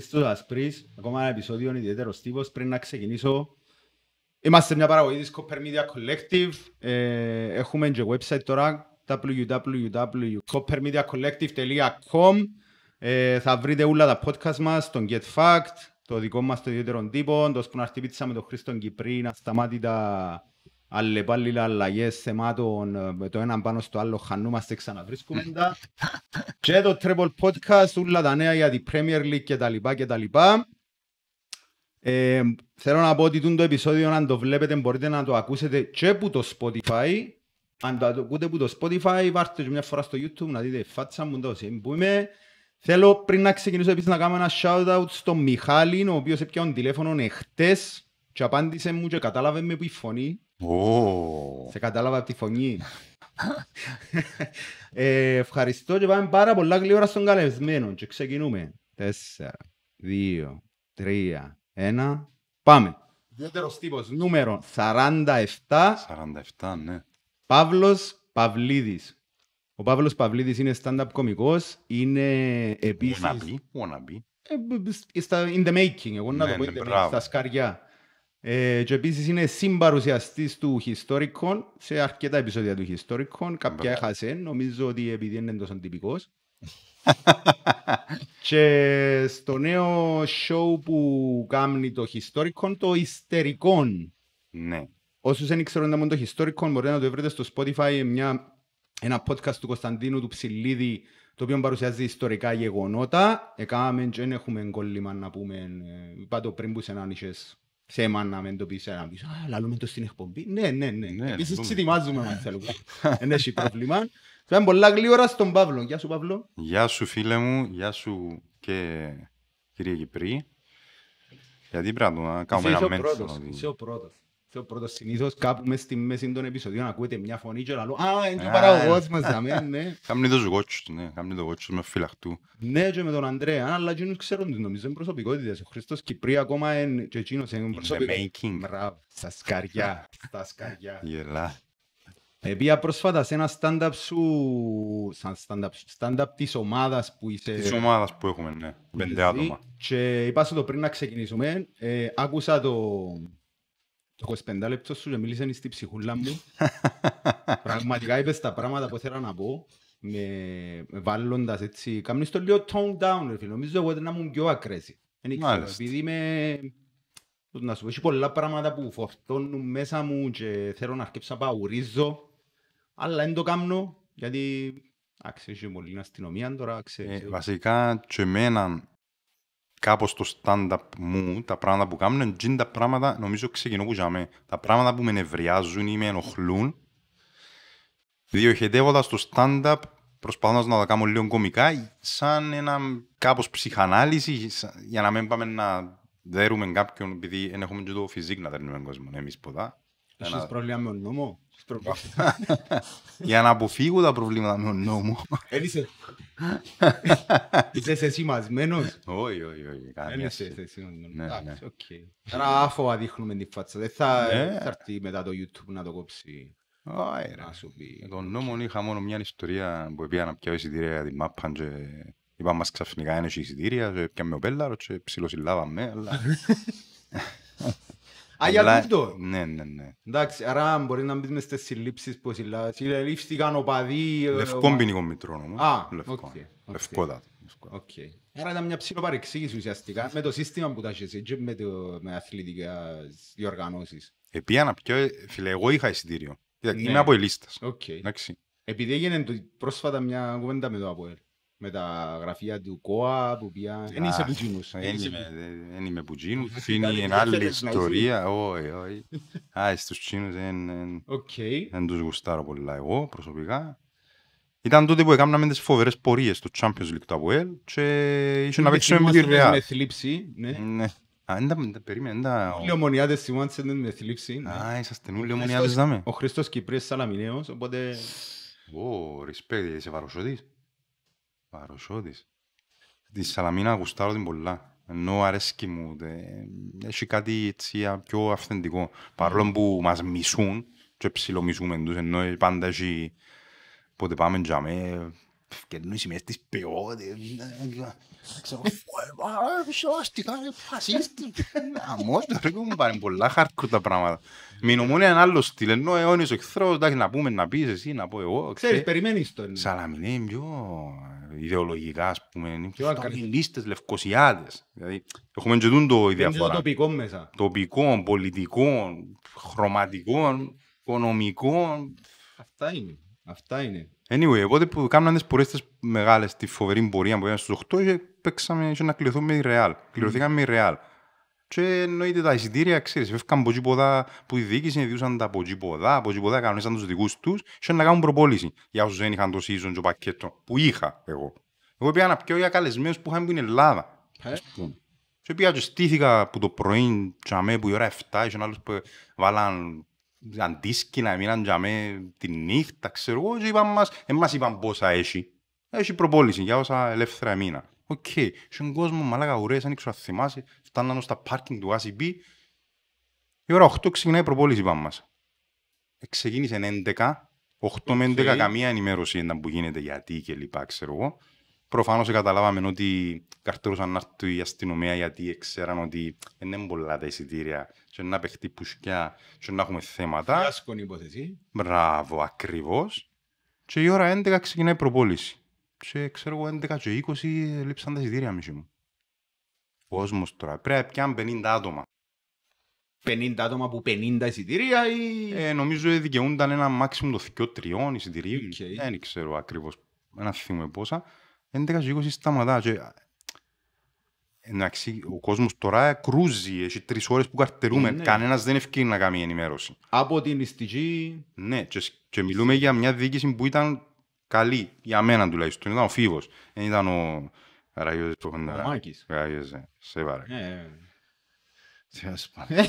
Χριστός Ασπρής, ακόμα ένα επεισόδιο ιδιαίτερος τύπος. Πριν να ξεκινήσω, είμαστε μια παραγωγή της Copper Media Collective. Ε, έχουμε και website τώρα, www.coppermediacollective.com ε, Θα βρείτε όλα τα podcast μας, τον Get Fact, το δικό μας το ιδιαίτερο τύπο, το Σποναρτή Πίτσα με τον Χρήστον Κυπρή, να σταμάτητα αλλεπάλληλα αλλαγές θεμάτων ε, με το έναν πάνω στο άλλο χανούμαστε ξαναβρίσκουμε τα και το Treble Podcast όλα τα νέα για την Premier League και τα λοιπά και τα λοιπά ε, θέλω να πω ότι το επεισόδιο αν το βλέπετε μπορείτε να το ακούσετε και από το Spotify. Αν το ακούτε από το Spotify βάρτε και μια φορά στο YouTube να δείτε φάτσα μου το που είμαι Θέλω πριν να ξεκινήσω επίσης να κάνω ένα shout-out στον Μιχάλη, ο οποίος έπιανε τηλέφωνο εχθές και απάντησε μου και κατάλαβε με που η φωνή Oh. σε κατάλαβα από τη φωνή. ε, ευχαριστώ και πάμε πάρα πολλά γλύωρα στον καλεσμένο και ξεκινούμε. Τέσσερα, δύο, τρία, ένα, πάμε. Δεύτερος τύπος, νούμερο 47, 47, ναι. Παύλος Παυλίδης. Ο Παύλος Παυλίδης είναι stand-up κωμικός, είναι επίσης... Wannabe, wannabe. ε, στα, in the making, εγώ να Ναι, το πω ναι, in the making, μπράβο. στα σκαριά. Ε, και επίσης είναι συμπαρουσιαστής του Historicon σε αρκετά επεισόδια του Historicon. Κάποια Μπράβο. έχασε, νομίζω ότι επειδή είναι τόσο τυπικός. και στο νέο show που κάνει το Historicon, το Ιστερικόν. Ναι. Όσους δεν ξέρουν να το Historicon, μπορείτε να το βρείτε στο Spotify, μια, ένα podcast του Κωνσταντίνου του Ψηλίδη, το οποίο παρουσιάζει ιστορικά γεγονότα. Εκάμε και δεν έχουμε κόλλημα να πούμε, ε, είπα το πριν που σε έναν είχες θέμα να μην το πεις, να πεις, α, λαλούμε το στην εκπομπή. Ναι, ναι, ναι. Ναι, Επίσης λαλούμε. ξετοιμάζουμε αν θέλουμε. Δεν έχει πρόβλημα. Πάμε πολλά γλύωρα στον Παύλο. Γεια σου Παύλο. Γεια σου φίλε μου, γεια σου και κύριε Κυπρή. Γιατί πρέπει να κάνουμε Είσαι ένα ο μέντσο. πρώτος. ότι- Είσαι ο πρώτος. Είσαι ο πρώτος. Συνήθως κάπου μες στη μέση των επεισοδίων ακούετε μια φωνή και λαλό «Α, είναι και ο Α, παραγωγός μας, δαμέ, ναι». Κάμνει το ζουγότσους, ναι. Κάμνει το γότσους με φυλαχτού. Ναι, και με τον Ανδρέα, αλλά εκείνους ξέρουν τις νομίζω, είναι προσωπικότητες. Ο Χριστός Κυπρή ακόμα είναι και εκείνος είναι the προσωπικότητες. making. Μπράβο, στα σκαριά, στα σκαριά. Γελά. Επία πρόσφατα σε ένα stand-up σου, σαν stand-up, stand-up της ομάδας που είσαι... Της ομάδας που έχουμε, ναι. Πέντε εσύ. άτομα. Και είπα σου το πριν να ξεκινήσουμε, ε, άκουσα το, το 25 λεπτό σου και μίλησε στη ψυχούλα μου. Πραγματικά είπες τα πράγματα που ήθελα να πω, με, με βάλλοντας έτσι, κάνεις το λίγο tone down, ρε φίλε. νομίζω εγώ να ήμουν πιο aggressive. Δεν ξέρω, Μάλιστα. επειδή είμαι, πώς να σου πω, έχει πολλά πράγματα που φορτώνουν μέσα μου και θέλω να αρκέψω να παουρίζω, αλλά δεν το κάνω, γιατί, εντάξει, έχει πολλή αστυνομία τώρα, ξέρεις. Ε, βασικά και εμένα κάπως το stand-up μου, τα πράγματα που κάνουν, είναι τα πράγματα, νομίζω ξεκινώ που για Τα πράγματα που με νευριάζουν ή με ενοχλούν, διοχετεύοντας το stand-up, προσπαθώντας να τα κάνω λίγο κομικά, σαν ένα κάπως ψυχανάλυση, σα- για να μην πάμε να δέρουμε κάποιον, επειδή δεν έχουμε και το physique να δέρνουμε κόσμο, εμείς ποδά. Έχεις Ένα- πρόβλημα με τον νόμο; Έχεις πρόβλημα. για να αποφύγω τα προβλήματα με τον νόμο. Εν είσαι. Είσαι εσύ σημασμένος. Όχι, όχι, όχι. Δεν καμία είσαι σχέση. εσύ σημασμένος. Ναι, Εντάξει, ναι. οκ. Τώρα άφοβα δείχνουμε τη φάτσα. Δεν θα Ναι. θα έρθει μετά το YouTube να το κόψει. Όχι, ρε. Να σου πει. Για τον νόμο είχα μόνο μια ιστορία που πήγα να πιάω εισιτήρια για την μάπα και είπα μας ξαφνικά είναι εισιτήρια και πιάμε ο πέλαρο και ψιλοσυλλάβαμε, αλλά... Α, για αλλά- τούτο. Ναι, ναι, ναι. Εντάξει, άρα μπορεί να μπεις μες στις συλλήψεις που συλλάβει. Συλλήφθηκαν οπαδοί. ε, Λευκό ποινικό μητρό όμως. Α, Λευκό. οκ, οκ. Λευκότατο. λευκότατο. Οκ. Άρα ήταν μια ψηλοπαρεξήγηση ουσιαστικά με το σύστημα που τα έχεις εσύ και με, το, με αθλητικά διοργανώσεις. Επία να πιω, φίλε, εγώ είχα εισιτήριο. Κοίτα, Ναι. Είμαι από ελίστας. Οκ. Εντάξει. Επειδή έγινε το, πρόσφατα μια κουβέντα με το ΑΠΟΕΛ. Με τα γραφεία του ΚΟΑ που πια... Δεν είσαι Αχ, που γίνους. Δεν είμαι, δεν είμαι που τζίνου. Κάτι Είναι δεν μια άλλη θέλεις να είσαι. ιστορία. Όχι, όχι. Α, στους τσίνους δεν... δεν- Οκ. Δεν τους γουστάρω πολλά εγώ προσωπικά. Ήταν τότε που έκαναμε τις φοβερές πορείες στο Champions League του ΑΠΟΕΛ και είχε να παίξουμε με τη Θυμάσαι Με Real. θλίψη, ναι. Ναι. Α, δεν τα- δεν τα περίμενε, δεν τα... Όλοι οι ομονιάτες θυμάσαι με θλίψη. ναι. Α, είσαστε όλοι Ο ομονιάτες Χριστός- δάμε. Ο Χριστός Κυπρίας Σαλαμινέος, οπότε... Ω, respect, είσαι βαροσότης. Βαροσότης. Τη Σαλαμίνα γουστάρω την πολλά. Ενώ αρέσκει μου. τε- Έχει κάτι έτσι α, πιο αυθεντικό. Παρόλο που μας μισούν και ψιλομισούμε τους, ενώ πάντα έχει... Πότε πάμε τζαμέ, φκαινούν οι σημαίες της ποιότητας. Ξέρω, «Ωε, σώστηκα, ε, φασίστη». Αμώς, ρε, μου πάρει πολλά hardcore τα πράγματα. Μηνομόνια είναι άλλο στυλ, ενώ ο αιώνιος ο εχθρός, εντάξει, να πούμε, να πεις εσύ, να πω εγώ. Ξέρεις, περιμένεις το. Σαλαμινέ είναι πιο ιδεολογικά, ας πούμε, είναι πιο ακαρ- σταλινίστες, λευκοσιάτες. Δηλαδή, έχουμε και τούτο η Είναι το διαφορά. τοπικό μέσα. Τοπικών, πολιτικών, χρωματικών, οικονομικών. Αυτά είναι. Αυτά είναι. Anyway, οπότε που κάναμε τις πορείες τις μεγάλες, τη φοβερή πορεία που ήταν στους 8 και παίξαμε και να κληθούμε με η Real. Κληρωθήκαμε με η Real. Και εννοείται τα εισιτήρια, ξέρεις, φεύγαν από εκεί ποδά που η διοίκηση διούσαν τα από εκεί ποδά, από εκεί ποδά κανονίσαν τους δικούς τους και να κάνουν προπόληση για όσους δεν είχαν το season και το πακέτο που είχα εγώ. Εγώ πήγα να πιάω για καλεσμένους που είχαν πει στην Ελλάδα. Ε, ας πούμε. Και πήγα και στήθηκα που το πρωί τζαμέ που η ώρα 7 είχαν άλλους που βάλαν αντίσκηνα, μείναν τζαμέ τη νύχτα, ξέρω εγώ, και είπαν μας, εν μας είπαν πόσα έχει. Έχει προπόληση για όσα ελεύθερα μείναν. OK. Okay. Στον κόσμο, μαλάκα ουρές, αν ήξερα να θυμάσαι, φτάναν στα πάρκινγκ του GSP. Η ώρα 8 ξεκινάει η προπόληση, είπαν μας. Ε, Ξεκίνησε 11, 8 με 11 Οκ. καμία ενημέρωση ήταν που γίνεται γιατί και λοιπά, ξέρω εγώ. Προφανώς καταλάβαμε ότι καρτερούσαν να έρθει η αστυνομία γιατί ξέραν ότι δεν είναι πολλά τα εισιτήρια και να παιχτεί πουσκιά και να έχουμε θέματα. Φιάσκο η υπόθεση. Μπράβο, ακριβώς. Και η ώρα 11 ξεκινάει η προπόληση. Και ξέρω εγώ 11 και 20 λείψαν τα εισιτήρια μισή μου. Κόσμος τώρα. Πρέπει να πιάνουν 50 άτομα. 50 άτομα που 50 εισιτήρια ή... Ε, νομίζω δικαιούνταν ένα μάξιμο το 2-3 εισιτηρίων. Οκ. Δεν ξέρω ακριβώς. Εν αθθυμούμαι πόσα. 11 και 20 σταματά. Και... Εντάξει, ο κόσμος τώρα κρούζει. Έχει τρεις ώρες που καρτερούμε. Ναι. Κανένας δεν ευκαιρεί να κάνει ενημέρωση. Από τη διοίκηση... Ναι, και, σ- και μιλούμε για μια διοίκηση που ήταν καλή, για μένα τουλάχιστον. Ήταν ο Φίβος. Δεν ήταν ο Ραγιώδης που έχουν Ο Μάκης. Ραγιώδης, σε βάρε. Ε, Τέλος πάντων.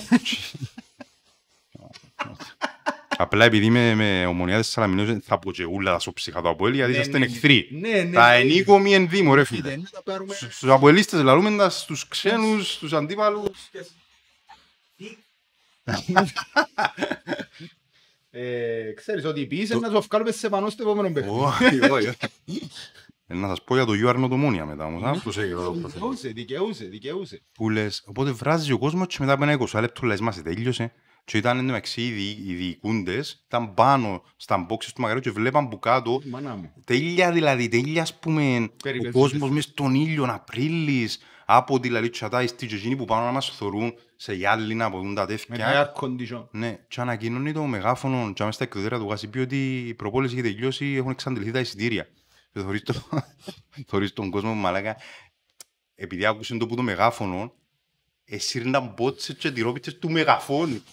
Απλά επειδή είμαι με ομονία της Σαλαμινός θα πω και ούλα τα σοψυχα του Αποέλ γιατί Ναι, είσαστε ναι, εχθροί. Ναι, ναι. Τα ενίκομοι ενδύμω ρε φίλε. Δεν θα πάρουμε... Στου- Στους Αποελίστες λαλούμε τα στους ξένους, στους αντίπαλους. Ε, ξέρεις ότι πείσαι να σου βγάλουμε σε πανώ στο επόμενο παιχνίδι. Όχι, όχι. Ε, Να σας πω για το Γιώργο Αρνοτομόνια μετά όμως. α, προσέχετε το προσέχετε. Δικαιούσε, δικαιούσε, δικαιούσε. που λες, οπότε βράζει ο κόσμος και μετά από ένα 20 λεπτό λες μας τέλειωσε και ήταν εντωμεταξύ οι, δι- οι διοικούντες, ήταν πάνω στα boxes του Μαγαρίου και βλέπαν που κάτω Μάνα μου. τέλεια δηλαδή, τέλεια ας πούμε ο Περιπέτειες. κόσμος μες στον ήλιο Απρίλης από τη λαλή τσατά στη και εκείνοι που πάνε να μας θωρούν σε γυάλινα από δουν τα Με τέτοια τα air condition. ναι, και ανακοινώνει το μεγάφωνο και μέσα στα εκδοτήρια του Γασιπί ότι η προπόληση έχει τελειώσει, έχουν εξαντληθεί τα εισιτήρια. Και θωρείς, το, θωρείς τον κόσμο μαλάκα, επειδή άκουσαν το που το μεγάφωνο, εσύρναν μπότσες και τυρόπιτες του μεγαφώνου.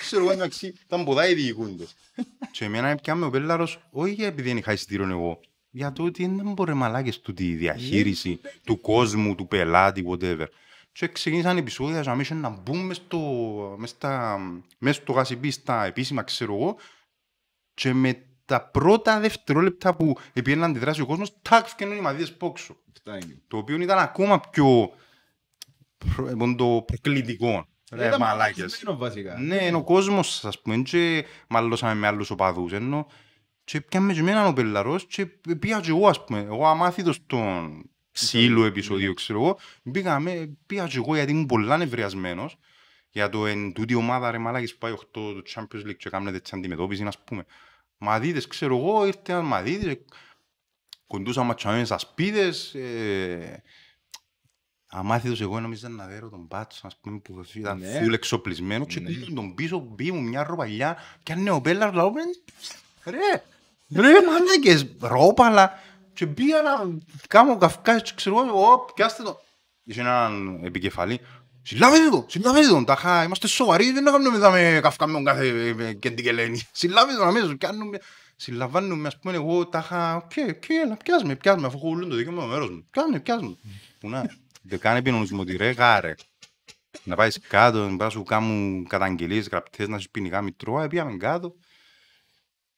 Ξέρω εγώ εντάξει, ήταν ποδά οι διοικούντες. Και εμένα έπιαμε ο Πέλλαρος, όχι επειδή δεν είχα εισιτήριο εγώ, για το ότι δεν μπορεί μαλάκες του τη διαχείριση του κόσμου, του πελάτη, whatever. Και ξεκίνησαν επεισόδια για να να μπουν μες στο, μες στα, μες στο γασιμπί στα επίσημα, ξέρω εγώ, και με τα πρώτα δευτερόλεπτα που επήρε να αντιδράσει ο κόσμος, τάκ, φκαινούν οι μαδίες πόξω. Αυτά είναι. Το οποίο ήταν ακόμα πιο προ, ε, το προκλητικό. Ρε Ήταν μαλάκες. μαλακισμένο βασικά. Ναι, είναι ο κόσμος, ας πούμε, και μαλώσαμε με άλλους οπαδούς, ενώ και πιάμε και εμένα ο Πελαρός και πήγα και εγώ, ας πούμε, εγώ αμάθητος στον ξύλου επεισόδιο, ξέρω εγώ, πήγαμε, πήγα και εγώ γιατί ήμουν πολλά νευριασμένος για το εν τούτη ομάδα ρε μαλάκες που πάει 8 του Champions League και κάνουν τέτοια αντιμετώπιση, ας πούμε. Μαδίτες, ξέρω εγώ, ήρθε ένας μαδίτης, κοντούσαν ματσαμένες στα σπίδες, ε, αμάθητος εγώ νόμιζα να δέρω τον πάτσο, ας πούμε, που ήταν Ναι. φουλ εξοπλισμένο και Ναι. ναι. τον πίσω, μπει μου μια ροπαλιά και αν είναι ο Μπέλλαρ, λαό, ρε, ρε μαλάκες, ρόπαλα και πήγα να κάνω καυκάς και ξέρω εγώ, «Ω, πιάστε το. Είχε έναν επικεφαλή, Συλλάβετε το, συλλάβετε τον, τάχα, είμαστε σοβαροί, δεν κάνουμε μετά με καυκά με τον κάθε ε, κεντικελένη. Συλλάβετε τον αμέσως, κάνουμε, συλλαμβάνουμε, ας πούμε, εγώ τάχα, οκ, οκ, έλα, πιάσμε, πιάσμε, αφού έχω ούλον το δίκαιο μου το μέρος μου. Κάνε, πιάσμε. Που να, δεν κάνει επινονισμό ότι ρε γάρε. Να πάεις κάτω, να πας σου κάνουν καταγγελίες, γραπτές, να σου ποινικά μητρώα, πήγαμε κάτω.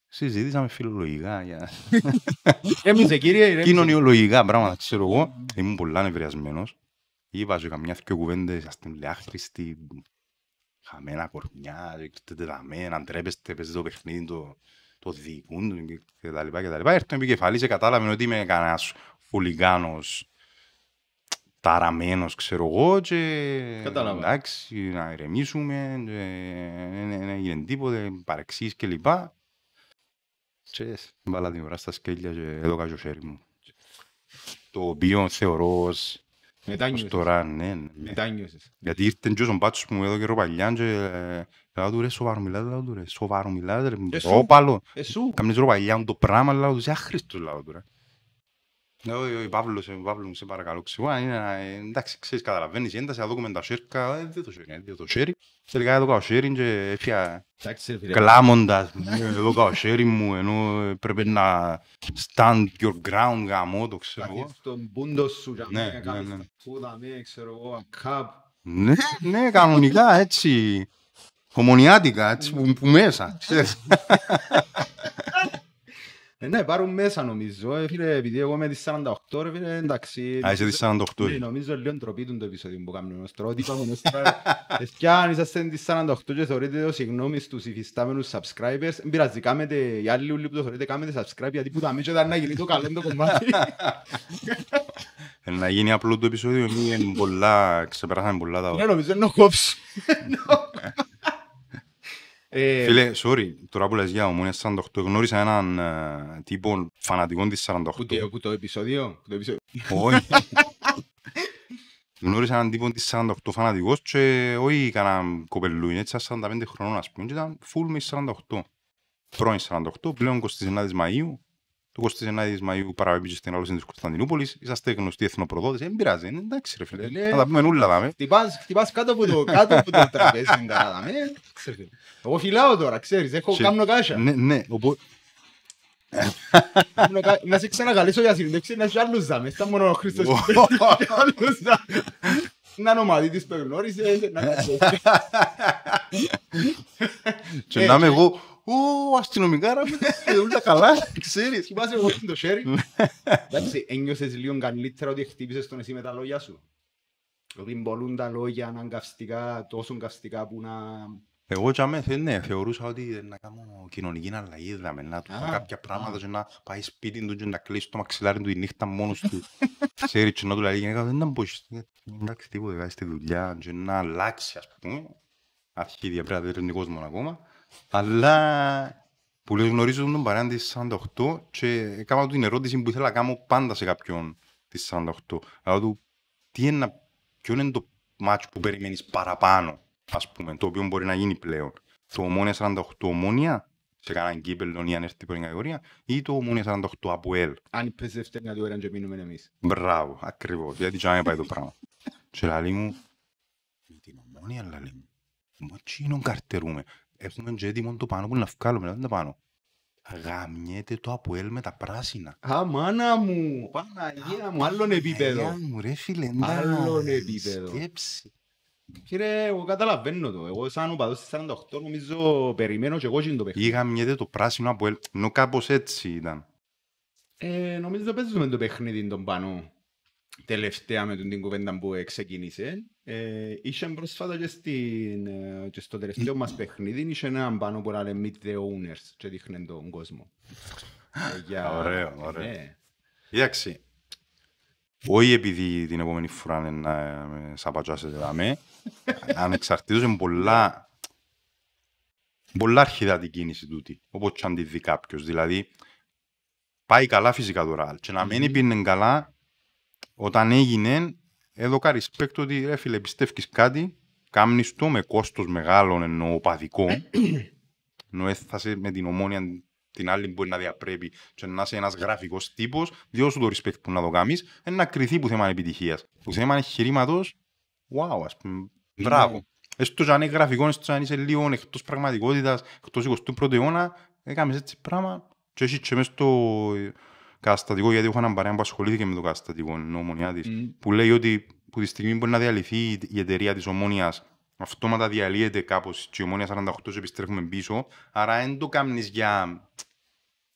Συζήτησαμε φιλολογικά για Έμειζε κύριε, ηρέμησε. κοινωνιολογικά πράγματα, ξέρω εγώ. Ήμουν πολλά νευριασμένος. Είπα και καμιά δυο κουβέντες, ας την λέει άχρηστη, χαμένα κορμιά, ήρθετε δαμέ, να ντρέπεστε, παίζετε το παιχνίδι το, το διοικούν του και τα λοιπά και τα λοιπά. Έρθω επικεφαλής, κατάλαβε ότι είμαι κανένας χουλιγάνος ταραμένος, ξέρω εγώ, και Κατάλαβα. εντάξει, να ηρεμήσουμε, και δεν έγινε τίποτε, παρεξής και λοιπά. Και βάλα την ώρα στα σκέλια και έδωκα και το χέρι μου. Το οποίο θεωρώ ως, Μετά ως νιώσες. τώρα, ναι, ναι. Μετά νιώσες. Γιατί ήρθε και ο μπάτσος που μου έδωκε ροπαλιάν και ε, λέω του ρε σοβαρό μιλάτε, λέω του ρε σοβαρό μιλάτε ρε, Ε, σου. ρόπαλο. Ε, σου. Καμνείς ροπαλιάν το πράγμα, λέω του είσαι άχρηστος, λέω του ρε. Λέω, «Ε, Παύλος, ε, Παύλος μου, σε παρακαλώ, ξέρω, αν είναι, ε, εντάξει, ξέρεις, καταλαβαίνεις η ένταση, να δούμε τα σέρκα, ε, δεν το σέρι, δεν το σέρι. Τελικά έδωκα το σέρι και έφυγα Εντάξει, ρε φίλε. κλάμοντας, «Ε, έδωκα το σέρι μου, ενώ ε, πρέπει να stand your ground, γαμώ το, ξέρω εγώ. Καθίσεις στον πούντο σου για Ναι, να ναι, κάνεις ναι. τα φούδα, με, ξέρω εγώ, καπ. Ναι, ναι, κανονικά έτσι. Ομονιάτικα, έτσι που, που μέσα. ξέρεις. Ε, ναι, πάρουν μέσα νομίζω, ε, φίλε, επειδή εγώ είμαι της 48, ρε φίλε, εντάξει. Α, είσαι της 48. Ναι, νομίζω λίγο ντροπή του το επεισόδιο που κάνουμε ως τώρα, ότι είπαμε ως τώρα, «Εσκιά, αν είσαστε της 48 και θεωρείτε το συγγνώμη στους υφιστάμενους subscribers, δεν πειράζει, κάμετε, οι άλλοι όλοι που το θεωρείτε, κάμετε subscribe, γιατί που τα μίτσο ήταν να γίνει το καλό το κομμάτι. Ε, Να γίνει απλό το επεισόδιο, είναι πολλά, ξεπεράσαμε πολλά τα Ναι, ώρα. νομίζω είναι ο κόψ. Ε, Φίλε, sorry, τώρα που λες για ομόνια 48, γνώρισα έναν ε, τύπο φανατικό της 48. Που το- που το επεισόδιο, που το επεισόδιο. Όχι. Γνώρισα έναν τύπο της 48 φανατικός και όχι κανένα κοπελούιν, έτσι, σαν 45 χρονών ας πούμε, και ήταν full με 48. Πρώην 48, πλέον 29 Μαΐου, το 29 Μαΐου παραβήπησε στην αλώση της Κωνσταντινούπολης, είσαστε γνωστοί εθνοπροδότες, δεν πειράζει, είναι εντάξει ρε φίλε, Ναι. θα τα πούμε όλα δάμε. Χτυπάς, χτυπάς κάτω από το, κάτω από το τραπέζι, είναι καλά, δάμε. Ξέρετε. Εγώ φυλάω τώρα, ξέρεις, έχω Και- κάνω κάσα. Ναι, ναι, οπότε, Κάνω κα- Να σε ξανακαλέσω για συνέντευξη, να έχει άλλους δάμε, στα μόνο ο Χριστός Ω. και άλλους δάμε. Να νομαδίτης που γνώρισε, να και Ε, να είμαι και- εγώ, «Ω, αστυνομικά ρε φίλε, όλα καλά, ξέρεις. Χτυπάς εγώ το χέρι. Εντάξει, ένιωσες λίγο καλύτερα ότι χτύπησες τον εσύ με τα λόγια σου; Ότι μπορούν τα λόγια να είναι καυστικά, τόσο καυστικά που να... Εγώ και αμέ, θε- ναι, θεωρούσα ότι να κάνω κοινωνική αλλαγή, είδαμε, να του πω Α, κάποια πράγματα α. και να πάει σπίτι του και να κλείσει το μαξιλάρι του η νύχτα μόνος του. Ξέρει και να του λέει, «Γυναίκα, δεν να μπορείς, ε, εντάξει, τίποτε, βάζει στη δουλειά και να αλλάξει, ας πούμε. Αρχίδια πρέπει να δει τον κόσμο ακόμα. Αλλά που λέω γνωρίζω τον παρέα της 48 και έκανα του την ερώτηση που ήθελα να κάνω πάντα σε κάποιον της 48. Αλλά του, τι είναι, να- ποιο είναι το μάτσο που περιμένεις παραπάνω, ας πούμε, το οποίο μπορεί να γίνει πλέον. Το ομόνια 48 ομόνια, σε κανέναν κύπελλο ή αν έρθει πρώτη κατηγορία, ή το ομόνια 48 από ελ. Αν είπες δεύτερη κατηγορία και μείνουμε εμείς. Μπράβο, ακριβώς, γιατί και να πάει το πράγμα. Και λαλεί μου, «Με την ομόνια λαλεί μου, μου έτσι είναι καρτερούμε. Έχουμε και έτοιμο το πάνω που να βγάλουμε, δεν είναι το πάνω. Γαμιέται το από ελ με τα πράσινα. Α, μάνα μου, Παναγία μου, άλλον επίπεδο. Αγιά μου, ρε φίλε, Άλλον να επίπεδο. σκέψη. Κύριε, εγώ καταλαβαίνω το. Εγώ σαν οπαδός της 48 νομίζω περιμένω και εγώ και το παιχνίδι. Ή γαμιέται το πράσινο από ελ, ενώ κάπως έτσι ήταν. Ε, νομίζω παίζουμε το παιχνίδι τον πάνω τελευταία με την κουβέντα που ξεκίνησε. Ε, είχε πρόσφατα και, στην, ε, και στο τελευταίο μας παιχνίδι είχε έναν πάνω που λέει Meet the Owners και δείχνει τον κόσμο. Ε, για- Ωραίο, ωραίο. Ναι. Εντάξει, όχι επειδή την επόμενη φορά είναι να με σαπατζάσετε δάμε, ανεξαρτήτως είναι πολλά, πολλά αρχιδά την κίνηση τούτη, όπως και αν τη δει κάποιος. Δηλαδή, πάει καλά φυσικά τώρα, και να μην Μμμ. πήγαινε καλά, όταν έγινε, έδωκα respect ότι ρε φίλε πιστεύεις κάτι, κάμνεις το με κόστος μεγάλο εννοώ παδικό, ενώ έφτασε με την ομόνια την άλλη μπορεί να διαπρέπει και να είσαι ένας γραφικός τύπος, διώσου το respect που να το κάνεις, είναι να κρυθεί που θέμα επιτυχίας. Που θέμα εγχειρήματος, wow, ας πούμε, μπράβο. Ναι. Έστω και αν είναι γραφικός, έστω και αν είσαι λίγο εκτός πραγματικότητας, εκτός 21ου αιώνα, έκαμες έτσι πράγμα και έχεις και μες στο καταστατικό, γιατί έχω έναν παρέα που ασχολήθηκε με το καταστατικό, ενώ ομονιάτης, Μμ. που λέει ότι που τη στιγμή μπορεί να διαλυθεί η εταιρεία της ομόνιας αυτόματα διαλύεται κάπως και η ομόνια 48 και επιστρέφουμε πίσω, άρα δεν το κάνεις για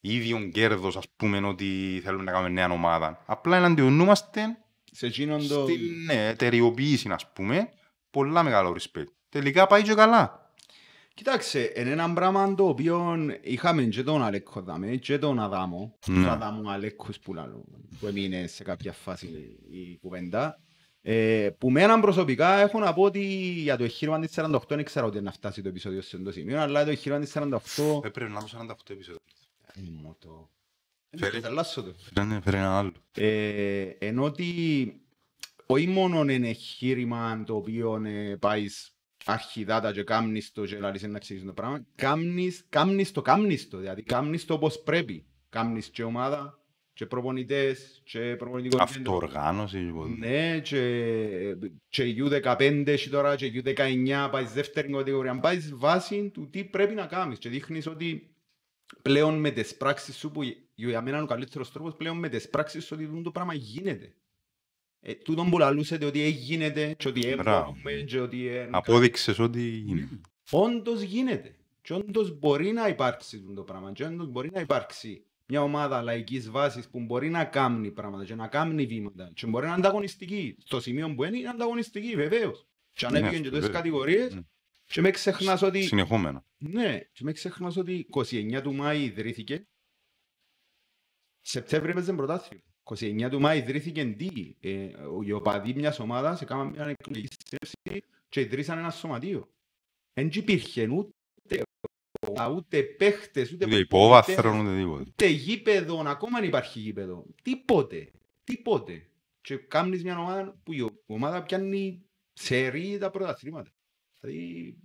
ίδιον κέρδος, ας πούμε, ότι θέλουμε να κάνουμε νέα ομάδα. Απλά εναντιονούμαστε Σε εκείνον το... στην ναι, εταιριοποίηση, ας πούμε, πολλά μεγάλο respect. Τελικά πάει και καλά. Κοιτάξτε, είναι ένα πράγμα το οποίο είχαμε και τον Αλέκο δάμε και τον Αδάμο. Ναι. Τον Αδάμο Αλέκος που λαλώ, που έμεινε σε κάποια φάση η κουβέντα. Ε, που με έναν προσωπικά έχω να πω ότι για το εγχείρημα της 48 δεν ξέρω ότι να φτάσει το επεισόδιο σε αυτό το σημείο, αλλά το εγχείρημα της 48... Ε, πρέπει να το 48 επεισόδιο. Ε, μου το... Φέρε. Θα αλλάσω το. Φέρε φέρε ένα άλλο. Ε, ενώ ότι όχι μόνο είναι εγχείρημα το οποίο ε, πάει αρχιδάτα και κάμνεις το και λαλείς να ξέρεις το πράγμα, κάμνεις, κάμνεις το, κάμνεις το, δηλαδή κάμνεις το όπως πρέπει. Κάμνεις και ομάδα, και προπονητές, και προπονητικό κέντρο. Αυτοοργάνωση. λοιπόν. Ναι, και, και U15 έχει τώρα και U19 πάεις δεύτερη κατηγορία. Πάεις βάση του τι πρέπει να κάνεις και δείχνεις ότι πλέον με τις πράξεις σου που για μένα είναι ο καλύτερος τρόπος πλέον με τις πράξεις σου ότι το πράγμα γίνεται. Ε, τούτον που λαλούσετε ότι έγινε και ότι Μπράβο. έμπορουμε και ότι ε, Απόδειξες ότι είναι. όντως γίνεται. Και όντως μπορεί να υπάρξει το πράγμα. Και όντως μπορεί να υπάρξει μια ομάδα λαϊκής βάσης που μπορεί να κάνει πράγματα και να κάνει βήματα και μπορεί να είναι ανταγωνιστική. Στο σημείο που είναι, είναι ανταγωνιστική, βεβαίως. Και Ναι, ανέβηκε και τόσες βέβαια. κατηγορίες Ναι. και με ξεχνάς ότι... Συνεχόμενα. Ναι, και με ξεχνάς ότι 29 του Μάη ιδρύθηκε. Σεπτέμβρη έπαιζε πρωτάθλημα. 29 του Μάη ιδρύθηκε τι. Ε, οι οπαδοί μιας ομάδας έκαναν μια εκλογική συνέλευση και ιδρύσαν ένα σωματείο. Δεν υπήρχε ούτε, ομάδα, ούτε παίχτες, ούτε, Ούτε προπονητές, υπόβαθρο, ούτε τίποτα. ούτε γήπεδο, ακόμα αν υπάρχει γήπεδο. Τίποτε. Τίποτε. Και κάνεις μια ομάδα που η ομάδα πιάνει σερί τα πρωταθλήματα. Δηλαδή,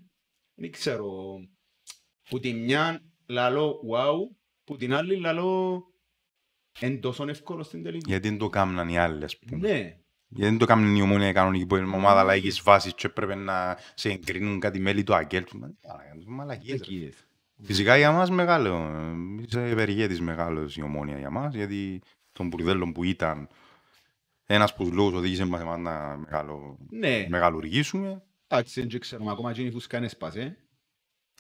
δεν ξέρω. Που τη μια λαλό wow, που την άλλη λαλό εν τόσο εύκολο στην τελική. Γιατί δεν το κάμναν οι άλλοι, ας πούμε. Ναι. Γιατί δεν το κάμναν η ομόνια κανονική που είναι ομάδα λαϊκής βάσης και έπρεπε να σε εγκρίνουν κάτι μέλη του ΑΚΕΛ. Μαλακίες. ρε. Εκεί είδες. Φυσικά για μας μεγάλο, ε, είσαι ευεργέτης μεγάλος η ομόνια για μας, γιατί τον μπουρδέλο που ήταν ένας που τους λόγους οδήγησε μας εμάς να μεγάλο, Ναι. μεγαλουργήσουμε. Εντάξει, δεν ξέρουμε. Ακόμα και η φούσκα είναι σπάσε.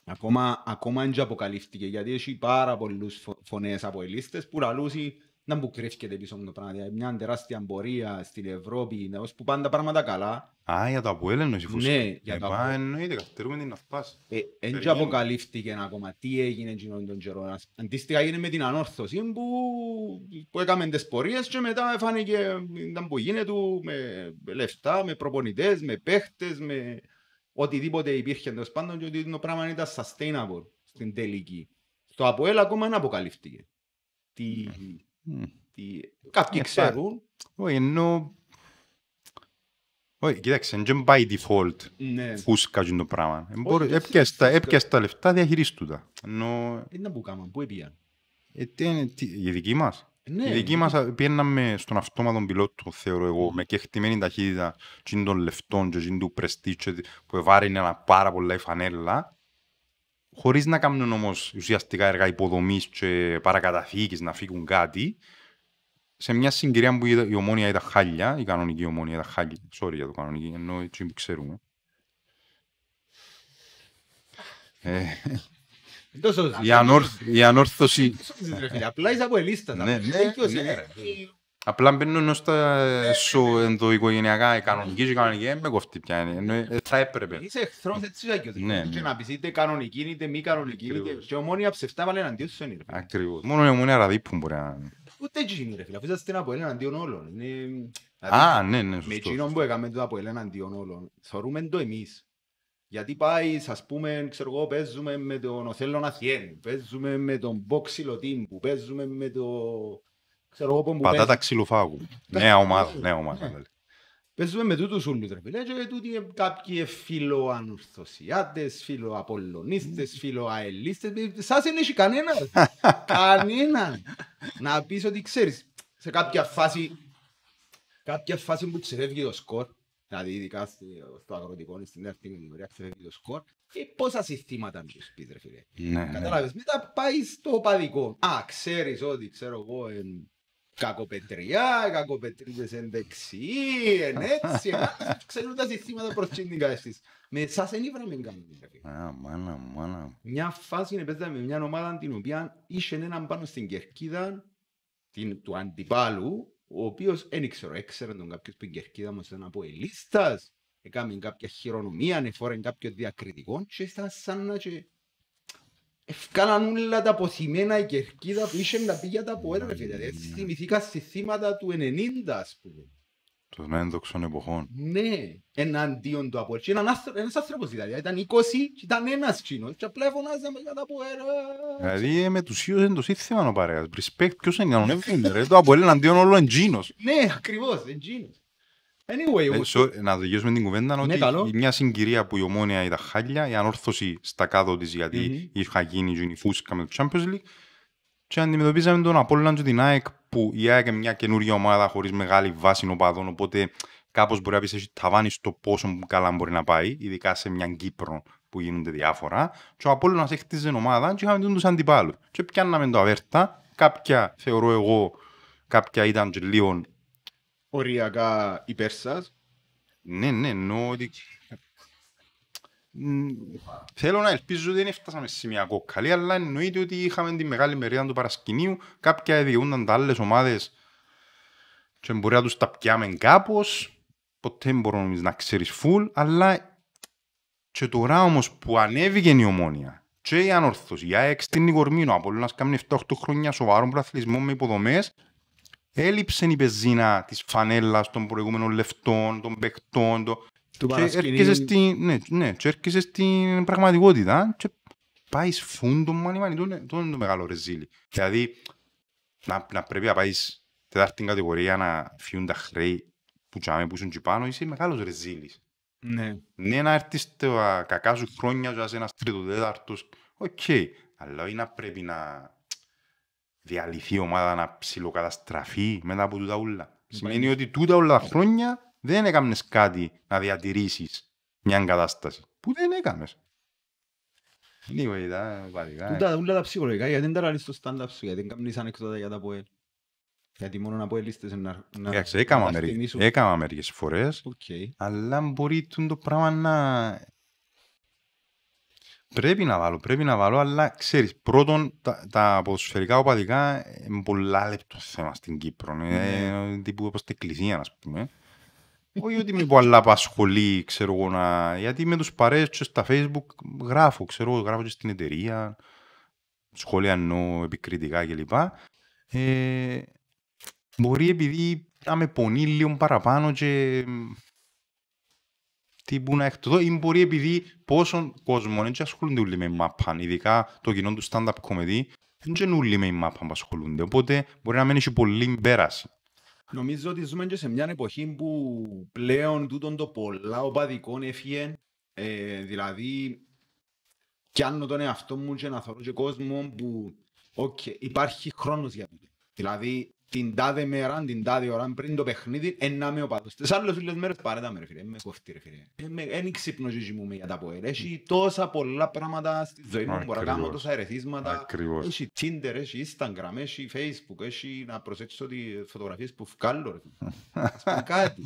Ακόμα, ακόμα δεν αποκαλύφθηκε γιατί έχει πάρα πολλούς φω- φωνές από ελίστες που λαλούσι να που κρύφκεται πίσω από το πράγμα. Δηλαδή, μια τεράστια πορεία στην Ευρώπη, να- ως που πάνε τα πράγματα καλά. Α, για το Αποέλ εννοείς η φούσκα. Ναι, για Ε, το πά, Αποέλ. εννοείται, καθυστερούμε την να φτάσει. Ε, Εν και Περιμένουμε. αποκαλύφθηκε ακόμα τι έγινε εκείνον τον καιρό. Ας- Αντίστοιχα έγινε με την ανόρθωση που, που έκαμε τις πορείες και μετά φάνηκε ήταν που γίνεται με λεφτά, με προπονητές, με παίχτες, με οτιδήποτε υπήρχε τέλος πάντων και ότι το πράγμα ήταν sustainable στην τελική. Στο ΑΠΟΕΛ ακόμα δεν αποκαλύφθηκε. Τι, Μμ. τι, κάποιοι Ε, ξέρουν. Όχι, ενώ... Όχι, κοίταξε, δεν πάει default Ναι, φούσκα και το πράγμα. Ε, Όχι, μπορεί- δεν έπιασες τα- φούσκα. Έπιασες τα λεφτά, διαχειρίστου τα. Ενώ, δεν που κάμαν, πού έπιαν; ε, τι είναι, τι- η δική μας. Ναι, Η δική μας α, πήγαιναμε στον αυτόματο πιλότο, θεωρώ εγώ, με κεκτημένη ταχύτητα τσιν των λεφτών και τσιν του πρεστίτσο που εβάρινε ένα πάρα πολλά η φανέλα, χωρίς να κάνουν όμως ουσιαστικά έργα υποδομής και παρακαταθήκης να φύγουν κάτι, σε μια συγκυρία που η η ομόνια ήταν χάλια, η κανονική ομόνια ήταν χάλια, sorry για το κανονική, ενώ έτσι που ξέρουμε. Ε, Τόσο η, ανόρθ, η ανόρθωση, ρε φίλε, Απλά είσαι από ελίστας. Ναι, απλά. ναι, Δίκιος ναι, είναι. ρε. Απλά μπαίνω ενώ στα σο ενδοοικογενειακά, η κανονική και η κανονική, δεν με κοφτεί πια. είναι, ενώ, ε, Θα έπρεπε. Είσαι εχθρός έτσι ζάκιος. Ναι, Και ναι. να πεις είτε κανονική είτε μη κανονική. είτε- Ακριβώς. Και ομόνια ψευτά βάλε εναντίον σου είναι. ρε φίλε. Ακριβώς. Μόνο η ομονία ραδίπουν μπορεί να... Ούτε έτσι είναι ρε φίλε. Αφού είσαστε από ελ εναντίον όλων. Είναι- Α, ναι, ναι, Με σωστό. εκείνον που έκαμε το από ελ εναντίον όλων. Θεωρούμε το εμείς. Γιατί πάει, ας πούμε, ξέρω εγώ, παίζουμε με τον Οθέλο Αθιέν, παίζουμε με τον Μπόξιλο Τύμπου, παίζουμε με το... Ξέρω εγώ που Πατάτα παίζουμε. ξυλοφάγου. Νέα ομάδα, νέα ομάδα. δηλαδή. Παίζουμε με τούτους ούλους ρε φίλε και τούτοι είναι κάποιοι φιλοανορθωσιάτες, φιλοαπολωνίστες, φιλοαελίστες. Σας δεν έχει κανένας. Κανέναν. Να πεις ότι ξέρεις, σε κάποια φάση, κάποια φάση που ξεφεύγει το σκορ, δηλαδή ειδικά στη- στο αγροτικό, στην δεύτερη κατηγορία ξεφεύγει το σκορ, ε, πόσα συστήματα να τους πεις ρε φίλε. Ναι, ναι. Κατάλαβες, μετά πάει στο παδικό. Α, ξέρεις ότι, ξέρω εγώ, εν κακοπετριά, οι κακοπετρίδες εν δεξιοί, εν έτσι, εν έτσι, ξέρουν τα συστήματα προς την κατεύθυνση. Με εσάς δεν ήβραμε κανένα. ρε φίλε. Α, μάνα, μάνα. Μια φάση είναι παίζαμε με μια ομάδα την οποία είχε έναν πάνω στην κερκίδα την, του αντιπάλου, ο οποίος δεν ήξερα, έξερε τον κάποιος που η κερκίδα μας ήταν από ελίστας, έκαμε κάποια χειρονομία, εφόρε κάποιο διακριτικό και ήταν σαν να και... Ευκάλαν όλα τα αποθυμένα η κερκίδα που είχε να πει για τα ποέτα, ρε φίλε. Έτσι θυμηθήκα στη θύματα του 90, ας πούμε. Των ένδοξων εποχών. Ναι, εναντίον του από εκεί. Ένας άνθρωπος δηλαδή, ήταν 20 και ήταν ένας κοινός και απλά φωνάζαμε για τα ποέτα. Δηλαδή με τους ίδιους είναι το σύνθημα ο παρέας. Respect, ποιος είναι ο Νεύγινε ρε. Το από εναντίον όλο εντζίνος. Ναι, ακριβώς, εντζίνος. Anyway, Ε, εγώ... sorry, Να τελειώσουμε την κουβέντα Ναι, ότι καλό. η μια συγκυρία που η ομόνια ήταν χάλια, η ανόρθωση στα κάτω της γιατί Μμμ. είχα γίνει και η φούσκα με το Champions League και αντιμετωπίζαμε τον Απόλλωνα και την ΑΕΚ που η ΑΕΚ είναι μια καινούργια ομάδα χωρίς μεγάλη βάση οπαδών οπότε κάπως μπορεί να πεις έχει ταβάνι στο πόσο καλά μπορεί να πάει ειδικά σε μια Κύπρο που γίνονται διάφορα και ο Απόλλωνας έχτιζε ομάδα και είχαμε τους αντιπάλους και πιάνναμε το αβέρτα κάποια θεωρώ εγώ κάποια ήταν και λίγο οριακά υπέρ σας. Ναι, ναι, εννοώ ότι... Μ, Θέλω να ελπίζω ότι δεν έφτασαμε σε μια κόκκαλη, αλλά εννοείται ότι είχαμε τη μεγάλη μερίδα του παρασκηνίου. Κάποια διηγούνταν τα άλλες ομάδες και μπορεί να τους τα πιάμε κάπως. Ποτέ δεν μπορώ εμείς να ξέρεις φουλ, αλλά και τώρα όμως που ανέβηκε η ομόνια και η ανόρθωση, η ΑΕΚ στην Νικορμήνο, από να κάνει 7-8 χρόνια σοβαρό πρωταθλητισμό με υποδομές, έλειψε η πεζίνα της φανέλας των προηγούμενων λεφτών, των παιχτών, το... Του και παρασκηνίου. έρχεσαι στην, ναι, ναι, και έρχεσαι στην πραγματικότητα και πάεις φούντο μάνι μάνι, το είναι το είναι το μεγάλο ρεζίλι. Δηλαδή, να, να πρέπει να πάεις τετάρτη κατηγορία να φύγουν τα χρέη που τζιαμέ που ήσουν τζιαι πάνω, είσαι μεγάλος ρεζίλης. Ναι. Ναι, να έρθεις στα κακά σου χρόνια και να είσαι ένας τρίτος τέταρτος, οκ. Αλλά όχι να πρέπει να διαλυθεί η ομάδα να ψιλοκαταστραφεί μετά από τούτα ούλα. Σημαίνει ότι τούτα όλα τα χρόνια δεν έκαμνες κάτι να διατηρήσεις μια κατάσταση. Που δεν έκαμες. Anyway, τα βαρικά. Τούτα όλα τα ψυχολογικά, γιατί δεν τα λαλείς στο stand-up σου, γιατί δεν κάνεις ανεκδότα για το ΑΠΟΕΛ. Γιατί μόνο αποελίστες να, να, Εντάξει, έκαμα να τα μερι- θυμίσουν. έκαμα μερικές φορές, Οκ. αλλά μπορεί τούτο το πράγμα να... Πρέπει να βάλω, πρέπει να βάλω, αλλά ξέρεις, πρώτον, τα, τα ποδοσφαιρικά οπαδικά είναι πολλά λεπτό θέμα στην Κύπρο. Είναι τύπου όπως την εκκλησία, ας πούμε. Όχι ότι με πολλά απασχολεί, ξέρω εγώ, να... γιατί με τους παρέες και στα facebook γράφω, ξέρω εγώ, γράφω και στην εταιρεία, σχόλια εννοώ επικριτικά κλπ. Ε, μπορεί επειδή να με πονεί λίγο παραπάνω και τύπου να εκτοδώ ή μπορεί επειδή πόσον κόσμο δεν ασχολούνται όλοι με μάπαν, ειδικά το κοινό του stand-up comedy, δεν είναι όλοι με μάπαν που ασχολούνται, οπότε μπορεί να μένει και πολύ πέραση. Νομίζω ότι ζούμε και σε μια εποχή που πλέον τούτον το πολλά οπαδικό έφυγε, ε, δηλαδή πιάνω τον εαυτό μου και να θωρώ και κόσμο που οκ, υπάρχει χρόνος για τούτο. Δηλαδή την τάδε μέρα, την τάδε ώρα πριν το παιχνίδι, εν να 'μαι οπαδός. Τις άλλες όλες μέρες παράτα με ρε φίλε, εν με κόφτει ρε φίλε. Ε, με- Εν ξυπνώ τζιαι ζιούμε για το ΑΠΟΕΛ. Έχει τόσα πολλά πράγματα στη ζωή μου, μπορώ να κάνω Ακριβώς. τόσα ερεθίσματα. Ακριβώς. Έχει Tinder, έχει Instagram, έχει Facebook, έχει να προσέξω τις φωτογραφίες που βγάλω. ρε φίλε. Ας πούμε κάτι.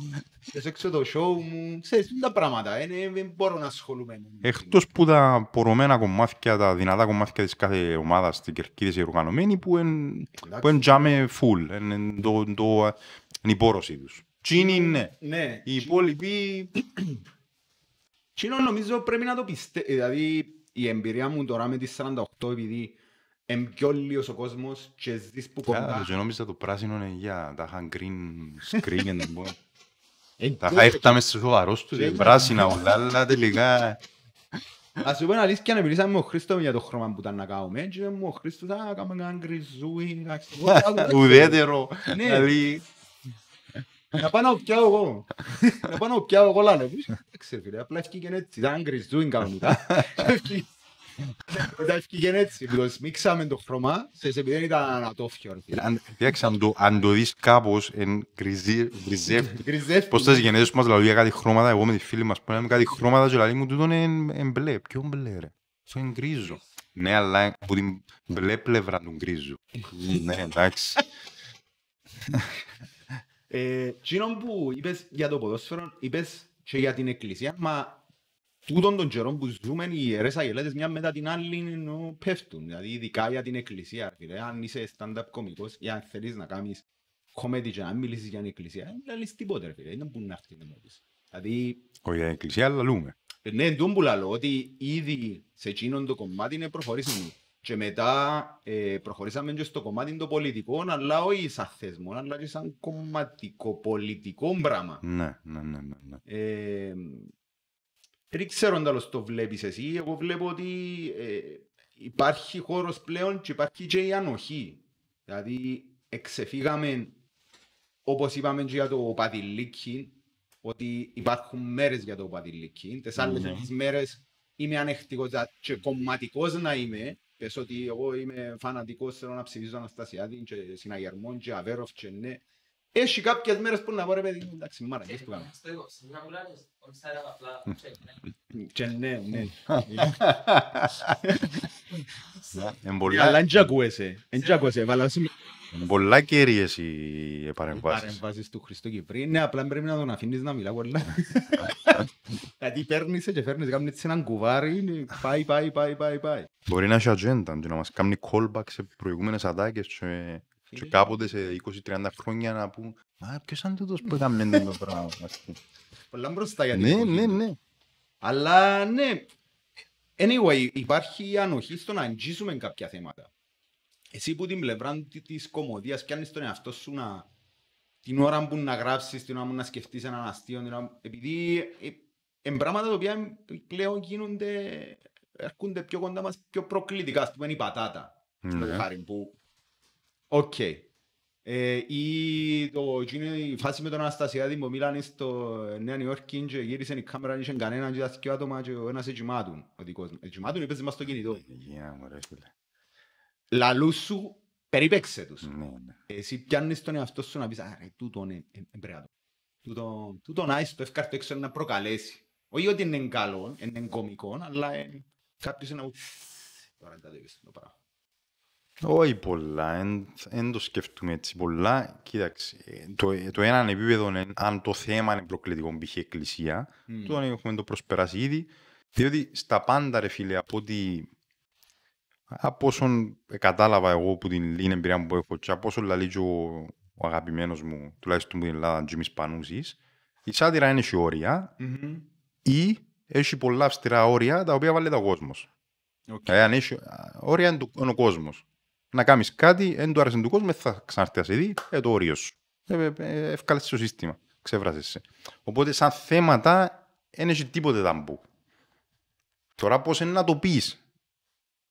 Προσέξω το show μου. Ξέρεις, είναι τα πράγματα. ε, ναι, Δεν μπορώ να ασχολούμαι. με- Εκτός που τα πορωμένα κομμάτια, τα δυνατά κομμάτια της κάθε ομάδας στην Κερκίδη είναι οργανωμένοι που είναι Εντάξει. που είναι τζάμε full, είναι το, το, είναι η πόρωση τους. Τι είναι, ναι. Ναι. Οι υπόλοιποι Τσίνο νομίζω πρέπει να το πιστεύει. Δηλαδή η εμπειρία μου τώρα με τις 48 επειδή είναι πιο λίγος ο κόσμος και ζεις που Καλά, κοντά. και νόμιζα το πράσινο είναι για τα είχαν green screen and all. Ε, Τα και- είχα έρθαμε σε σοβαρός τους, Και- ε, πράσινα όλα, αλλά τελικά... Ας σου πω αλήθεια να μιλήσαμε με τον Χρήστο για το χρώμα που ήταν να κάνουμε και μου ο Χρήστος «Α, κάνουμε έναν γκριζούι». εντάξει». Εγώ, «Α, εντάξει». Ουδέτερο. Ναι. Δηλαδή, Να πάω να πιάω εγώ. Να πάω να πιάω εγώ λάνε. Εντάξει ρε φίλε, απλά ευκήγεν έτσι. Ήταν γκριζούιν κανονικά. Μετά ευκήγεν έτσι. Που το σμίξαμε το χρώμα, σε σε επειδή ήταν ανατόφιο ρε φίλε. αν- εντάξει, αν το- αν το δεις κάπως, εν γκριζί- γκριζεύει. Γκριζεύει. Πώς τις γενέσεις μας λαλούν για κάτι χρώματα, εγώ με τη φίλη μας που λέμε κάτι χρώματα και λαλείς μου τούτο είναι εν μπλε. Ποιο μπλε ρε, αυτό είναι γκρίζο; Ναι, αλλά από την μπλε πλευρά του γκρίζου. Ναι, εντάξει. Ε, Τσίνον που είπες για το ποδόσφαιρο, είπες και για την εκκλησία, μα τούτον τον καιρό που ζούμε οι ιερές αγελέτες μια μετά την άλλη ενώ πέφτουν. Δηλαδή ειδικά για την εκκλησία. ρε Φίλε. Αν είσαι stand-up κομικός ή αν θέλεις να κάνεις comedy και να μιλήσεις για την εκκλησία, δεν λες τίποτε ρε φίλε. Δεν μπορεί να έρθει να μου πεις. Δηλαδή Όχι για την εκκλησία, αλλά λούμε. Ε, Ναι, εντούν που λαλώ, ότι ήδη σε εκείνον το κομμάτι είναι προχωρήσαμε. Και μετά ε, προχωρήσαμε και στο κομμάτι το πολιτικό, αλλά όχι σαν θεσμό, αλλά και σαν κομματικό πολιτικό πράγμα. Ναι, ναι, ναι, ναι. ναι. Ε, δεν ξέρω αν τέλος το βλέπεις εσύ, εγώ βλέπω ότι ε, υπάρχει χώρος πλέον και υπάρχει και η ανοχή. Δηλαδή εξεφύγαμε, όπως είπαμε και για το πατηλίκι, ότι υπάρχουν μέρες για το πατηλίκι. Τις άλλες Ναι. τις μέρες είμαι ανεκτικός δα- και κομματικός να είμαι. Πες ότι εγώ είμαι φανατικός, θέλω να ψηφίσω Αναστασιάδη και Συναγερμόν και Αβέροφ και ναι. Έχει κάποιες μέρες που να πω ρε παιδί μου, εντάξει μάραγκες που κάνουμε. Στο εγώ, στην Αγουλάνης, on side απλά, check, ναι. Και ναι, ναι. Εν πολλά- Αλλά δεν ακούεσαι. Δεν ακούεσαι. Βάλα σου εν πολλά κέρυες οι παρεμβάσεις. παρεμβάσεις του Χριστό Κυπρί. Ναι, απλά πρέπει να τον αφήνεις να μιλά πολλά. Γιατί παίρνεις και φέρνεις κάνεις έτσι έναν κουβάρι. είναι Πάει, πάει, πάει, πάει, πάει. Μπορεί να έχει ατζέντα και να μας κάνει callback σε προηγούμενες ατάκες και, και κάποτε σε 20-30 χρόνια να πούν «Α, ποιος είναι τούτος που έκαμε το πράγμα». Ας πούμε. Πολλά μπροστά για την Ναι, εποχή. ναι, ναι. Αλλά ναι. Anyway, υπάρχει η ανοχή στο να αγγίσουμε κάποια θέματα. Εσύ που την πλευρά τη- της κομμωδίας πιάνεις τον εαυτό σου να... Την ώρα που να γράψεις, την ώρα που να σκεφτείς έναν αστείο, την ώρα... επειδή ε, εν πράγματα τα οποία πλέον γίνονται, έρχονται πιο κοντά μας, πιο προκλητικά, ας πούμε η πατάτα. Ναι. Ναι. Χάρη που... Οκ. Ε, ή το, εκείνο η φάση με τον Αναστασιάδη που μίλανε στο Νέα Νιόρκη και γύρισε η κάμερα, δεν είχε κανέναν και τα δυο άτομα και ο ένας εγκυμάτουν. Ο δικός μου. Εγκυμάτουν ή παίζει μας στο κινητό. Γεια μου, ρε φίλε. Λαλού σου, περίπαιξε τους. Ναι, ναι. Εσύ πιάνεις τον εαυτό σου να πεις, α ρε, τούτον είναι εμπρέατο. Τούτον, τούτον άις το εύκαρτο έξω να προκαλέσει. Όχι ότι είναι καλό, είναι κομικό, αλλά ε, κάποιος είναι να πει, τώρα δεν τα δείξεις το πράγμα. Όχι πολλά, εν- εν το σκεφτούμε έτσι πολλά. Κοίταξε, ε, το, ε, το έναν επίπεδο είναι αν το θέμα είναι προκλητικό π.χ. εκκλησία, Μμ. το έχουμε το προσπεράσει ήδη, διότι στα πάντα ρε φίλε, από ότι από όσον κατάλαβα εγώ που την λίγη εμπειρία που έχω και από όσον λαλεί και ο, ο αγαπημένος μου, τουλάχιστον που την Ελλάδα, Τζίμις Πανούσης, η σάτυρα είναι σε όρια Μμμ. ή έχει πολλά αυστηρά όρια τα οποία βάλλει ο κόσμος. Οκ. Δηλαδή, αν έχει α, όρια είναι, το- είναι ο κόσμος. Να κάνεις κάτι, δεν του άρεσε του κόσμου, θα ξαναρθεί να σε δει, ε, το όριο σου. Ε, ε, ε, Έφκαλέ το το σύστημα. Ξέφρασε. Οπότε, σαν θέματα, δεν έχει τίποτε ταμπού. Τώρα, πώς είναι να το πεις,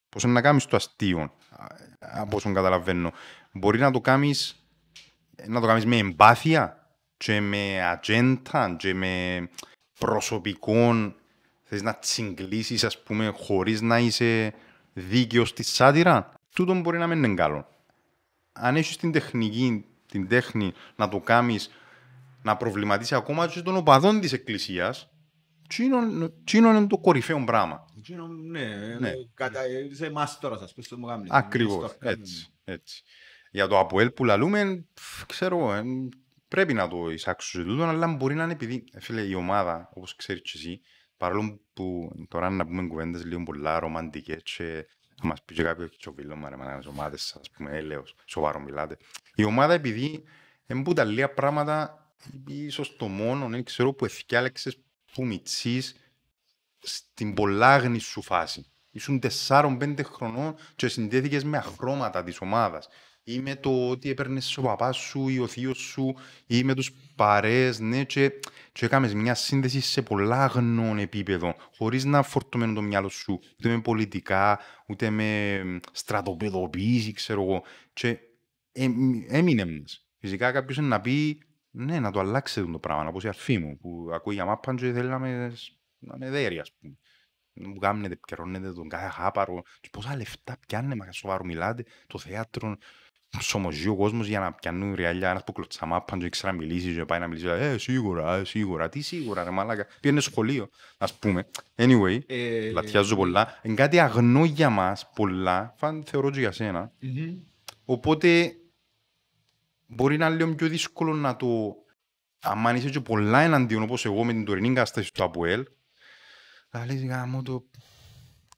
πώς είναι να κάνεις το αστείο, α, από όσον καταλαβαίνω. Μπορεί να το κάνεις να το κάνεις με εμπάθεια και με ατζέντα και με προσωπικών θες να τσιγκλίσεις ας πούμε χωρίς να είσαι δίκαιος στη σάτυρα; Τούτο μπορεί να μην είναι καλό αν έχεις την τεχνική την τέχνη να το κάνεις να προβληματίσεις ακόμα και των οπαδών της εκκλησίας τσίνο είναι το κορυφαίο πράγμα Εκείνο, ναι, Ναι. ε, κατα... είσαι μάστορας, ας πούμε, στο μου γάμνη. Ακριβώς, Στο- έτσι, έτσι. Για το Αποέλ που λαλούμε, φ, ξέρω, εγώ, ε, πρέπει να το εισάξω σε τούτο, αλλά μπορεί να είναι επειδή, ε, φίλε, η ομάδα, όπως ξέρεις και εσύ, παρόλο που τώρα να πούμε κουβέντες λίγο πολλά ρομαντικές και θα μας πει και κάποιος και ο φίλος μου, ρε, μα, τις ομάδες σας, ας πούμε, έλεος, σοβαρό μιλάτε. Η ομάδα επειδή εμπού τα λίγα πράγματα, ίσως το μόνο, δεν ξέρω, που εθιάλεξες που μητσείς στην πολλάγνη σου φάση. Ήσουν 4-5 χρονών και συνδέθηκες με αχρώματα της ομάδας. Ή με το ότι έπαιρνες ο παπάς σου ή ο θείος σου ή με τους παρέες, ναι, και, και έκαμες μια σύνδεση σε πολλάγνων επίπεδο, χωρίς να φορτωμένο το μυαλό σου, ούτε με πολιτικά, ούτε με στρατοπεδοποίηση, ξέρω εγώ. Και ε, έμεινε μας. Φυσικά κάποιος είναι να πει, ναι, να το αλλάξετε το πράγμα, όπως η αρφή μου, που ακούει για μάπαν και θέλει να με, να με δέρει, ας πούμε. Μου κάνετε, επικαιρώνετε τον κάθε χάπαρο. Και πόσα λεφτά πιάνε, μα σοβαρό μιλάτε, το θέατρο, σωμοζεί ο κόσμος για να πιάνουν ριάλια, ένας που κλωτσά μάπαν και ήξερα να μιλήσει και πάει να μιλήσει, ε, σίγουρα, ε, σίγουρα, τι σίγουρα, ρε μαλάκα. Πήγαινε σχολείο, ας πούμε. Anyway, Ε, λατιάζω πολλά. Είναι κάτι αγνό για μας, πολλά, φαν θεωρώ και για σένα. μμμ. Οπότε μπορεί να είναι λίγο πιο δύσκολο να το. Αν είσαι και πολλά εναντίον όπως εγώ με την τωρινή κατάσταση του ΑΠΟΕΛ, θα λες γάμο το.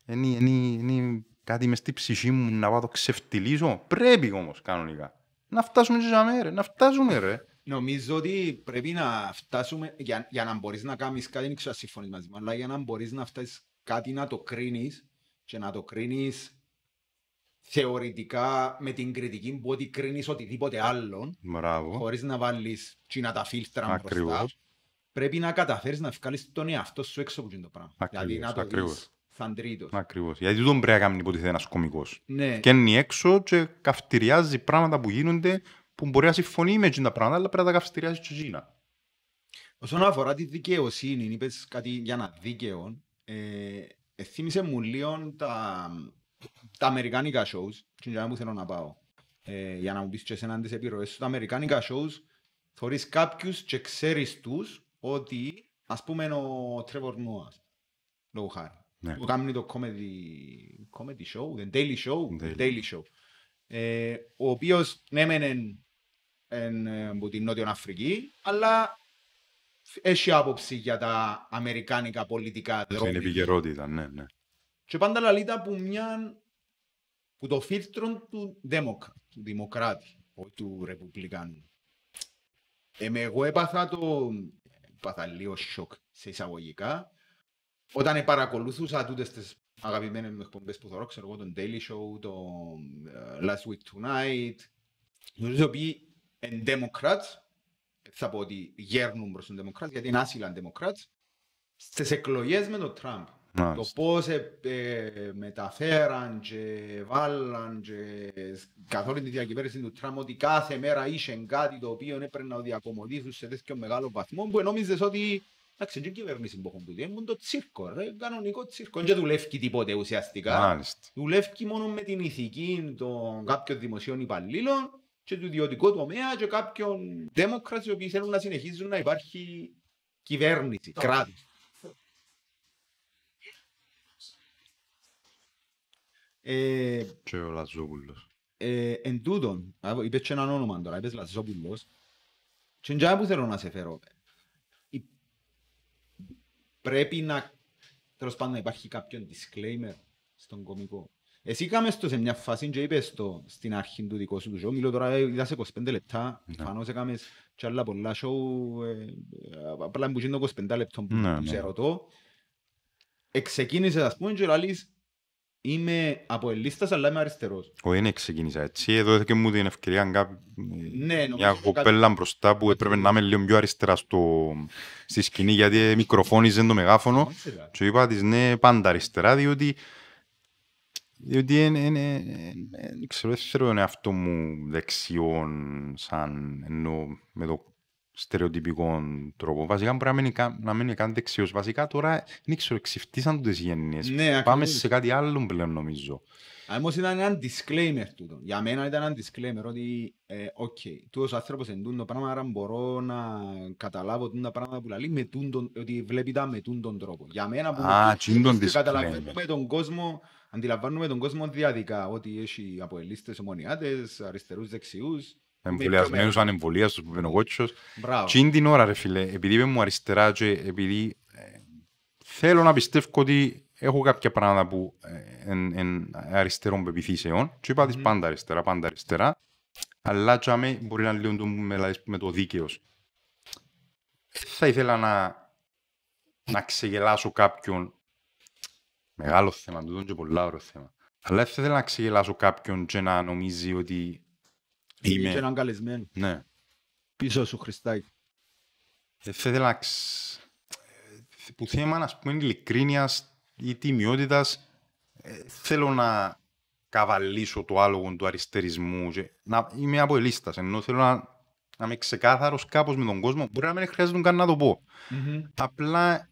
Είναι, είναι, είναι κάτι μες στη ψυχή μου να πάω το ξεφτυλίσω. Πρέπει όμως κανονικά. Να φτάσουμε και για μέρα, να φτάσουμε ρε. Νομίζω ότι πρέπει να φτάσουμε, για, για να μπορείς να κάνεις κάτι, δεν ξέρω αν συμφωνείς μαζί μου, αλλά για να μπορείς να φτάσεις κάτι να το κρίνεις και να το κρίνεις θεωρητικά με την κριτική που ότι κρίνεις οτιδήποτε άλλον, Μπράβο. χωρίς να βάλεις τσίνα τα φίλτρα μπροστά, Ακριβώς. πρέπει να καταφέρεις να βγάλεις τον εαυτό σου έξω από το πράγμα. Ακριβώς, δηλαδή να το ακριβώς. δεις σαν τρίτος. Ακριβώς. Γιατί δεν πρέπει να κάνει υποτίθεται ένας κωμικός. Ναι, Και είναι έξω και καυτηριάζει πράγματα που γίνονται που μπορεί να συμφωνεί με εκείνα τα πράγματα, αλλά πρέπει να τα καυτηριάζει και εκείνα. Όσον αφορά τη δικαιοσύνη, είπες κάτι για ένα δίκαιο, ε, ε, θύμισε μου λίγο τα, τα αμερικάνικα shows, και για να που θέλω να πάω. Ε, για να μου πεις και εσένα τις επιρροές σου, τα αμερικάνικα shows, θωρείς κάποιους και ξέρεις τους ότι, ας πούμε, ο Trevor Noah, λόγω χάρη, Ναι. Που κάνει το comedy, comedy show, the daily show, the Daily. daily show, ε, ο οποίος ναι μεν εν, εν, ε, από την Νότια Αφρική, αλλά έχει άποψη για τα αμερικάνικα πολιτικά Στην δρόμια. επικαιρότητα, ναι, ναι. Και πάντα λαλείται από μια που το φίλτρο του, Δέμοκα, του Δημοκράτη, όχι του Ρεπουμπλικάνου. Ε, με εγώ έπαθα το, έπαθα λίγο σοκ σε εισαγωγικά, όταν παρακολουθούσα τούτες τις αγαπημένες μου εκπομπές που θωρώ, ξέρω εγώ, τον Daily Show, το ε, Last Week Tonight, τους οποίοι είναι Democrats, θα πω ότι γέρνουν προς τον Democrats, γιατί είναι άσυλα Democrats, στις εκλογές με τον Τραμπ. Το Μάλιστα. πώς ε, ε, μεταφέραν και βάλαν και καθ' όλη τη διακυβέρνηση του Τραμπ ότι κάθε μέρα είχε κάτι το οποίο έπρεπε να το διακομωδήσουν σε τέτοιο μεγάλο βαθμό που νόμιζες ότι εντάξει, είναι και η κυβέρνηση που έχουν τούτη, είναι το τσίρκο, ρε, κανονικό τσίρκο. Δεν δουλεύει τίποτε ουσιαστικά. Μάλιστα. Δουλεύει μόνο με την ηθική των κάποιων δημοσίων υπαλλήλων και του ιδιωτικού τομέα και κάποιων δέμοκρατες οι οποίοι θέλουν να συνεχίζουν να υπάρχει κυβέρνηση, κράτος. Ε, Και ο Λαζόπουλος. ε, εν τούτον, α, είπες και έναν όνομα τώρα, είπες Λαζόπουλος, και εντιά που θέλω να σε φέρω. Η- Πρέπει να, τέλος πάντων, να υπάρχει κάποιον disclaimer στον κομικό. Εσύ κάμες το σε μια φάση και είπες το στην αρχή του δικού σου του show, μιλώ τώρα, ε, είδας σε 25 λεπτά, Ναι. φανώς έκαμες και άλλα πολλά show, ε, ε, απλά που είναι 25 λεπτών που Ναι, που ναι. σε ρωτώ. Εξεκίνησες, ας πούμε, και λαλείς, είμαι από ελίστας, αλλά είμαι αριστερός. Όχι, δεν ξεκίνησα έτσι. Εδώ έδωκε μου την ευκαιρία κά- Ναι, νομίζω μια ότι κοπέλα μπροστά που έπρεπε να είμαι λίγο πιο αριστερά στο... στη σκηνή γιατί μικροφώνιζε το μεγάφωνο κάτι- σιγά. και είπα της ναι πάντα αριστερά διότι διότι είναι, είναι, είναι, δεν ξέρω, δεν θέλω τον εαυτό μου δεξιόν σαν εννοώ με το στερεοτυπικό τρόπο. Βασικά μπορεί να μην είναι καν- να μην είναι καν δεξιός. Βασικά τώρα δεν ξέρω, εξυφτήσαν τις γενίες. Ναι, Πάμε ακριβώς. σε κάτι άλλο πλέον νομίζω. Αλλά Όμως ήταν ένα disclaimer τούτο. Για μένα ήταν ένα disclaimer ότι ε, οκ, τούτος άνθρωπος εν τούτο πράγμα, άρα μπορώ να καταλάβω τούτα πράγματα που λέει με τούτον, ότι βλέπει τα με τούτον τρόπο. Για μένα που Α, που- τσίντον που disclaimer. καταλαβαίνουμε τον κόσμο, αντιλαμβάνουμε τον κόσμο διαδικά, ότι έχει από ελίστες ομονιάτες, αριστερούς, δεξιούς. Εμβολιασμένους πιο ανεμβολίαστους που είπε ο κότσος. Μπράβο. Τι είναι την ώρα ρε φίλε, επειδή είμαι μου αριστερά και επειδή ε, θέλω να πιστεύω ότι έχω κάποια πράγματα που είναι αριστερών πεπιθήσεων και είπα της Μμμ. πάντα αριστερά, πάντα αριστερά αλλά και αμέ μπορεί να λίγο το με, με το δίκαιος. Θα ήθελα να, να ξεγελάσω κάποιον μεγάλο θέμα, τούτο είναι και πολλά ωραίο θέμα. Αλλά δεν θα ήθελα να ξεγελάσω κάποιον και να νομίζει ότι Είμαι... είμαι... Και έναν καλεσμένο. Ναι. Πίσω σου, Χριστάκη. Ε, Θα ήθελα να ξ- ε, που θέμα ας πούμε ειλικρίνειας ή τιμιότητας ε, θέλω να καβαλήσω το άλογο του αριστερισμού και να είμαι από ελίστας ενώ θέλω να, να είμαι ξεκάθαρος κάπως με τον κόσμο μπορεί να μην χρειάζεται καν να το πω απλά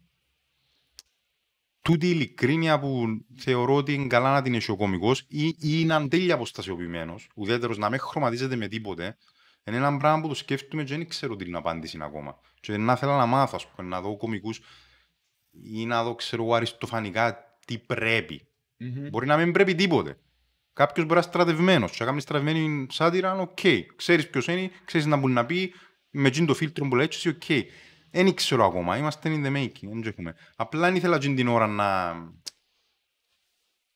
τούτη η ειλικρίνεια που θεωρώ ότι είναι καλά να την έχει ο κωμικός ή, ή είναι εν τέλει αποστασιοποιημένος, ουδέτερος να μην χρωματίζεται με τίποτε, είναι ένα πράγμα που το σκέφτομαι και δεν ξέρω την απάντηση ακόμα. Και να θέλω να μάθω, ας πούμε, να δω κωμικούς ή να δω, ξέρω εγώ, αριστοφανικά τι πρέπει. Μπορεί να μην πρέπει τίποτε. Κάποιος μπορεί να είναι στρατευμένος. Και να κάνει στρατευμένη σάτυρα, οκ. Ξέρεις ποιος είναι, ξέρεις να μπορεί να πει με τζείν' το φίλτρο που λέει, εσύ, οκ. Δεν ξέρω ακόμα. Είμαστε in the making. Δεν έχουμε. Απλά δεν ήθελα τζιν την ώρα να.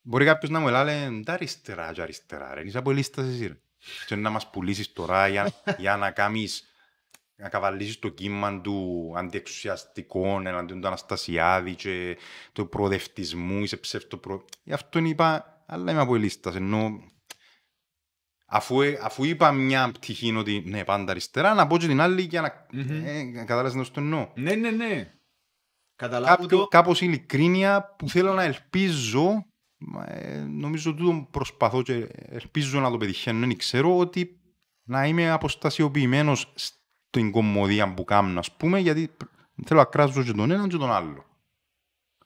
Μπορεί κάποιος να μου λέει, τα αριστερά, και αριστερά. Ρε. Είσαι από λίστας εσύ. Ρε. Και να μας πουλήσεις τώρα για, για να κάνει να καβαλήσεις το κύμα του αντιεξουσιαστικών εναντίον του Αναστασιάδη και του προοδευτισμού, είσαι ψευτοπρο... Γι' αυτό είπα, αλλά είμαι από λίστας, ενώ αφού, ε- αφού είπα μια πτυχή ότι ναι, πάντα αριστερά, να πω και την άλλη για να Μμμ. ε, κατάλαβες να στο εννοώ. Ναι, ναι, ναι. Καταλάβω Κάποιο, το. κάπως ειλικρίνεια που θέλω να ελπίζω, μα, ε, νομίζω τούτο προσπαθώ και ελπίζω να το πετυχαίνω, δεν ξέρω ότι να είμαι αποστασιοποιημένος στην κομμωδία που κάνω, ας πούμε, γιατί θέλω να κράζω και τον έναν και τον άλλο.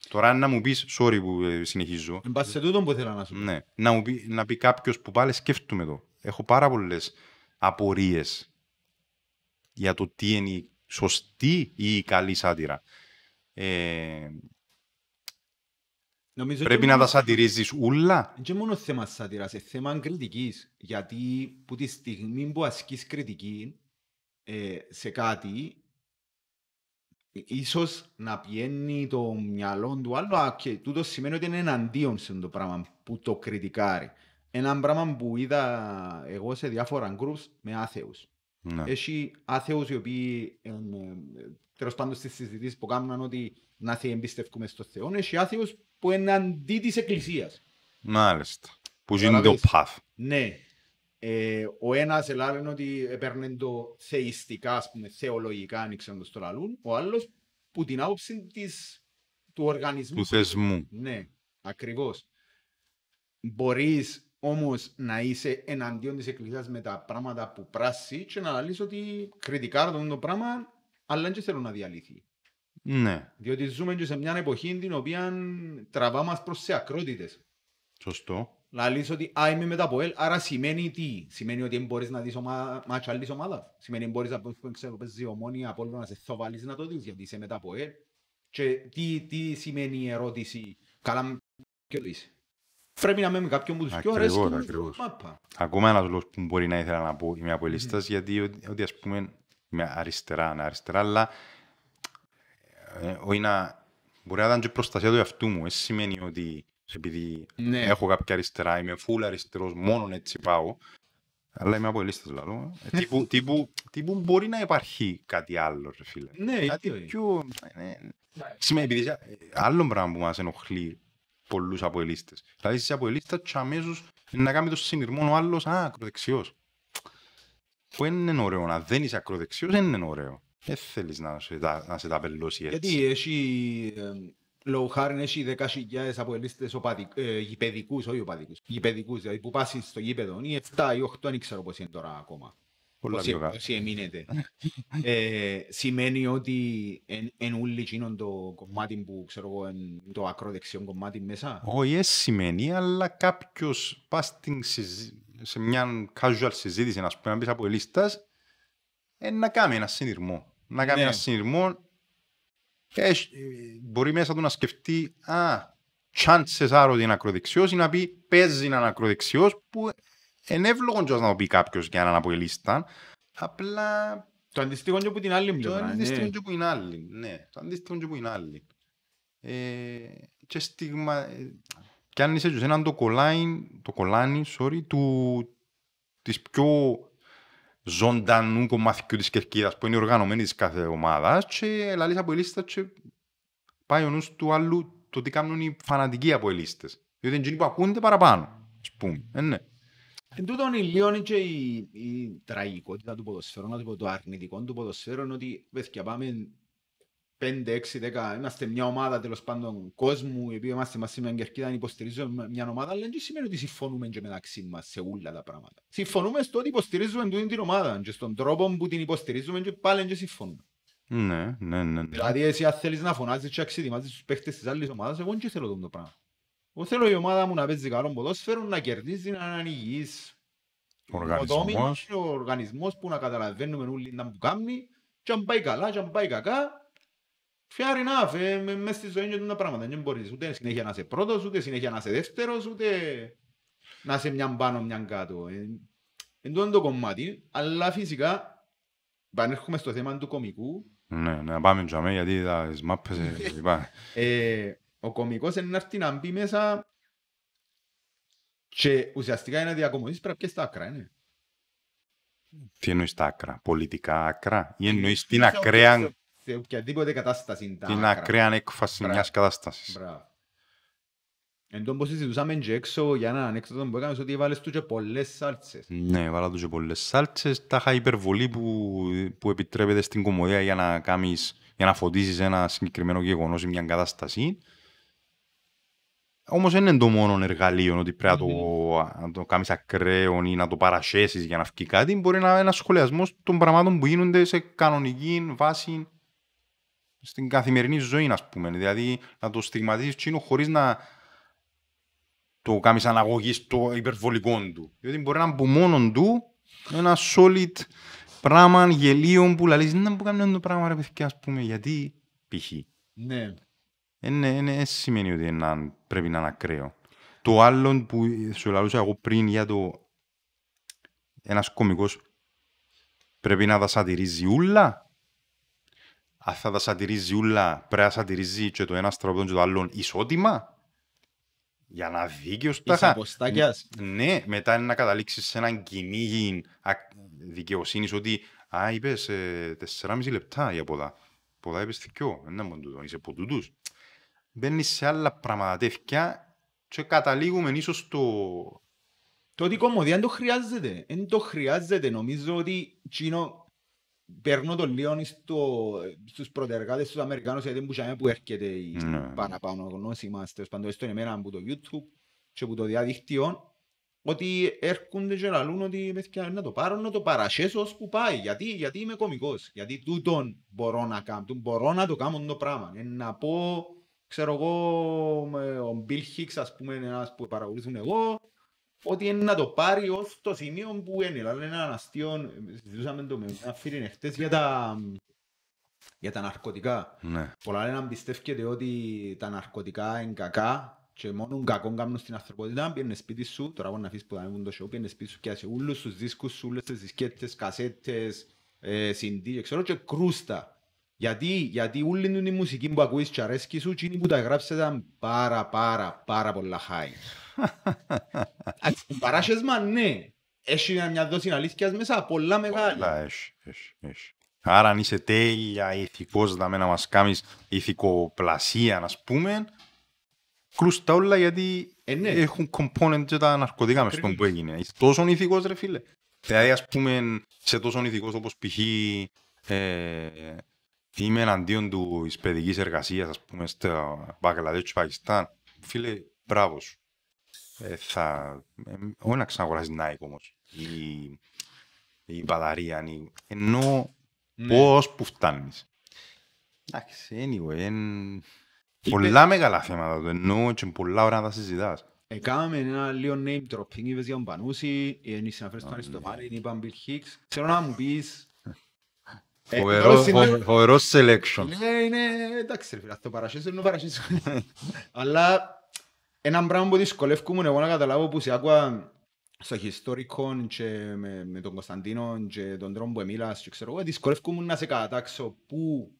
Τώρα να μου πεις, sorry που ε, συνεχίζω, Εν πάση σε τούτο που ήθελα να σου πω. ναι, να, μου πει, να πει κάποιος που πάλι σκέφτομαι το. Έχω πάρα πολλές απορίες για το τι είναι η σωστή ή η καλή σάτυρα. Ε, Νομίζω πρέπει και να τα μόνο- σατυρίζεις ούλα. Δεν είναι μόνο θέμα σάτυρας, είναι θέμα κριτικής. Γιατί που τη στιγμή που ασκείς κριτική ε, σε κάτι, ε, ίσως να πιένει το μυαλό του άλλου, α, και τούτο σημαίνει ότι είναι εναντίον σε το πράγμα που το κριτικάρει. Ένα πράγμα που είδα εγώ σε διάφορα groups με άθεους. Ναι. Έχει άθεους οι οποίοι, ε, ε, τέλος πάντων στις συζητήσεις που κάνουν ότι να άθεοι εμπιστεύκουμε στο Θεό, έχει άθεους που είναι αντί της Εκκλησίας. Μάλιστα. Που είναι το Καταλάβες. path. Ναι. Ε, ο ένας λένε ότι έπαιρνε το θεϊστικά, ας πούμε, θεολογικά, ανοίξαν το στο λαλούν. Ο άλλος που την άποψη της, του οργανισμού. Του θεσμού. Ναι, ακριβώς. Μπορείς όμως να είσαι εναντίον της εκκλησίας με τα πράγματα που πράσει και να λες ότι κριτικάρω το πράγμα, αλλά δεν και θέλω να διαλύθει. Ναι, Διότι ζούμε και σε μια εποχή την οποία τραβά μας προς σε ακρότητες. σωστό. Λαλείς ότι α, είμαι μετά από ελ, άρα σημαίνει τι; Σημαίνει ότι δεν μπορείς να δεις ομα... μάτσα άλλης ομάδας. Σημαίνει ότι μπορείς να πούμε, ξέρω, παίζει ομόνια από όλο να σε θοβαλείς να το δεις, γιατί είσαι μετά από ελ. Και τι, τι σημαίνει η ερώτηση, καλά και το είσαι. Πρέπει να είμαι με κάποιον που τους πιο αρέσει Ακριβώς, και ακριβώς. μάπα. Ακόμα ένας λόγος που μπορεί να ήθελα να πω είμαι από λίστας, γιατί ότι, ότι ας πούμε είμαι αριστερά, ναι, αριστερά, αλλά ε, όχι να, μπορεί να ήταν και προστασία του εαυτού μου. Έτσι σημαίνει ότι επειδή Ναι. έχω κάποια αριστερά, είμαι full αριστερός, μόνον έτσι πάω, αλλά είμαι από λίστας λαλό. Ε, τύπου, τύπου, τύπου μπορεί να υπάρχει κάτι άλλο, ρε φίλε. Ναι, Κάτι γιατί όχι. πιο... ε, Σημαίνει, επειδή ε, άλλο πράγμα που μας ενοχλεί πολλούς αποελίστες. Δηλαδή είσαι αποελίστας και αμέσως να κάνει το συνειρμό ο άλλος, α, ακροδεξιός. Που δεν είναι ωραίο, να δεν είσαι ακροδεξιός δεν είναι ωραίο. Δεν θέλεις να σε, τα- να σε ταπελώσει έτσι. Γιατί έχει, ε, λόγω χάρη έχει 10.000 αποελίστες οπαδικ, ε, γηπεδικούς, όχι οπαδικούς, γηπεδικούς, δηλαδή που πας στο γήπεδο, ή 7 ή 8, δεν ξέρω πώς είναι τώρα ακόμα. Πολλά Όσοι, πιο κάτω. όσοι εμείνετε. ε, σημαίνει ότι εν, εν ούλοι εκείνον το κομμάτι που ξέρω εγώ, εν, το ακροδεξιό κομμάτι μέσα; Όχι, έτσι σημαίνει, αλλά κάποιος πας στην συζή- σε μια casual συζήτηση, να πούμε, να πεις από ελίστας, ε, να κάνει ένα συνειρμό. Να κάνει Ναι. ένα συνειρμό, και έχει- ε, μπορεί μέσα του να σκεφτεί, α, chances are ότι είναι ακροδεξιός ή να πει παίζει να είναι ακροδεξιός, που είναι εύλογο κιόλας να το πει κάποιος για έναν αποελίστα, απλά Το αντιστοίχο είναι από την άλλη το πλευρά. αντίστοιχο ναι. και που είναι άλλη. Ναι, το αντίστοιχο και που είναι άλλη. Ε, και στιγμα... ε, Κι αν είσαι και σε έναν το κολλάνι, το κολλάνι, sorry, του, της πιο ζωντανού κομμάτιου της κερκίδας που είναι οργανωμένη της κάθε ομάδας και λαλείς από ελίστας και πάει ο νους του άλλου το τι κάνουν οι φανατικοί από ελίστες. Διότι είναι εκείνοι που ακούνται παραπάνω, ας πούμε. Ε, ναι. Εν τούτον η λιώνει και η, η τραγικότητα του ποδοσφαίρου, να το πω το αρνητικό του ποδοσφαίρου είναι ότι παιδιά πάμε 5, 6, 10, είμαστε μια ομάδα τέλος πάντων κόσμου, οι οποίοι είμαστε μαζί με μια κερκίδα, υποστηρίζουμε μια ομάδα, αλλά δεν σημαίνει ότι συμφωνούμε και μεταξύ μας σε όλα τα πράγματα. Συμφωνούμε στο ότι υποστηρίζουμε τούτη την ομάδα και στον τρόπο που την υποστηρίζουμε και πάλι και συμφωνούμε. Ναι, ναι, ναι. ναι. Δηλαδή εσύ αν θέλεις να φωνάζεις και να ξετοιμάζεις τους παίχτες της άλλης ομάδας, εγώ δεν θέλω το πράγμα. Εγώ θέλω η ομάδα μου να παίζει καλό ποδόσφαιρο, να κερδίζει, να είναι υγιής. Οργανισμός. Ο οργανισμός που να καταλαβαίνουμε όλοι να που κάνει και αν πάει καλά και αν πάει κακά Fair enough, ε, με- μες στη ζωή είναι τα πράγματα. Δεν μπορείς ούτε συνέχεια να είσαι πρώτος, ούτε συνέχεια να είσαι δεύτερος, ούτε να είσαι μια πάνω, μια κάτω. Ε, Εν τούτο είναι το κομμάτι, αλλά φυσικά επανέρχομαι στο θέμα του κομικού. Ναι, να πάμε τζαμέ γιατί τα τις μάπες ε, είπα. Ε, ο κομικός είναι να έρθει να μπει μέσα και ουσιαστικά είναι να διακομωδείς πρέπει και στα άκρα, είναι. Τι εννοείς τα άκρα, πολιτικά άκρα ή εννοείς την ακραία, Σε οποιαδήποτε κατάσταση. τα την άκρα. ακραία έκφαση Μπράβο. μιας κατάστασης. Μπράβο. Εν τω πως συζητούσαμε και έξω για έναν ανέκδοτο που έκανες ότι έβαλες του και πολλές σάλτσες. Ναι, βάλα του και πολλές σάλτσες, τα είχα υπερβολή που, που επιτρέπεται στην κομμωδία για να, κάνεις, για να φωτίσεις ένα συγκεκριμένο γεγονός ή μια κατάσταση. Όμως δεν είναι το μόνο εργαλείο ότι πρέπει να το, να το κάνεις ακραίο ή να το παρασέσεις για να βγει κάτι. Μπορεί να είναι ένας σχολιασμός των πραγμάτων που γίνονται σε κανονική βάση στην καθημερινή ζωή, ας πούμε. Δηλαδή να το στιγματίσεις τσίνο χωρίς να το κάνεις αναγωγής στο υπερβολικό του. Διότι μπορεί να είναι από μόνον του ένα solid πράγμα γελίο που λαλείς να μου κάνει το πράγμα ρε παιδιά, ας πούμε, γιατί π.χ. Ναι. Είναι, είναι, δεν σημαίνει ότι είναι, πρέπει να είναι ακραίο. Το άλλο που σου λαλούσα εγώ πριν για το ένας κωμικός πρέπει να τα σατηρίζει ούλα. Αν θα τα σατηρίζει ούλα, πρέπει να σατηρίζει και το ένας στραπτό και το άλλο ισότιμα. Για να δίκαιος τα Είσαι χα- αποστάκιας. ναι, μετά είναι να καταλήξεις σε έναν κυνήγι ακ- δικαιοσύνης ότι «Α, είπες ε, 4,5 λεπτά για ποδά». Ποδά είπες θυκιό, δεν είναι μόνο τούτο, είσαι από τούτους. Μπαίνεις σε άλλα πράγματα τέτοια και καταλήγουμε ίσως στο... Το ότι η κομμωδία δεν το χρειάζεται. Δεν το χρειάζεται. Νομίζω ότι τσίνο παίρνω το λίγο στο, στους πρωτεργάτες τους Αμερικάνους γιατί που, τσάμε που έρχεται η Ναι. παραπάνω γνώση μας τέλος πάντων στον εμένα από το YouTube και από το διαδίκτυο ότι έρχονται και λαλούν ότι παιδιά, να το πάρω να το παρασέσω ως που πάει. Γιατί, γιατί είμαι κωμικός. Γιατί τούτον μπορώ να κάνω. τούτον Μπορώ να το κάνω το πράγμα. Ε, να πω, ξέρω εγώ, με ο Bill Hicks ας πούμε ένας που παρακολουθούν εγώ ότι είναι να το πάρει ως το σημείο που είναι. Δηλαδή είναι έναν αστείο, συζητούσαμε το με μια φίλη εχθές για τα, για τα ναρκωτικά. Ναι. Πολλά λένε να πιστεύετε ότι τα ναρκωτικά είναι κακά και μόνο κακό κάνουν στην ανθρωπότητα. Πιένε σπίτι σου, τώρα μπορεί να αφήσεις που θα ανέβουν το show, πιένε σπίτι σου και άσε όλους τους δίσκους σου, όλες τις δισκέτες, κασέτες, ε, CD, και ξέρω και κρούστα. Γιατί, γιατί όλη την μουσική που ακούεις και αρέσκει σου, εκείνοι που τα γράψετε ήταν πάρα πάρα πάρα πολλά high. Παράσχεσμα, ναι. Έχει μια δόση αλήθειας μέσα, πολλά μεγάλη. Πολλά έχει, έχει, έχει. Άρα αν είσαι τέλεια ηθικός δαμε να μας κάνεις ηθικοπλασία, ας πούμε, κλούστα όλα γιατί Ε, ναι. έχουν component και τα ναρκωτικά μες στον που έγινε. Είσαι τόσο ηθικός ρε φίλε. Δηλαδή ας πούμε σε τόσο ηθικός όπως π.χ. Ε, είμαι εναντίον του της παιδικής εργασίας ας πούμε στο Μπαγκλαδές του Πακιστάν. Φίλε, μπράβο σου. Ε, θα... Ε, όχι να ξαναγοράσεις Nike όμως. Ή, ή μπαταρία. Ή... Ενώ Ναι. πώς που φτάνεις. Εντάξει, anyway, εν... πολλά μεγάλα θέματα το εννοώ και πολλά ώρα να τα συζητάς. Έκαναμε ένα λίγο name dropping, είπες για τον Πανούση, οι συναφρές του Αριστομάρη, είπαν Bill Hicks. Ξέρω να μου πεις... Ε, Φοβερό, τώρα σήμερα- φοβε- φοβερό selection. Ναι, είναι... Εντάξει ρε φίλε, αυτό παρασύσω, είναι παρασύσω. Αλλά ένα πράγμα που δυσκολεύκομαι εγώ να καταλάβω που σε άκουα στο ιστορικό και με, με τον Κωνσταντίνο και τον τρόπο που μίλας και ξέρω εγώ, δυσκολεύκομαι να σε κατατάξω πού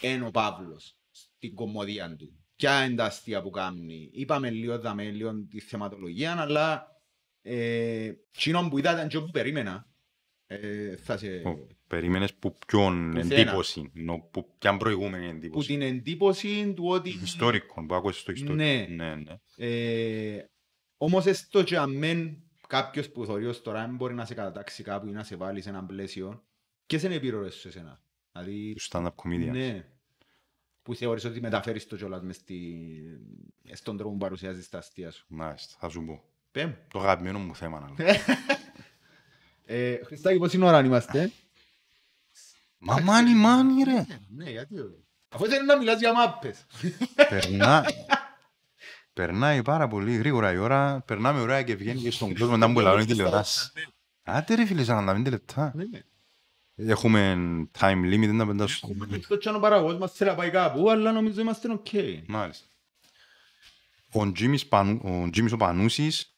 είναι ο Παύλος στην κομμωδία του. Ποια είναι τα αστεία που κάνει. Είπαμε λίγο, δαμε λίγο τη θεματολογία, αλλά ε, εκείνο που είδα ήταν και που περίμενα. Ε, θα σε... Ω, Περίμενες που ποιον Που εντύπωση, νο- που ποιαν προηγούμενη που εντύπωση. την εντύπωση του ότι Ιστορικό, που άκουσες το ιστορικό. Ναι. ναι, ναι. Ε, όμως έστω και αμέν κάποιος που θωρεί ως τώρα δεν μπορεί να σε κατατάξει κάπου ή να σε βάλει σε ένα πλαίσιο και σε επιρροές σου εσένα. Δηλαδή, Τους stand-up comedians. ναι, που θεωρείς ότι μεταφέρεις το κιόλας μες στη... στον τρόπο που παρουσιάζεις τα αστεία σου. Μάλιστα, θα σου πω. Πέμ. Το αγαπημένο μου θέμα. να λέω. Ε, Χριστάκη, πόση ώρα είμαστε; Μα μάνι, μάνι ρε. Ναι, γιατί όχι. Αφού θέλεις να μιλάς για μάπες. Περνά... Περνάει πάρα πολύ γρήγορα η ώρα, περνάμε ωραία και βγαίνει και στον κόσμο μετά που λαώνει τηλεοράση. Άντε ρε φίλε, 45 λεπτά. Ναι, ναι. Έχουμε time limit να πεντάσουμε. Στο τσάνο παραγωγός μας θέλει να πάει κάπου, αλλά νομίζω είμαστε οκ. Μάλιστα. Ο Τζίμις, Πανού, ο Τζίμις ο Πανούσης, ε,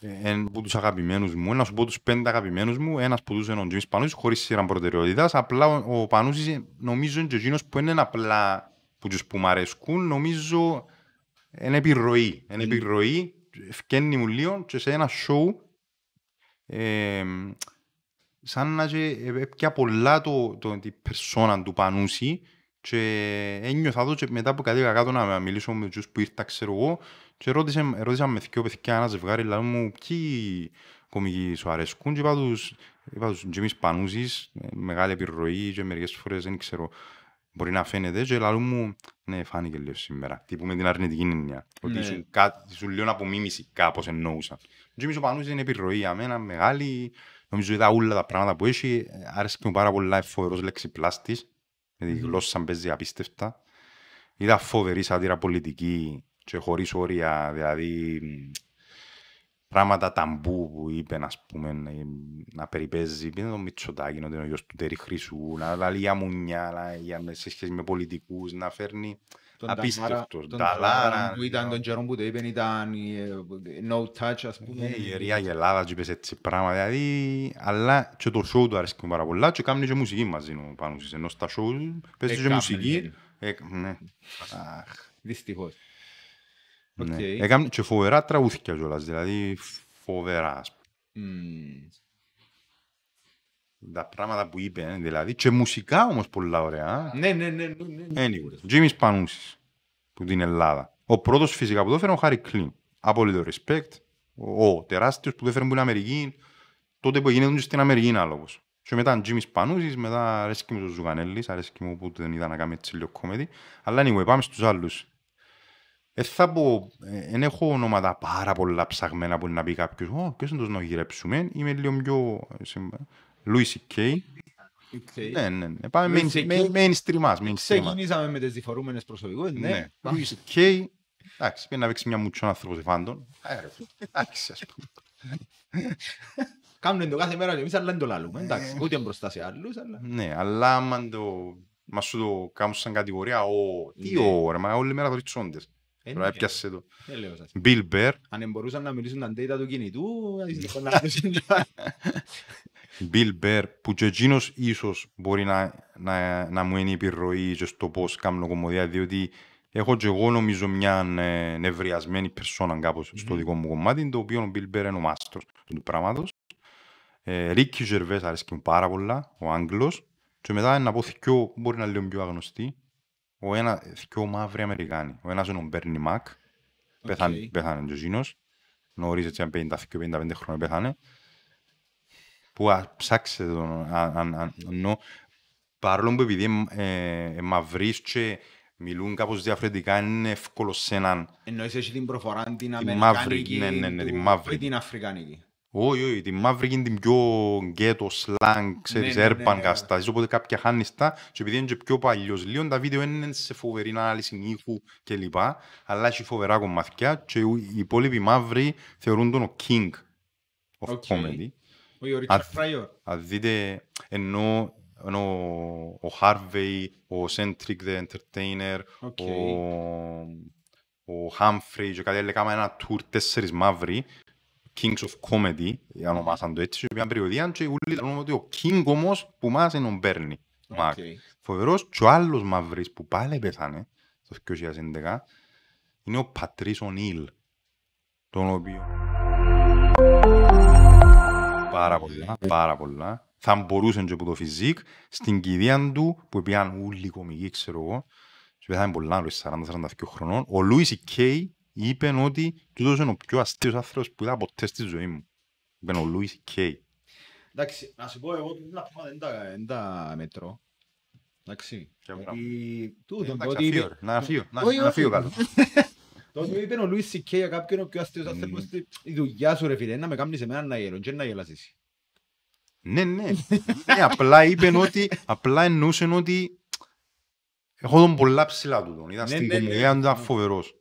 εν που τους αγαπημένους μου, να σου πω τους πέντε αγαπημένους μου, ένας που τους είναι ο Τζίμις Πανούσης, χωρίς σειρά προτεραιότητας, απλά ο, ο Πανούσης ε, νομίζω είναι και εκείνος που είναι απλά που τους που μ' αρέσκουν, νομίζω είναι επιρροή, είναι επιρροή, ευκένει μου λίγο και σε ένα show, ε, σαν να και έπια πολλά το, το, την περσόνα του Πανούση και ένιωθα εδώ και μετά που κατέβηκα κάτω να μιλήσω με τους που ήρθα ξέρω εγώ και ρώτησα, ρώτησα με δυο παιδιά ένα ζευγάρι λέω μου ποιοι κομικοί σου αρέσκουν; Και είπα τους, είπα τους Τζίμις Πανούσης ε, μεγάλη επιρροή και μερικές φορές δεν ξέρω μπορεί να φαίνεται και λέω μου ναι φάνηκε λίγο σήμερα τύπου με την αρνητική έννοια ότι Ναι. σου, κάτι, σου λέω απομίμηση κάπως εννοούσα ο Τζίμις ο Πανούσης είναι επιρροή για μένα μεγάλη νομίζω είδα όλα τα πράγματα που έχει άρεσε μου πάρα πολλά είναι φοβερός λεξιπλάστης με τη γλώσσα παίζει απίστευτα. Είδα φοβερή σάτυρα πολιτική και χωρίς όρια, δηλαδή μ, πράγματα ταμπού που είπε, ας πούμε, ε, να περιπέζει, πήγαινε το Μητσοτάκη, ότι είναι ο γιος του Τέρι Χρυσού, να λέει για μουνιά, να- για, σε σχέση με πολιτικούς, να φέρνει Τον απίστευτος. Ταμάρα- τον Νταλάρα, Ταμάρα που ήταν ναι. τον καιρό που το είπεν ήταν ε, no touch ας πούμε. Ε, η ιερία γελάδα και είπες έτσι πράγματα, δηλαδή, αλλά και το show του αρέσει μου πάρα πολλά τζιαι κάνει και μουσική μαζί ο Πάνουσης, ενώ στα show παίζει και Έκαμε, μουσική. Ε, ναι. Αχ. Δυστυχώς. Ναι. Οκ. Έκαμε και φοβερά τραγούδια κιόλας, δηλαδή φοβερά. ας πούμε. Μμμ. Τα πράγματα που είπε, ε, δηλαδή, και μουσικά όμως πολλά ωραία. Ναι, ναι, ναι, ναι, ναι. Anyway, Τζίμις Πανούσης, που την Ελλάδα. Ο πρώτος φυσικά που το έφερε ο Χάρρυ Κλυνν. Απόλυτο respect. Ο, ο τεράστιος που το έφερε που είναι Αμερική, τότε που έγινε στην Αμερική άλογος. Και μετά Τζίμις Πανούσης, μετά αρέσκει μου ο Ζουγανέλης, αρέσκει μου που δεν είδα να κάνει έτσι λίγο comedy. Αλλά anyway, πάμε στους άλλους. Ε, θα πω, ε, εν έχω ονόματα πάρα πολλά ψαγμένα που να πει κάποιος «Ω, ποιος είναι το να γυρέψουμε». Είμαι λίγο πιο... ε, συμπα- Louis C.K. Οκ. Ναι, ναι, ναι. Πάμε Louis main- CK. main- mainstream μας, mainstream μας. Ξεκινήσαμε με τις διφορούμενες προσωπικότητες, Ναι. ναι. Πάμε. Louis C.K. Εντάξει, πρέπει να παίξει μια μουτσόν άνθρωπος εφάντων. Εντάξει, ας πούμε. Κάνουμε το κάθε μέρα και εμείς αλλά δεν το λάλλουμε. Εντάξει, ούτε μπροστά σε άλλους, αλλά... Ναι, αλλά άμα το... Μα σου το κάνουν σαν κατηγορία, «Ω, τι Ναι. ώρα, μα όλη μέρα το ρίτσόντες. Ε, Τώρα ναι. έπιασε το. Δεν λέω σας. Bill Bear, Αν μπορούσαν να μιλήσουν τα data του κινητού, ας να μιλήσουν τα- Bill Bear, που και εκείνος ίσως μπορεί να, να, να μου είναι επιρροή και στο πώς κάνω κομμωδία, διότι έχω και εγώ νομίζω μια ε, νευριασμένη περσόνα κάπως στο δικό μου κομμάτι, το οποίο ο Bill Burr είναι ο μάστρος του πράγματος. Ε, Ricky Gervais αρέσκει μου πάρα πολλά, ο Άγγλος, και μετά να πω θκυο, μπορεί να είναι λίγο πιο άγνωστοι, ο ένας, θκυο μαύροι Αμερικάνοι. Ο ένας είναι ο Bernie Mac, πέθανε, Οκ. πέθανε και εκείνος, νωρίς έτσι αν 50-55 χρόνια πέθανε, που α, ψάξετε τον, αν, αν, αν, ενώ, παρόλο που επειδή ε, ε, μαυρείς και μιλούν κάπως διαφορετικά, είναι εύκολο σε έναν Εννοείς έχει την προφορά την μαύρη, αμερικάνικη, ναι, ναι, ναι, του- την μαύρη. όχι την αφρικάνικη; Όχι, όχι, τη μαύρη είναι την πιο γκέτο, σλάνγκ, ξέρεις, ναι, ναι, έρπαν ναι. καταστάσεις, οπότε κάποια χάνεις τα και επειδή είναι και πιο παλιός λίγο, τα βίντεο είναι σε φοβερή ανάλυση ήχου κλπ. Αλλά έχει φοβερά κομμάτια και οι υπόλοιποι μαύροι θεωρούν τον ο king of Οκ. comedy. Όχι, ο Α, Ρίτσαρντ Πράιορ. Αν δείτε, ενώ, ενώ ο Harvey, ο Cedric the Entertainer, Οκ. ο, ο Hughley και κάτι άλλο, έκανα ένα tour τέσσερις μαύροι, Kings of Comedy, ονομάσαν το έτσι, και πήγαν περιοδεία και όλοι λένε ότι ο King όμως που μας είναι ο Bernie. Mac. Οκ. Φοβερός και ο άλλος μαύρος που πάλι πέθανε το 2011 είναι ο Πατρίς Ονίλ, τον οποίο πάρα πολλά, πάρα πολλά. Θα μπορούσε και από το φυσικ, στην κηδεία του που πήγαν όλοι οι κομικοί, ξέρω εγώ, και πέθανε πολλά, άλλο 40-42 χρονών, ο Λούις Κέι είπε ότι τούτος είναι ο πιο αστείος άνθρωπος που είδα ποτέ στη ζωή μου. Είπε ο Λούις Κέι. Εντάξει, να σου πω εγώ πολλά πράγματα δεν τα- δεν τα μετρώ. Εντάξει. Ποια Γιατί τούτο, το Εντάξει, ότι αφήγω, είπε- ρε, να φύγω, να- Όχι, να όχι. φύγω κάτω. το ότι είπε ο Λουίς Σικέ για κάποιον ο πιο αστείος Mm. άνθρωπος, ότι η δουλειά σου ρε φίλε, είναι να με κάνεις εμένα να γελώ και να γελάσεις. Ναι, ναι. ναι, απλά είπε ότι, απλά εννοούσε ότι έχω τον πολλά ψηλά του τον. Ήταν Ναι, στην ναι, ναι, κομμωδία του, ήταν ναι. φοβερός.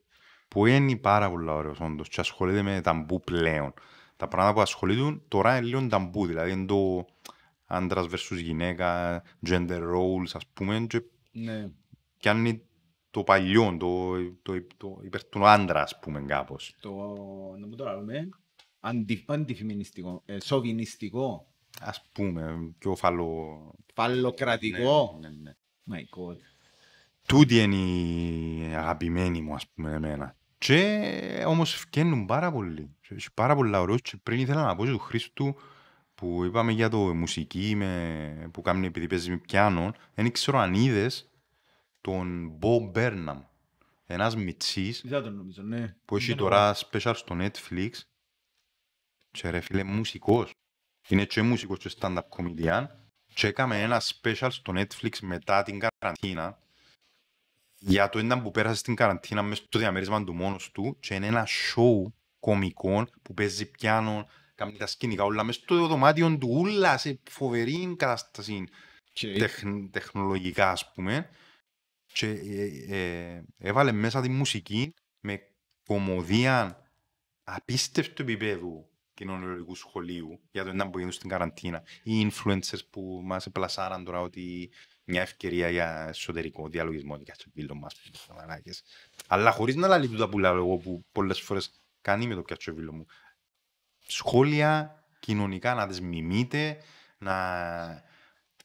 Που είναι πάρα πολλά ωραίος όντως και ασχολείται με ταμπού πλέον. Τα πράγματα που ασχολείται τώρα είναι λίγο ταμπού, δηλαδή είναι το άντρας versus γυναίκα, gender roles ας πούμε και Ναι. πιάνει το παλιό, το, το, το υπέρ του άντρα ας πούμε κάπως. Το, να μου το λέμε, αντι, αντιφεμινιστικό, ε, σοβινιστικό, Ας πούμε, πιο φαλο... φαλλοκρατικό. Ναι, ναι, ναι. My God. Τούτη είναι η αγαπημένη μου, ας πούμε, εμένα. Και όμως φκαίνουν πάρα πολύ. Και Έχει πάρα πολλά ωραίους και πριν ήθελα να πω και του Χρήστου που είπαμε για το μουσική με, που κάνει επειδή παίζει με πιάνο, δεν ξέρω αν είδες τον Bob Burnham, ένας μιτσής Είδα τον νομίζω, ναι. που έχει Δεν τώρα special στο Netflix και ρε φίλε μουσικός. Είναι και μουσικός και stand-up comedian και έκαμε ένα special στο Netflix μετά την καραντίνα για το ήταν που πέρασε στην καραντίνα μέσα στο διαμέρισμα του μόνος του και είναι ένα show κομικών που παίζει πιάνο, κάνει τα σκηνικά όλα μέσα στο δωμάτιο του ούλα σε φοβερή κατάσταση Και- τεχ- τεχνολογικά ας πούμε. Και ε, ε, έβαλε μέσα τη μουσική με κομμωδία απίστευτου επίπεδου κοινωνιολογικού σχολείου για το ένα που γίνουν στην καραντίνα. Οι influencers που μας επλασάραν τώρα ότι μια ευκαιρία για εσωτερικό διαλογισμό ότι κάτσε βίλο μας μαλάκες. αλλά χωρίς να λαλείς τούτα που λέω εγώ που πολλές φορές κάνει με το πιάτσο βίλο μου σχόλια κοινωνικά να τις μιμείτε να,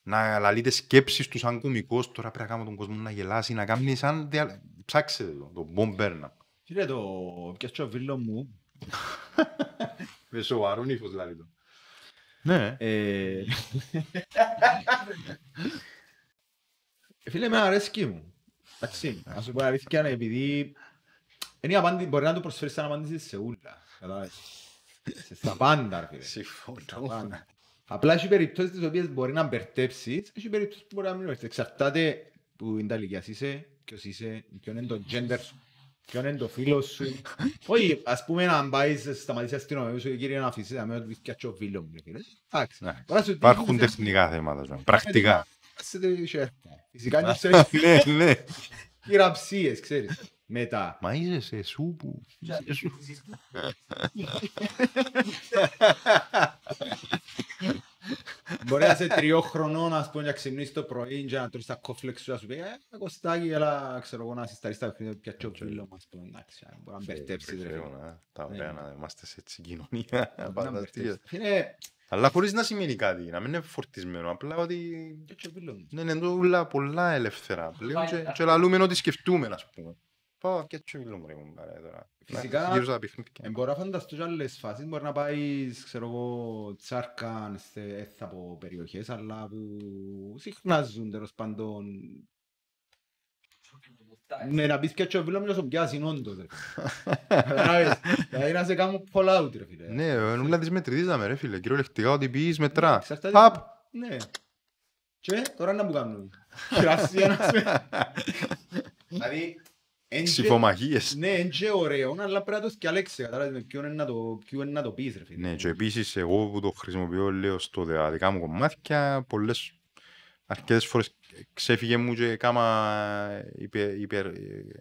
να λαλείτε σκέψεις τους σαν κωμικός τώρα πρέπει να κάνω τον κόσμο να γελάσει να κάνει σαν δια... ψάξετε το, το Bob Burnham Κύριε, το πιάτσο βίλο μου, με σοβαρόν ύφος δηλαδή το. Ναι. Ε, φίλε, με αρέσκει μου. Εντάξει, να σου πω αλήθεια, επειδή είναι η απάντη, μπορεί να του προσφέρεις σαν απάντηση σε ούλα. Κατάλαβες. Σε- Στα πάντα, ρε φίλε. Στα συμφωνώ πάντα. Απλά έχει περιπτώσεις τις οποίες μπορεί να μπερτέψεις, έχει περιπτώσεις που μπορεί να μην μπερτέψεις. Εξαρτάται που είναι τα ηλικίας είσαι, ποιος είσαι, ποιο είναι το gender σου, ποιο είναι το φίλο σου. Όχι, ας πούμε να πάεις σταματήσεις αστυνομία σου και κύριε να αφήσεις να μην πεις ο φίλο μου. ρε φίλε. Εντάξει. Ναι. Τώρα σου Υπάρχουν τύχει, τεχνικά θέματα ζωή. πρακτικά σε τη σέρκα. Φυσικά είναι ξέρεις ναι ναι χειραψίες, ξέρεις. Μετά. μα είσαι σε σου που είσαι σου. Μπορεί να είσαι τριών χρονών, ας πούμε, να ξυπνήσεις το πρωί και να τρως τα κόφλεξ σου, να σου πει «Ε, Κωστάκη, έλα, ξέρω εγώ, να συσταρίσεις τα παιχνίδια, πιάτσω ο φίλο μας». Εντάξει, μπορεί να μπερτέψεις, ρε φίλε. Θεώνα, τα Ναι. ωραία να είμαστε σε έτσι κοινωνία Μπορεί να φανταστείτε. μπερδέψεις. Φίλε, αλλά χωρίς να σημαίνει κάτι να μην είναι φορτισμένο απλά ότι πιάτσω ο φίλο μου. Ναι, είναι όλα πολλά ελεύθερα πλέον και, και λαλούμε ό,τι σκεφτούμε, ας πούμε. Πάω και έτσι μιλούμε ρε κουμπάρε τώρα. Φυσικά, Να, Γύρω στα παιχνίδια. Ε, μπορώ να φανταστώ και άλλες φάσεις, μπορεί να πάεις, ξέρω εγώ, τσάρκαν σε έθα από περιοχές, αλλά που συχνάζουν τέλος πάντων. Ναι, να πεις πιάτσω ο φίλο μου και να σου πιάσει όντως, ρε. Καταλάβες, Δηλαδή να σε κάνω Fallout, ρε φίλε. Ναι, νουλά τις μετρητίζαμε ρε φίλε. Κυριολεκτικά ότι πεις μετρά. Εξαρτάται- Παπ. Ναι. Και τώρα να μου κάνουν. Κρασία να σε... Δηλαδή, εν και- Ψηφομαχίες. ναι, είναι και ωραίο, αλλά πρέπει να το σκιαλέξεις, κατάλαβες με ποιον είναι να το- ποιον είναι να το πεις, ρε φίλε. Ναι, και επίσης εγώ που το χρησιμοποιώ λέω στο δε- δικά μου κομμάτια πολλές αρκετές φορές ξέφυγε μου και κάμα υπερ, υπερ,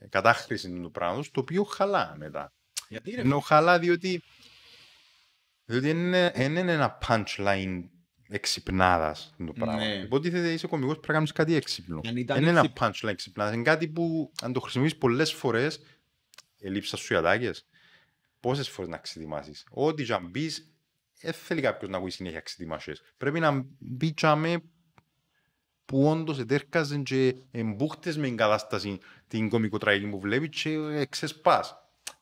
κατάχρηση του πράγματος το οποίο χαλά μετά. Γιατί ρε Ενώ χαλά διότι διότι είναι, είναι ένα punchline εξυπνάδας το πράγμα. Ναι. Υποτίθεται είσαι κομικός πρέπει να κάνεις κάτι έξυπνο. Αν ήταν Είναι ένα έξυπνο. punchline εξυπνάδας. Είναι κάτι που αν το χρησιμοποιείς πολλές φορές ελείψα σου οι ατάκες. Πόσες φορές να ξετοιμάσεις. Ό,τι και αν πεις, δεν θέλει κάποιος να ακούει συνέχεια ξετοιμάσεις. Πρέπει να μπει τσάμε που όντως ετέρκαζε και εμπούχτες με την κατάσταση την κομικοτραγική που βλέπεις και ξεσπάς.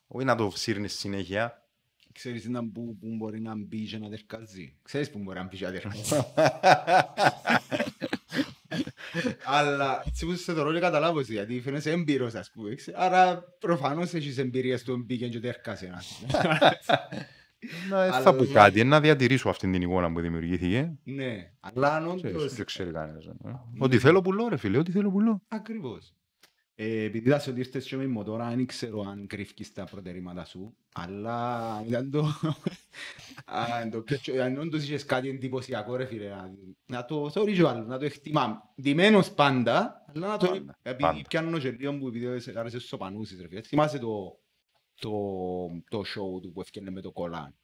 Όχι να το σύρνεις συνέχεια. Ξέρεις να που, που μπορεί να μπει και να τερκάζει. Ξέρεις που μπορεί να μπει και να τερκάζει. Αλλά έτσι που σε το ρόλο καταλάβω εσύ, γιατί φαίνεσαι έμπειρος ας πούμε. ξέ- Άρα προφανώς έχεις εμπειρία στο μπήκε και τερκάζει ένας. Να, δεν Αλλά- θα πω κάτι, να διατηρήσω αυτή την εικόνα που δημιουργήθηκε. Ναι, αλλά αν Ξέρεις, όντως... Δεν ξέρει κανένας. ε. Ό,τι θέλω πουλώ ρε φίλε, ό,τι θέλω πουλώ. Ακριβώς. Ε, επειδή θα σε ότι ήρθες και με μοτόρα, δεν ξέρω αν κρύφκεις τα προτερήματα σου, αλλά ήταν το... αν, το πιάτσο- αν όντως είχες κάτι εντυπωσιακό ρε φίλε, να, να το θεωρείς ο άλλος, να το εκτιμά. Ντυμένος πάντα, αλλά να το... Πάντα, Επειδή πάντα. πιάνω και λίγο που επειδή σε- άρεσες στους σοπανούσεις ρε φίλε. Θυμάσαι το, το, το show του που έφτιανε με το κολάν.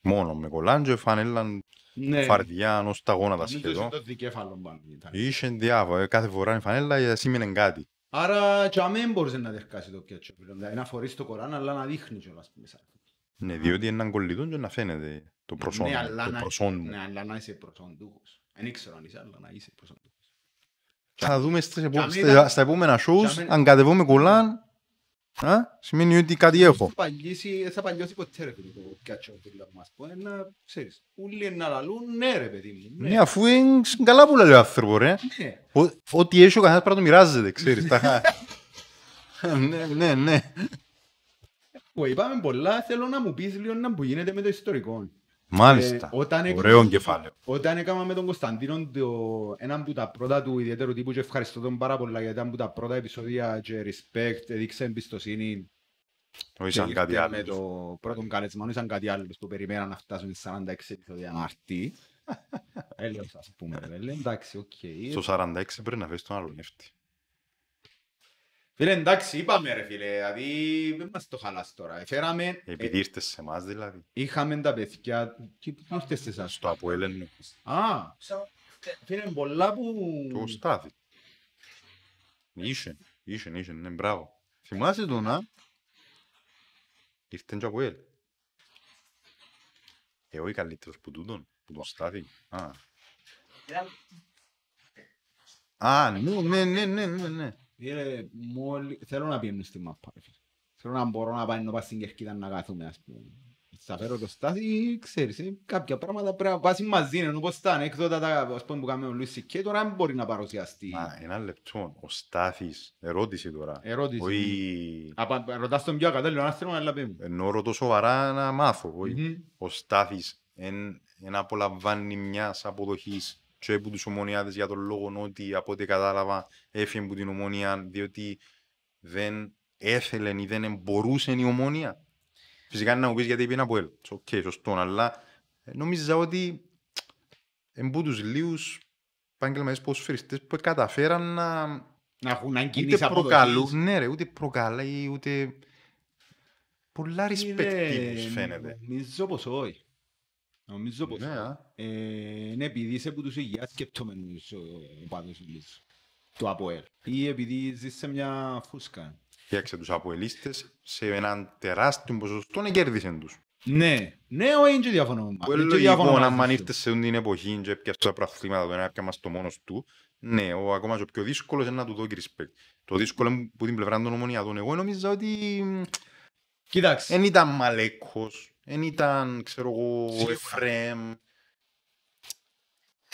Μόνο με κολάντζο, φανέλα, Ναι. φαρδιά, ως τα γόνατα Νομίζω σχεδόν. είχε το δικέφαλο πάνω. ήταν. Είχε διάφορα, ε, κάθε φορά η φανέλα ε, σήμαινε κάτι. Άρα και αμέν μπορούσε να τερκάσει το πιάτσο. Δηλαδή να φορείς το κοράν αλλά να δείχνεις κιόλας μέσα. Ναι, διότι είναι έναν κολλητό και να φαίνεται το προσόν Ναι, μου, αλλά το να- προσόν μου. Ναι, αλλά να είσαι προσοντούχος. Δεν ήξερα αν είσαι, αλλά να είσαι προσοντούχος. Θα δούμε στις επο- αν στα- ήταν- στα επόμενα shows, αν- αν κατεβούμε κολλάν, Α, σημαίνει ότι κάτι έχω. Θα παλιώσει, θα παλιώσει ποτέ ρε φίλε το πιάτσο του λαού μας. Πω, να, ξέρεις, ούλοι να λαλούν, ναι ρε παιδί μου, Ναι, αφού είναι καλά που λέει ο άνθρωπος, ρε. ναι. Ο- Ό,τι έχει ο καθένας πρέπει να το μοιράζεται, ξέρεις. τα- Ναι, ναι, ναι. Που είπαμε πολλά, θέλω να μου πεις λίγο να που γίνεται με το ιστορικό. Μάλιστα. Ε, όταν έκανα- Ωραίο κεφάλαιο. Όταν έκανα με τον Κωνσταντίνο το, ένα από τα πρώτα του ιδιαίτερου τύπου και ευχαριστώ τον πάρα πολλά γιατί ήταν από τα πρώτα επεισόδια και respect, έδειξε εμπιστοσύνη Όχι και σαν κάτι ήρθε με άλλο. το πρώτο καλεσμένο, σαν κάτι άλλο που περιμέναν να φτάσουν σε 46 επεισόδια Μαρτί. Έλεος ας πούμε, ρε, λέει, εντάξει, οκ. Στο 46 πρέπει να φέρεις τον άλλο νεύτη. Φίλε, εντάξει, είπαμε ρε φίλε, δηλαδή δεν μας το χαλάς τώρα. Εφέραμε, ε, Επειδή ήρθες σε εμάς δηλαδή. είχαμε τα παιδιά, τι τι ήρθες σε εσάς; Στο Αποέλ εννοώ. Α, φίλε, πολλά που... Το Στάθη. Είχε, είχε, είχε, ναι, μπράβο. Θυμάσαι τον, α; Ήρθε και από ελ. Ε, όχι καλύτερος που τούτον, που τον Στάθη. Α, α ναι, ναι, ναι, ναι, ναι, ναι. Φίλε, μόλι... θέλω να πιένω στη μάπα. ρε φίλε. Θέλω να μπορώ να πάει να πάω στην Κερκίδα να κάθουμε, ας πούμε. Θα φέρω το στάθι, ξέρεις, ε, κάποια πράγματα πρέπει να πάσεις μαζί, ενώ όπως τα ανέκδοτα τα, ας πούμε, που κάνουμε ο Λουίς και τώρα δεν μπορεί να παρουσιαστεί. Μα, ένα λεπτό. Ο Στάθης, ερώτηση τώρα. Ερώτηση. Όχι, Απα- Ρωτάς τον πιο ακατάλληλο άθρωπο, αλλά πει μου. ενώ ρωτώ σοβαρά να μάθω. Όχι. Μμμ. ο Στάθης εν, εν απολαμβάνει μιας αποδοχής και από τους ομονοιάτες για τον λόγο ότι από ό,τι κατάλαβα έφυγε από την Ομόνοια διότι δεν έθελε ή δεν μπορούσε η Ομόνοια. Φυσικά να μου πεις γιατί πήγαινε Αποέλ. Οκ, σωστό, αλλά ε, νόμιζα ότι εν που τους λίγους επαγγελματίες ποδοσφαιριστές που καταφέραν να Να έχουν να ούτε κινήσει προκαλούν, ναι ρε, ούτε προκαλεί, ούτε πολλά respectful φαίνεται. Νομίζω πως όχι. Νομίζω πως Ναι, όχι. α. Ε, Είναι επειδή είσαι που τους υγιάς σκεπτόμενους ο πάντως Λύσου. Το ΑΠΟΕΛ. Ή επειδή ζεις σε μια φούσκα. Φτιάξε τους αποελίστες σε έναν τεράστιο ποσοστό να κέρδισαν τους. Ναι, ναι, όχι, δεν διαφωνώ. με Που εμάς. είναι Δεν διαφωνώ λογικό να μαζί αν σου. ήρθες σε την εποχή και έπιασες τα προαθλήματα το ένα έπιαμε στο μόνος του, ναι, ο ακόμα και ο πιο δύσκολος είναι να του δώσει respect. Το δύσκολο είναι που την πλευρά των ομονιατών. Εγώ νόμιζα ότι Κοίταξε, δεν ήταν Μαλέκος, δεν ήταν, ξέρω εγώ, Σίγουρα. Εφραίμ.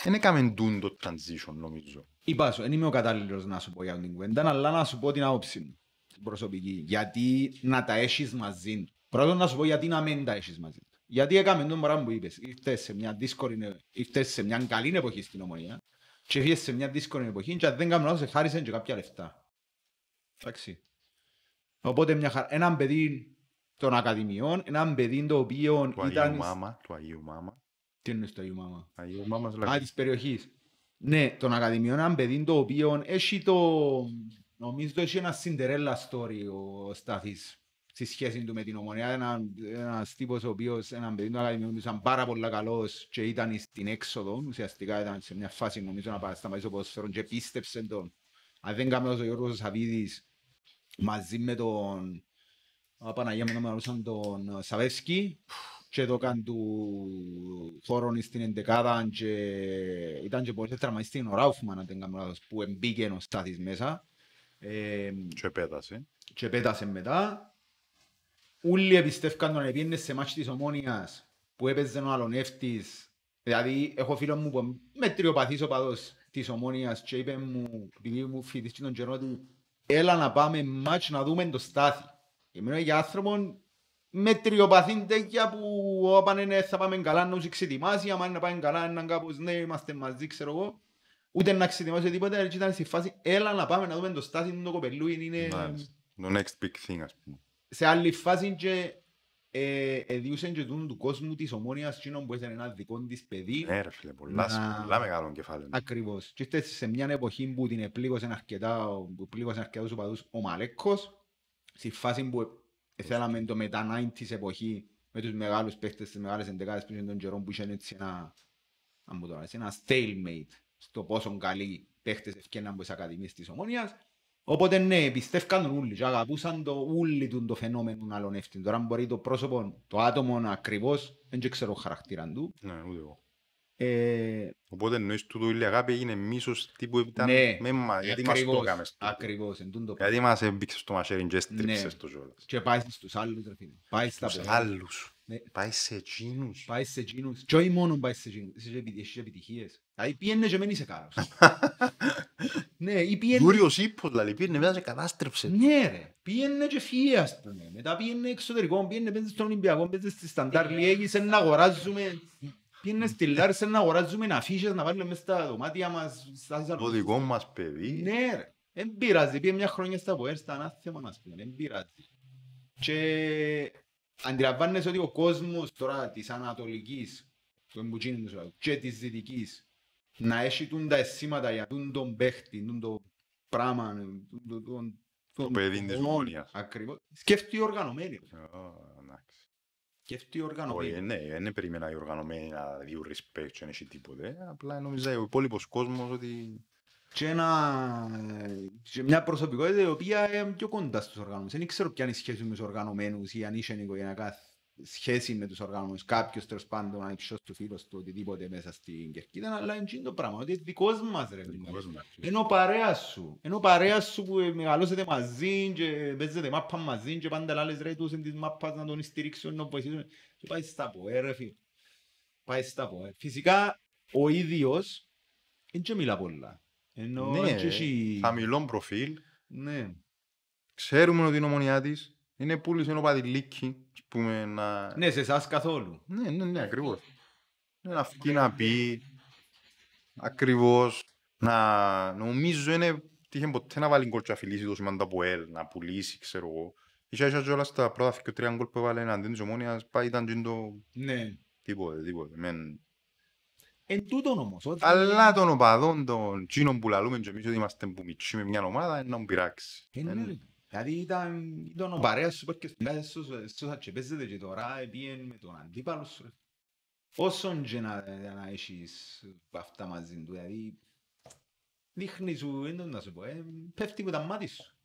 Δεν έκαμε τούν το transition, νομίζω. είπα σου, δεν είμαι ο κατάλληλος να σου πω για την κουβέντα, αλλά να σου πω την άποψη μου. Την προσωπική. Γιατί να τα έχεις μαζί του. Πρώτον να σου πω γιατί να μην τα έχεις μαζί του. Γιατί έκαμε τον πράγμα που είπες. Ήρθες σε μια δύσκολη, ήρθες σε μια καλή εποχή στην ομονία και έφυγες σε μια δύσκολη εποχή και αν δεν κάνουμε λάθος, σε χάρισαν και κάποια λεφτά. Εντάξει. Οπότε μια χαρά. Έναν παιδί των ακαδημιών, έναν παιδί το οποίο Του Αγίου ήταν... Μάμα, του Αγίου Μάμα. Τι είναι στο Αγίου Μάμα; Αγίου Μάμας Α, λέγεται. της περιοχής. Ναι, τον Ακαδημιών έναν παιδί το οποίο έχει το... Νομίζω έχει ένα Cinderella story ο Στάθης στη σχέση του με την ομονία. Ένα, ένας τύπος ο οποίος, έναν παιδί του Ακαδημιών του ήταν πάρα πολύ καλός και ήταν στην έξοδο. Ουσιαστικά ήταν σε μια φάση νομίζω να πάει σταματήσει το ποδοσφαίρο και πίστεψε τον. Αν δεν κάνουμε ο Γιώργος Σαββίδης μαζί με τον... Α, Παναγία μου να μιλούσαν τον Σαβεύσκι και το καν του χώρον στην εντεκάδα και ήταν και πολύ τραυματιστή ο Ράουφμαν αν δεν κάνω λάθος που εμπήκε ο Στάθης μέσα ε, Και πέτασε. και πέτασε μετά. Όλοι εμπιστεύκαν τον επίνε σε μάτς της Ομόνιας που έπαιζε ο Αλονεύτης. Δηλαδή έχω φίλο μου που με τριοπαθής οπαδός της Ομόνιας και είπε μου, επειδή μου φοιτήσει τον καιρό του, έλα να πάμε μάτς να δούμε το Στάθη. Και μιλώ για άνθρωπο με τριοπαθή τέτοια που όπαν είναι θα πάμε καλά να τους εξετοιμάσει, άμα είναι να πάμε καλά να κάπως ναι είμαστε μαζί ξέρω εγώ. Ούτε να εξετοιμάσει τίποτα, έτσι ήταν στη φάση έλα να πάμε να δούμε το Στάθη το κοπελούι είναι Μάλιστα. Το next big thing, ας πούμε. σε άλλη φάση και ε, εδιούσαν και τούτον του κόσμου της ομόνιας εκείνον που ήταν ένα δικό της παιδί. Ναι ρε φίλε, πολλά, Να- πολλά μεγάλο κεφάλαιο. Ακριβώς. Και ήρθες σε μια εποχή που την επλήγωσαν αρκετά, που πλήγωσαν αρκετούς οπαδούς ο Μαλέκος, στη φάση που θέλαμε το μετά 90's εποχή με τους μεγάλους παίχτες, τις μεγάλες εντεκάδες που ήταν τον καιρό που είχαν έτσι ένα, να μου το λες, ένα stalemate στο πόσο καλοί παίχτες ευκαιναν από τις ακαδημίες της Ομόνιας. Οπότε ναι, πιστεύκαν τον ούλοι και αγαπούσαν το ούλοι του το φαινόμενο άλλον εύτην. Τώρα μπορεί το πρόσωπο, το άτομο ακριβώς, δεν και ξέρω χαρακτήραν του, Ναι, ούτε εγώ. Ε, Οπότε εννοείς τούτο η αγάπη έγινε μίσος τύπου ήταν ναι, με μα, γιατί μας το ακριβώς, έκαμες τούτο. Ακριβώς, εν τούτο Γιατί μας έμπηξες στο μαχαίρι και Ναι. έστριψες το κιόλας. Και πάει στους άλλους, ρε φίλε. Πάει στα Τους παιδιά. άλλους. Ναι. Πάει σε εκείνους. Πάει σε εκείνους. Και όχι μόνο πάει σε εκείνους. Έχει επι- έχει επιτυχίες. Δηλαδή πιένε και μένει σε κάρος. Ναι, ή πιένε... Γούριος ύπος, δηλαδή, πήγαινε μέσα και κατάστρεψε. Ναι ρε, πήγαινε και φύγε ας πούμε. Μετά πήγαινε εξωτερικό, πήγαινε πέντε στον Ολυμπιακό, πέντε στη Σταντάρ Λιέγης να αγοράζουμε... Πήγαινε στη Λάρισα να αγοράζουμε αφίσες να βάλουμε μέσα στα δωμάτια μας. στα- Το δικό μας παιδί. Ναι ρε, δεν πειράζει, πήγε μια χρονιά στα ΠΟΕΡ, στα ανάθεμα μας πούμε, δεν πειράζει. Και αντιλαμβάνεσαι ότι ο κόσμος τώρα της Ανατολικής, του Εμπουτσίνου και της Δυτικής, να έχει τούν τα αισθήματα για τούν τον παίχτη, τούν το πράγμα, τούν το- τον- τον- παιδί της τον- ομόνιας. Ακριβώς. Σκέφτει οργανωμένοι. Ρε. Ω, εντάξει. Σκέφτει Όχι, οργανωμένοι. ναι, δεν περίμενα οι οργανωμένοι να διούν respect και να έχει τίποτε. Απλά νόμιζα ο υπόλοιπος κόσμος ότι... Και, ένα, και μια προσωπικότητα η οποία είναι πιο κοντά στους οργανωμένους. Δεν ξέρω ποια είναι η σχέση με τους οργανωμένους ή αν είσαι οικογενειακά σχέση με τους οργανωμένους. Κάποιος τέλος πάντων, αν είσαι του φίλος του, οτιδήποτε μέσα στην κερκίδα, αλλά είναι εκείνο το πράγμα, ότι είναι δικός μας ρε. φίλε. Είναι ο παρέας σου. Είναι ο παρέας σου που μεγαλώσετε μαζί και παίζετε μάπα μαζί και πάντα λάλες ρε τους της μάπας να τον στηρίξουν, να τον βοηθήσουν. Και πάει στα ποέ ρε φίλε. Πάει στα ποέ. Φυσικά ο ίδιος δεν και μιλά πολλά. Ενώ Ναι, και έχει- χαμηλό προφίλ. Ναι. Ξέρουμε ότι είναι ομονιά της. Είναι πούλησε ο Παδηλίκη, ας πούμε, να... Ναι, σε εσάς καθόλου. Ναι, ναι, ναι, ακριβώς. Ναι, να φύγει να πει, ακριβώς, να νομίζω είναι τύχε ποτέ να βάλει γκολ και να φιλήσει το σημαντά από ελ, να πουλήσει, ξέρω εγώ. Είχε ίσα όλα στα πρώτα και τρία γκολ που έβαλε εναντίον της ομόνιας, πάει ήταν και το Ναι. τίποτε, τίποτε. Μεν... Εν τούτον όμως. ότι- Αλλά των οπαδών, των τσίνων που λαλούμε και εμείς ότι είμαστε που μητσί με μια ομάδα, είναι να μου πειράξει. Ε, ναι, Εν- ρε. Δηλαδή ήταν, ήταν ο παρέας σου που έρχεσαι μέσα στους- στους και παίζετε και τώρα επίεν με τον αντίπαλο σου. ρε. Όσον και να, να έχεις αυτά μαζί του, δηλαδή δείχνει σου, δεν το να σου πω, ε, πέφτει από τα μάτια σου.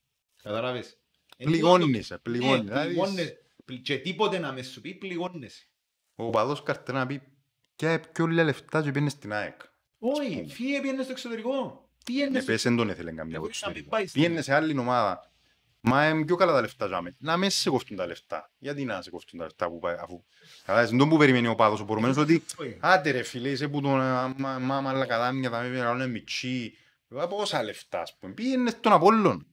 Καταλάβες. Εν Πληγώνεσαι, τούτο- πληγώνεις. Ναι, Δηλαδή, πληγώνεσαι. Πλη- Και τίποτε να μες σου πει, πληγώνεσαι. Ο οπαδός καρτέ να πει «Και πιο λίγα λεφτά και πήγαινε στην ΑΕΚ». Όχι, φύγε πήγαινε στο εξωτερικό. Πήγαινε Ναι, στο πες δεν τον ήθελε καμιά Εγώ από να μην εξωτερικό. πάει στην- Πήγαινε σε άλλη ομάδα. Μα είναι πιο καλά τα λεφτά για Να μες σε κοφτούν τα λεφτά. Γιατί να σε κοφτούν τα λεφτά που πάει αφού... Καλά, δεν τον που περιμένει ο πάδος ο πορωμένος ότι Όχι. άντε ρε φίλε είσαι που τον μάμα αλλά κατάμια θα με μεγαλώνε μητσί. Ε, Πόσα λεφτά ας πούμε. Πήγαινε στον Απόλλων.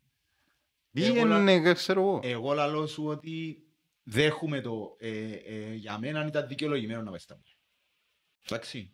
Πήγαινε ξέρω εγώ. Εγώ λαλώ σου ότι δέχομαι το, ε, ε, για μένα ήταν δικαιολογημένο να πάει στα μάτια. Εντάξει.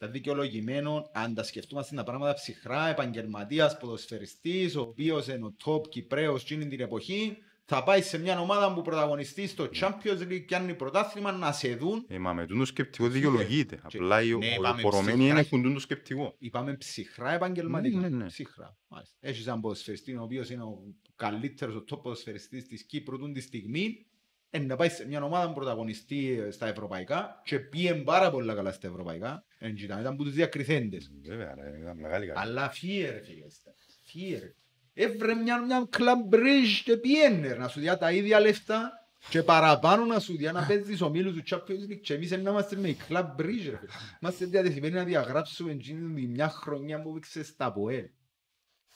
Ήταν δικαιολογημένο, αν τα σκεφτούμαστε τα πράγματα ψυχρά, επαγγελματίας, ποδοσφαιριστής, ο οποίος είναι ο top Κυπρέος εκείνη την εποχή, θα πάει σε μια ομάδα που πρωταγωνιστεί στο Champions League, πιάνει πρωτάθλημα, να σε δουν. Ε, μα με τούτο σκεπτικό δικαιολογείται. Απλά οι Ναι, οι πάμε πορωμένοι ψυχρά. δεν έχουν τούτο σκεπτικό. Είπαμε ψυχρά επαγγελματικά. Ναι, ναι, ναι. Ψυχρά. Μάλιστα. Έχεις έναν ποδοσφαιριστή ο οποίος είναι ο καλύτερος, ο top ποδοσφαιριστής της Κύπρου τούν τη στιγμή ε, να πάει σε μια ομάδα που πρωταγωνιστεί ε, στα ευρωπαϊκά και πήγαινε πάρα πολλά καλά στα ευρωπαϊκά. Εν ήταν, ήταν από τους διακριθέντες. Βέβαια ρε, ήταν μεγάλη καλή. Αλλά φύγε ρε φίλε. στα- Φύγε ρε. Έβρε μια, μια κλαμπρίζ και πήγαινε ρε, να σου διά τα ίδια λεφτά και παραπάνω να σου διά να παίζεις ομίλους του Champions League και εμείς να είμαστε με κλαμπρίζ ρε φίλε. Είμαστε διατεθειμένοι να διαγράψουμε εκείνη τη μια χρονιά που έπαιξε στα ΠΟΕ.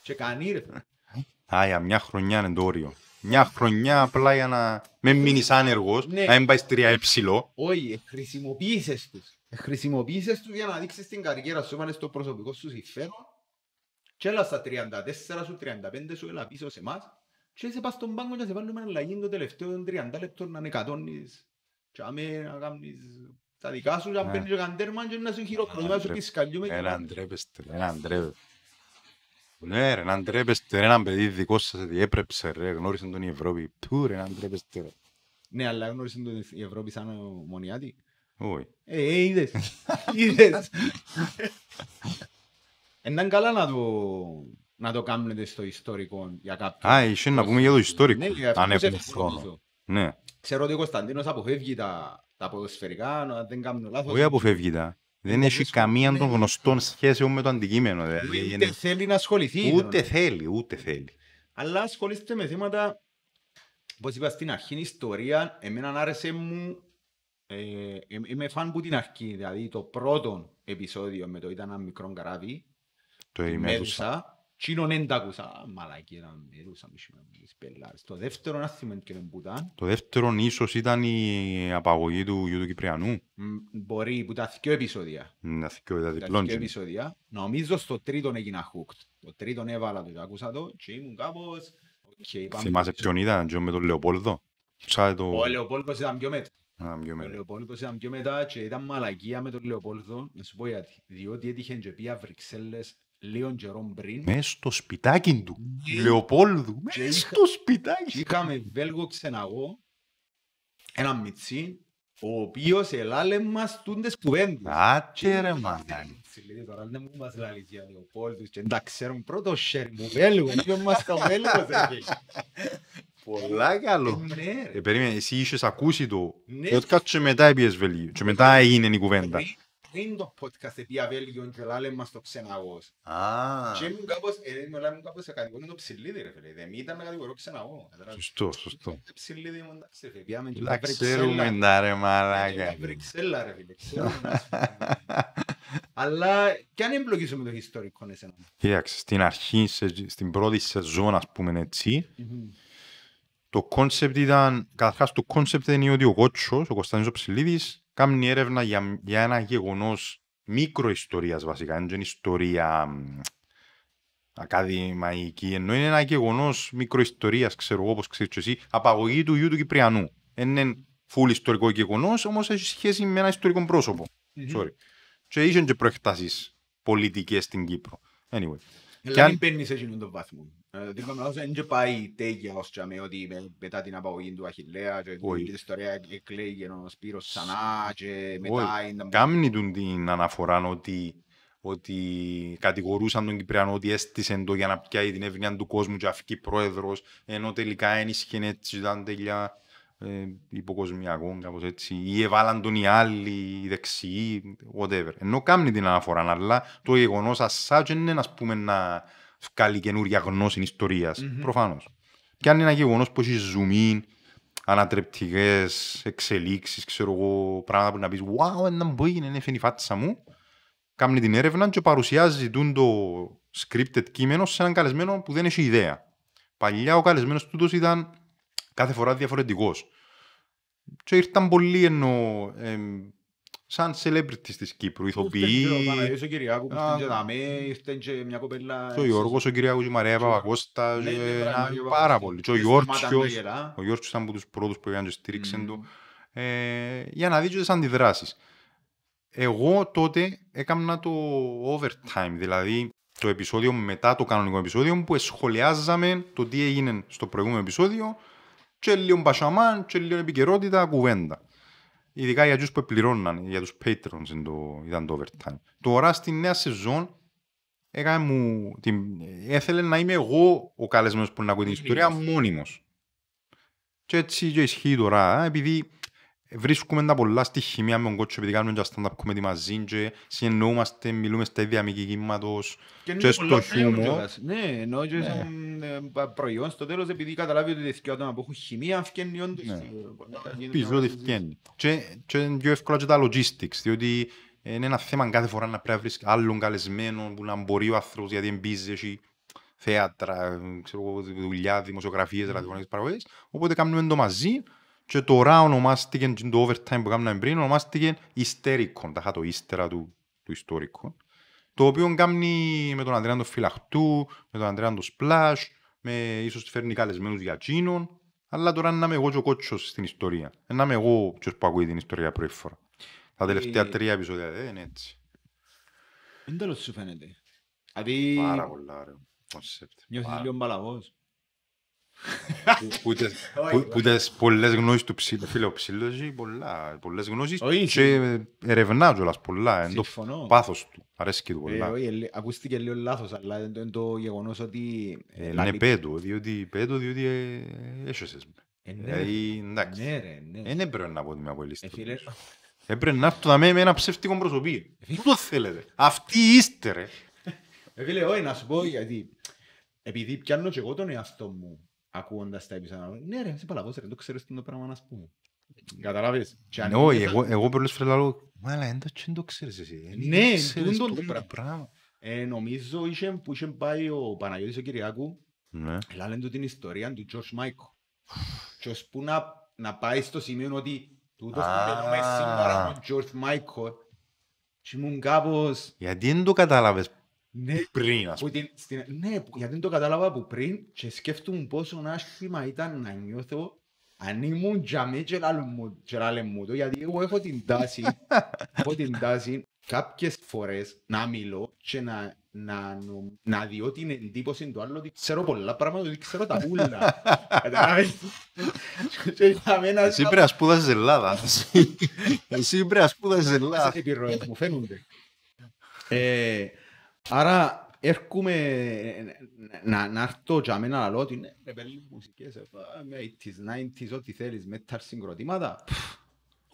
Και κανεί ρε φίλε. Α, για μια χρονιά είναι το όριο. Μια χρονιά απλά για να μην μείνεις άνεργος, Ναι. να μην πάει στη τρία υψηλό. Όχι, ε, χρησιμοποίησες τους. Ε, Χρησιμοποίησες τους για να δείξεις την καριέρα σου, έβαλες το προσωπικό σου συμφέρον και έλα στα 34 σου, 35 σου, έλα πίσω σε εμάς και σε πας στον πάγκο και να σε βάλουμε αλλαγή το τελευταίο των 30 λεπτών να ανεκατώνεις και άμε να κάνεις τα δικά σου και αν Ναι. παίρνεις και καν τέρμα και να σου χειροκροτεί, να σου Άντρε. πεις σκαλιούμε και Ένα να- αντρέπεστε, ένα αντρέπεστε. Ναι ρε, να αντρέπεστε ρε, έναν παιδί δικό σας διέπρεψε ρε, γνώρισε τον η Ευρώπη. Του ρε, να αντρέπεστε ρε. Ναι, αλλά γνώρισε τον η Ευρώπη σαν ομονιάτη. Όχι. Ε, ε, είδες. Είδες. Ήταν καλά να το, να το κάνετε στο ιστορικό για κάποιον. Α, είχε να πούμε για το ιστορικό, Ναι, για αυτό αν σε έχουμε ευχαριστώ. χρόνο. Ναι, Ξέρω ότι ο Κωνσταντίνος αποφεύγει τα, τα ποδοσφαιρικά, αν δεν κάνω λάθος. όχι αποφεύγει τα. Δεν έχει δύσκολο. καμία των Ναι. γνωστών σχέσεων με το αντικείμενο. δηλαδή, Ούτε είναι- θέλει να ασχοληθεί. Ούτε θέλει, ούτε θέλει. Αλλά ασχολείστε με θέματα, όπως είπα στην αρχή, η ιστορία, εμένα άρεσε μου Ε, είμαι- είμαι φαν που την αρχή, δηλαδή το πρώτο επεισόδιο με το ήταν ένα μικρό καράβι, Το η η Μέδουσα. Μέδουσα, Τσίνον δεν τα άκουσα, Α, μαλακή ήταν Μέδουσα, μη σου με τις πελάρες. Το δεύτερο, να θυμάμαι και που ήταν, Το δεύτερο ίσως ήταν η απαγωγή του γιου του Κυπριανού. μ, μπορεί που τα δυο επεισόδια. Να θυκιώ τα Τα διπλών. δυο επεισόδια. Νομίζω στο τρίτο έγινα hooked. Το τρίτο έβαλα το και άκουσα το και ήμουν κάπως... οκ, πάμε Θυμάσαι πίσω. ποιον ήταν, Τζον με τον Λεοπόλδο. Ψάε το... Ο Λεοπόλδος ήταν πιο μετά. Α, πιο Ο μετά. Λεοπόλδος ήταν πιο μετά και ήταν μαλακία με τον Λεοπόλδο. Να σου πω γιατί. Διότι έτυχε και πήγα Βρυξέλλες λίγων καιρών πριν. Μες στο σπιτάκι του. Ναι. Λεοπόλδου. Και Μες είχα- στο σπιτάκι. Και είχαμε Βέλγο ξεναγό, έναν μιτσί, ο οποίος ελάλε μας τούντες κουβέντες. Άτσε ρε μάνα. Λέει, τώρα δεν μου μας λάλεις για Λεοπόλδους και δεν τα ξέρουν πρώτο σέρ μου Βέλγο, ποιο μας το Βέλγος ρε. Πολλά καλό. Ναι, ρε. Ε, περίμενε, εσύ είχες ακούσει το. Ναι. Και ότι και μετά έπιες Βέλγιο. Και μετά έγινε η κουβέντα. Πριν- Πριν το podcast επία Βέλγιο και λάλε μας το ξεναγός. Α. Και ήμουν κάπως, ε, μου λάλε μου κάπως σε κατηγορούν το ψηλίδι ρε φίλε. Δεν ήταν να κατηγορώ ξεναγό. Σωστό, σωστό. Το ψηλίδι μου εντάξει ρε, πήγαμε και Τα τα ξέρουμε Βρυξέλλα. τα ρε Και μαλάκα. τα Βρυξέλλα ρε φίλε. ξέρουμε να σου πούμε. Αλλά κι αν εμπλοκίσουμε το ιστορικό εσένα. Κοίταξε, στην αρχή, σε- στην πρώτη σεζόν, ας πούμε έτσι, το concept ήταν, καταρχάς το concept είναι ότι ο Κότσος, ο Κωνσταντίνος ο Ψηλίδης, κάνει έρευνα για, για ένα γεγονός μικροϊστορίας βασικά, δεν είναι ιστορία μ, ακαδημαϊκή, ενώ είναι ένα γεγονός μικροϊστορίας, ξέρω εγώ όπως ξέρεις και εσύ, απαγωγή του γιου του Κυπριανού. Είναι φουλ ιστορικό γεγονός, όμως έχει σχέση με ένα ιστορικό πρόσωπο. Sorry. Και είχε και προεκτάσεις πολιτικές στην Κύπρο. Anyway. Αλλά Κι αν- μην μπαίνεις σε εκείνον τον βαθμό. Ε, Δηλαδή, όσο δεν και πάει τέγια ως τζαμέ ότι με- μετά την απαγωγή του Αχιλλέα και Όχι. την ιστορία εκλέγει ο Σπύρος ξανά και μετά Όχι. είναι... Κάμνη του την αναφορά ότι, ότι κατηγορούσαν τον Κυπριανό ότι έστησε το για να πιάει την εύνοια του κόσμου και αυκεί πρόεδρος, ενώ τελικά ένισχυε έτσι, ήταν τέλεια ε, υποκοσμιακό, κάπως έτσι, ή εβάλαν τον οι άλλοι, οι δεξιοί, whatever. Ενώ κάμνη την αναφορά, αλλά το γεγονός ασά δεν είναι, ας πούμε, να βγάλει καινούρια γνώση ιστορίας, Μμμ. προφανώς. Και αν είναι ένα γεγονός που έχεις ζουμί, ανατρεπτικές εξελίξεις, ξέρω εγώ, πράγματα που να πεις «Wow, ένα που έγινε, έφυγε η φάτσα μου». Κάνει την έρευνα και παρουσιάζει τούν το scripted κείμενο σε έναν καλεσμένο που δεν έχει ιδέα. Παλιά ο καλεσμένος τούτος ήταν κάθε φορά διαφορετικός. Και ήρθαν πολλοί εννοώ, εμ, σαν celebrities της Κύπρου, ηθοποιοί, Ο Παναγιώτης ο Κυριάκου που Α, ήρθε και δαμέ, ήρθε και μια κοπέλα... και ο Γιώργος, ο Κυριάκος, η Μαρία Παπακώστα, Ναι, και ναι, ένα- πράγματι, ο πάρα Παπακώστα. πολύ. Και ο Και σταμάταν τα Γιώργος, γελά. ο Γιώργος ήταν από τους πρώτους που πήγαν και στήριξαν Μμμ. του. Ε, για να δείτε τις αντιδράσεις. Εγώ τότε έκανα το overtime, δηλαδή το επεισόδιο μετά το κανονικό επεισόδιο που σχολιάζαμε το τι έγινε στο προηγούμενο επεισόδιο και λίγο μπασαμάν και λίγο επικαιρότητα κουβέντα. Ειδικά για τους που πληρώναν, για τους patrons είναι το, ήταν το overtime. Τώρα στη νέα σεζόν έκανε μου, την, έθελε να είμαι εγώ ο καλεσμένος που να ακούει την ιστορία μόνιμος. Και έτσι και ισχύει τώρα, ε, επειδή βρίσκουμε τα πολλά στη χημεία με τον κότσο, επειδή κάνουμε και stand-up comedy μαζί και συνεννοούμαστε, μιλούμε στα ίδια μικικήματος. Και και είναι στο πολλά πλέον χιούμορ. κιόλας. Ναι, ενώ και σαν ε, πα- προϊόν στο τέλος επειδή καταλάβει ότι τέτοια άτομα που έχουν χημεία φτιάχνει όντως. Ναι. ε, πολλά να γίνει Πίσω μια ότι συζήτηση. φτιάχνει. Και, και είναι πιο εύκολα και τα logistics, διότι είναι ένα θέμα κάθε φορά να πρέπει να βρεις άλλον καλεσμένο που να μπορεί ο άνθρωπος, γιατί εμπίζει, έχει θέατρα, ξέρω εγώ, δουλειά, δημοσιογραφίες, ραδιοφωνικές παραγωγές. Οπότε κάνουμε το μαζί και τώρα ονομάστηκε και το overtime που κάναμε πριν, ονομάστηκε Ιστερικό, τα είχα το ύστερα του, του ιστορικού. Το οποίο κάνει με τον Ανδρέα τον Φυλαχτού, με τον Ανδρέα τον Splash, με ίσως φέρνει καλεσμένους για εκείνον, αλλά τώρα να είμαι εγώ και ο κότσος στην ιστορία. Ε, Να είμαι εγώ και που ακούει την ιστορία πρώτη φορά. Τα τελευταία Ε, τρία επεισόδια δεν είναι έτσι. Εν τέλος σου φαίνεται. Δηλαδή Πάρα πολλά ωραίο concept. νιώθεις Πάρα- λίγο μπαλαβός. Που- που τες- που- Που τες πολλές γνώσεις του ψήλου. Φίλε, ο ψήλος έχει πολλά- πολλές γνώσεις Όχι, και ερευνά κιόλας πολλά. Είναι το Συμφωνώ. πάθος του. Αρέσκει του Ε, πολλά. όχι, ε, ακούστηκε λίγο λάθος, αλλά είναι το- είναι το γεγονός ότι... ε, Ε, λαλεί- Είναι πέτο, διότι πέτο, διότι ε, έσωσες με. Ε, ναι, Δηλαδή, εντάξει. Ναι ρε, ναι. Δεν έπρεπε να πω ότι είμαι Ε, απολύστης. φίλε, Έπρεπε να έρθω δαμέ με ένα ψεύτικο προσωπείο. Πού το θέλετε. Αυτοί είστε ρε. ε, φίλε, όχι, να σου πω γιατί. Επειδή πιάνω και εγώ τον εαυτό μου ακούοντας τα επεισόδια. Ναι ρε, είσαι παλαβός ρε, δεν το ξέρεις τι είναι το πράγμα να σου πούμε. Καταλάβες. Και αν Ναι, όχι, είναι- εγώ, εγώ πολλές φορές λέω, «Μάλα, εν το- δεν το ξέρεις εσύ. εν Ναι, το ξέρεις τούτον το τούτο πράγμα. πράγμα». Ε, νομίζω είχε, που είχε πάει ο Παναγιώτης ο Κυριάκου Ναι. Λάλεν του την ιστορία του George Michael. Και ώσπου να, να πάει στο σημείο ότι τούτος που Α. μιλούμε σήμερα με τον George Michael και ήμουν κάπως... Γιατί δεν το κατάλαβες Ναι, πριν, ας που πούμε. την, στην, ναι, που- γιατί δεν το κατάλαβα από πριν και σκέφτομαι πόσο άσχημα ήταν να νιώθω αν ήμουν για μέ και λάλε μου, και λάλε μου το, γιατί εγώ έχω την τάση, έχω την τάση κάποιες φορές να μιλώ και να, να, νο- να διώ την εντύπωση του άλλου ότι ξέρω πολλά πράγματα, ότι ξέρω τα ούλα. Κατάλαβες; Και για μένα Εσύ πρέπει να σπούδασες Ελλάδα. Εσύ- Εσύ πρέπει να σπούδασες Κάθε Ελλάδα. επιρροές μου φαίνονται. Ε, άρα έρχομαι να, να έρθω για μένα να λέω ότι ναι, ρε παιδί μουσικές, ε, με 80s, 90s, ό,τι θέλεις, metal συγκροτήματα.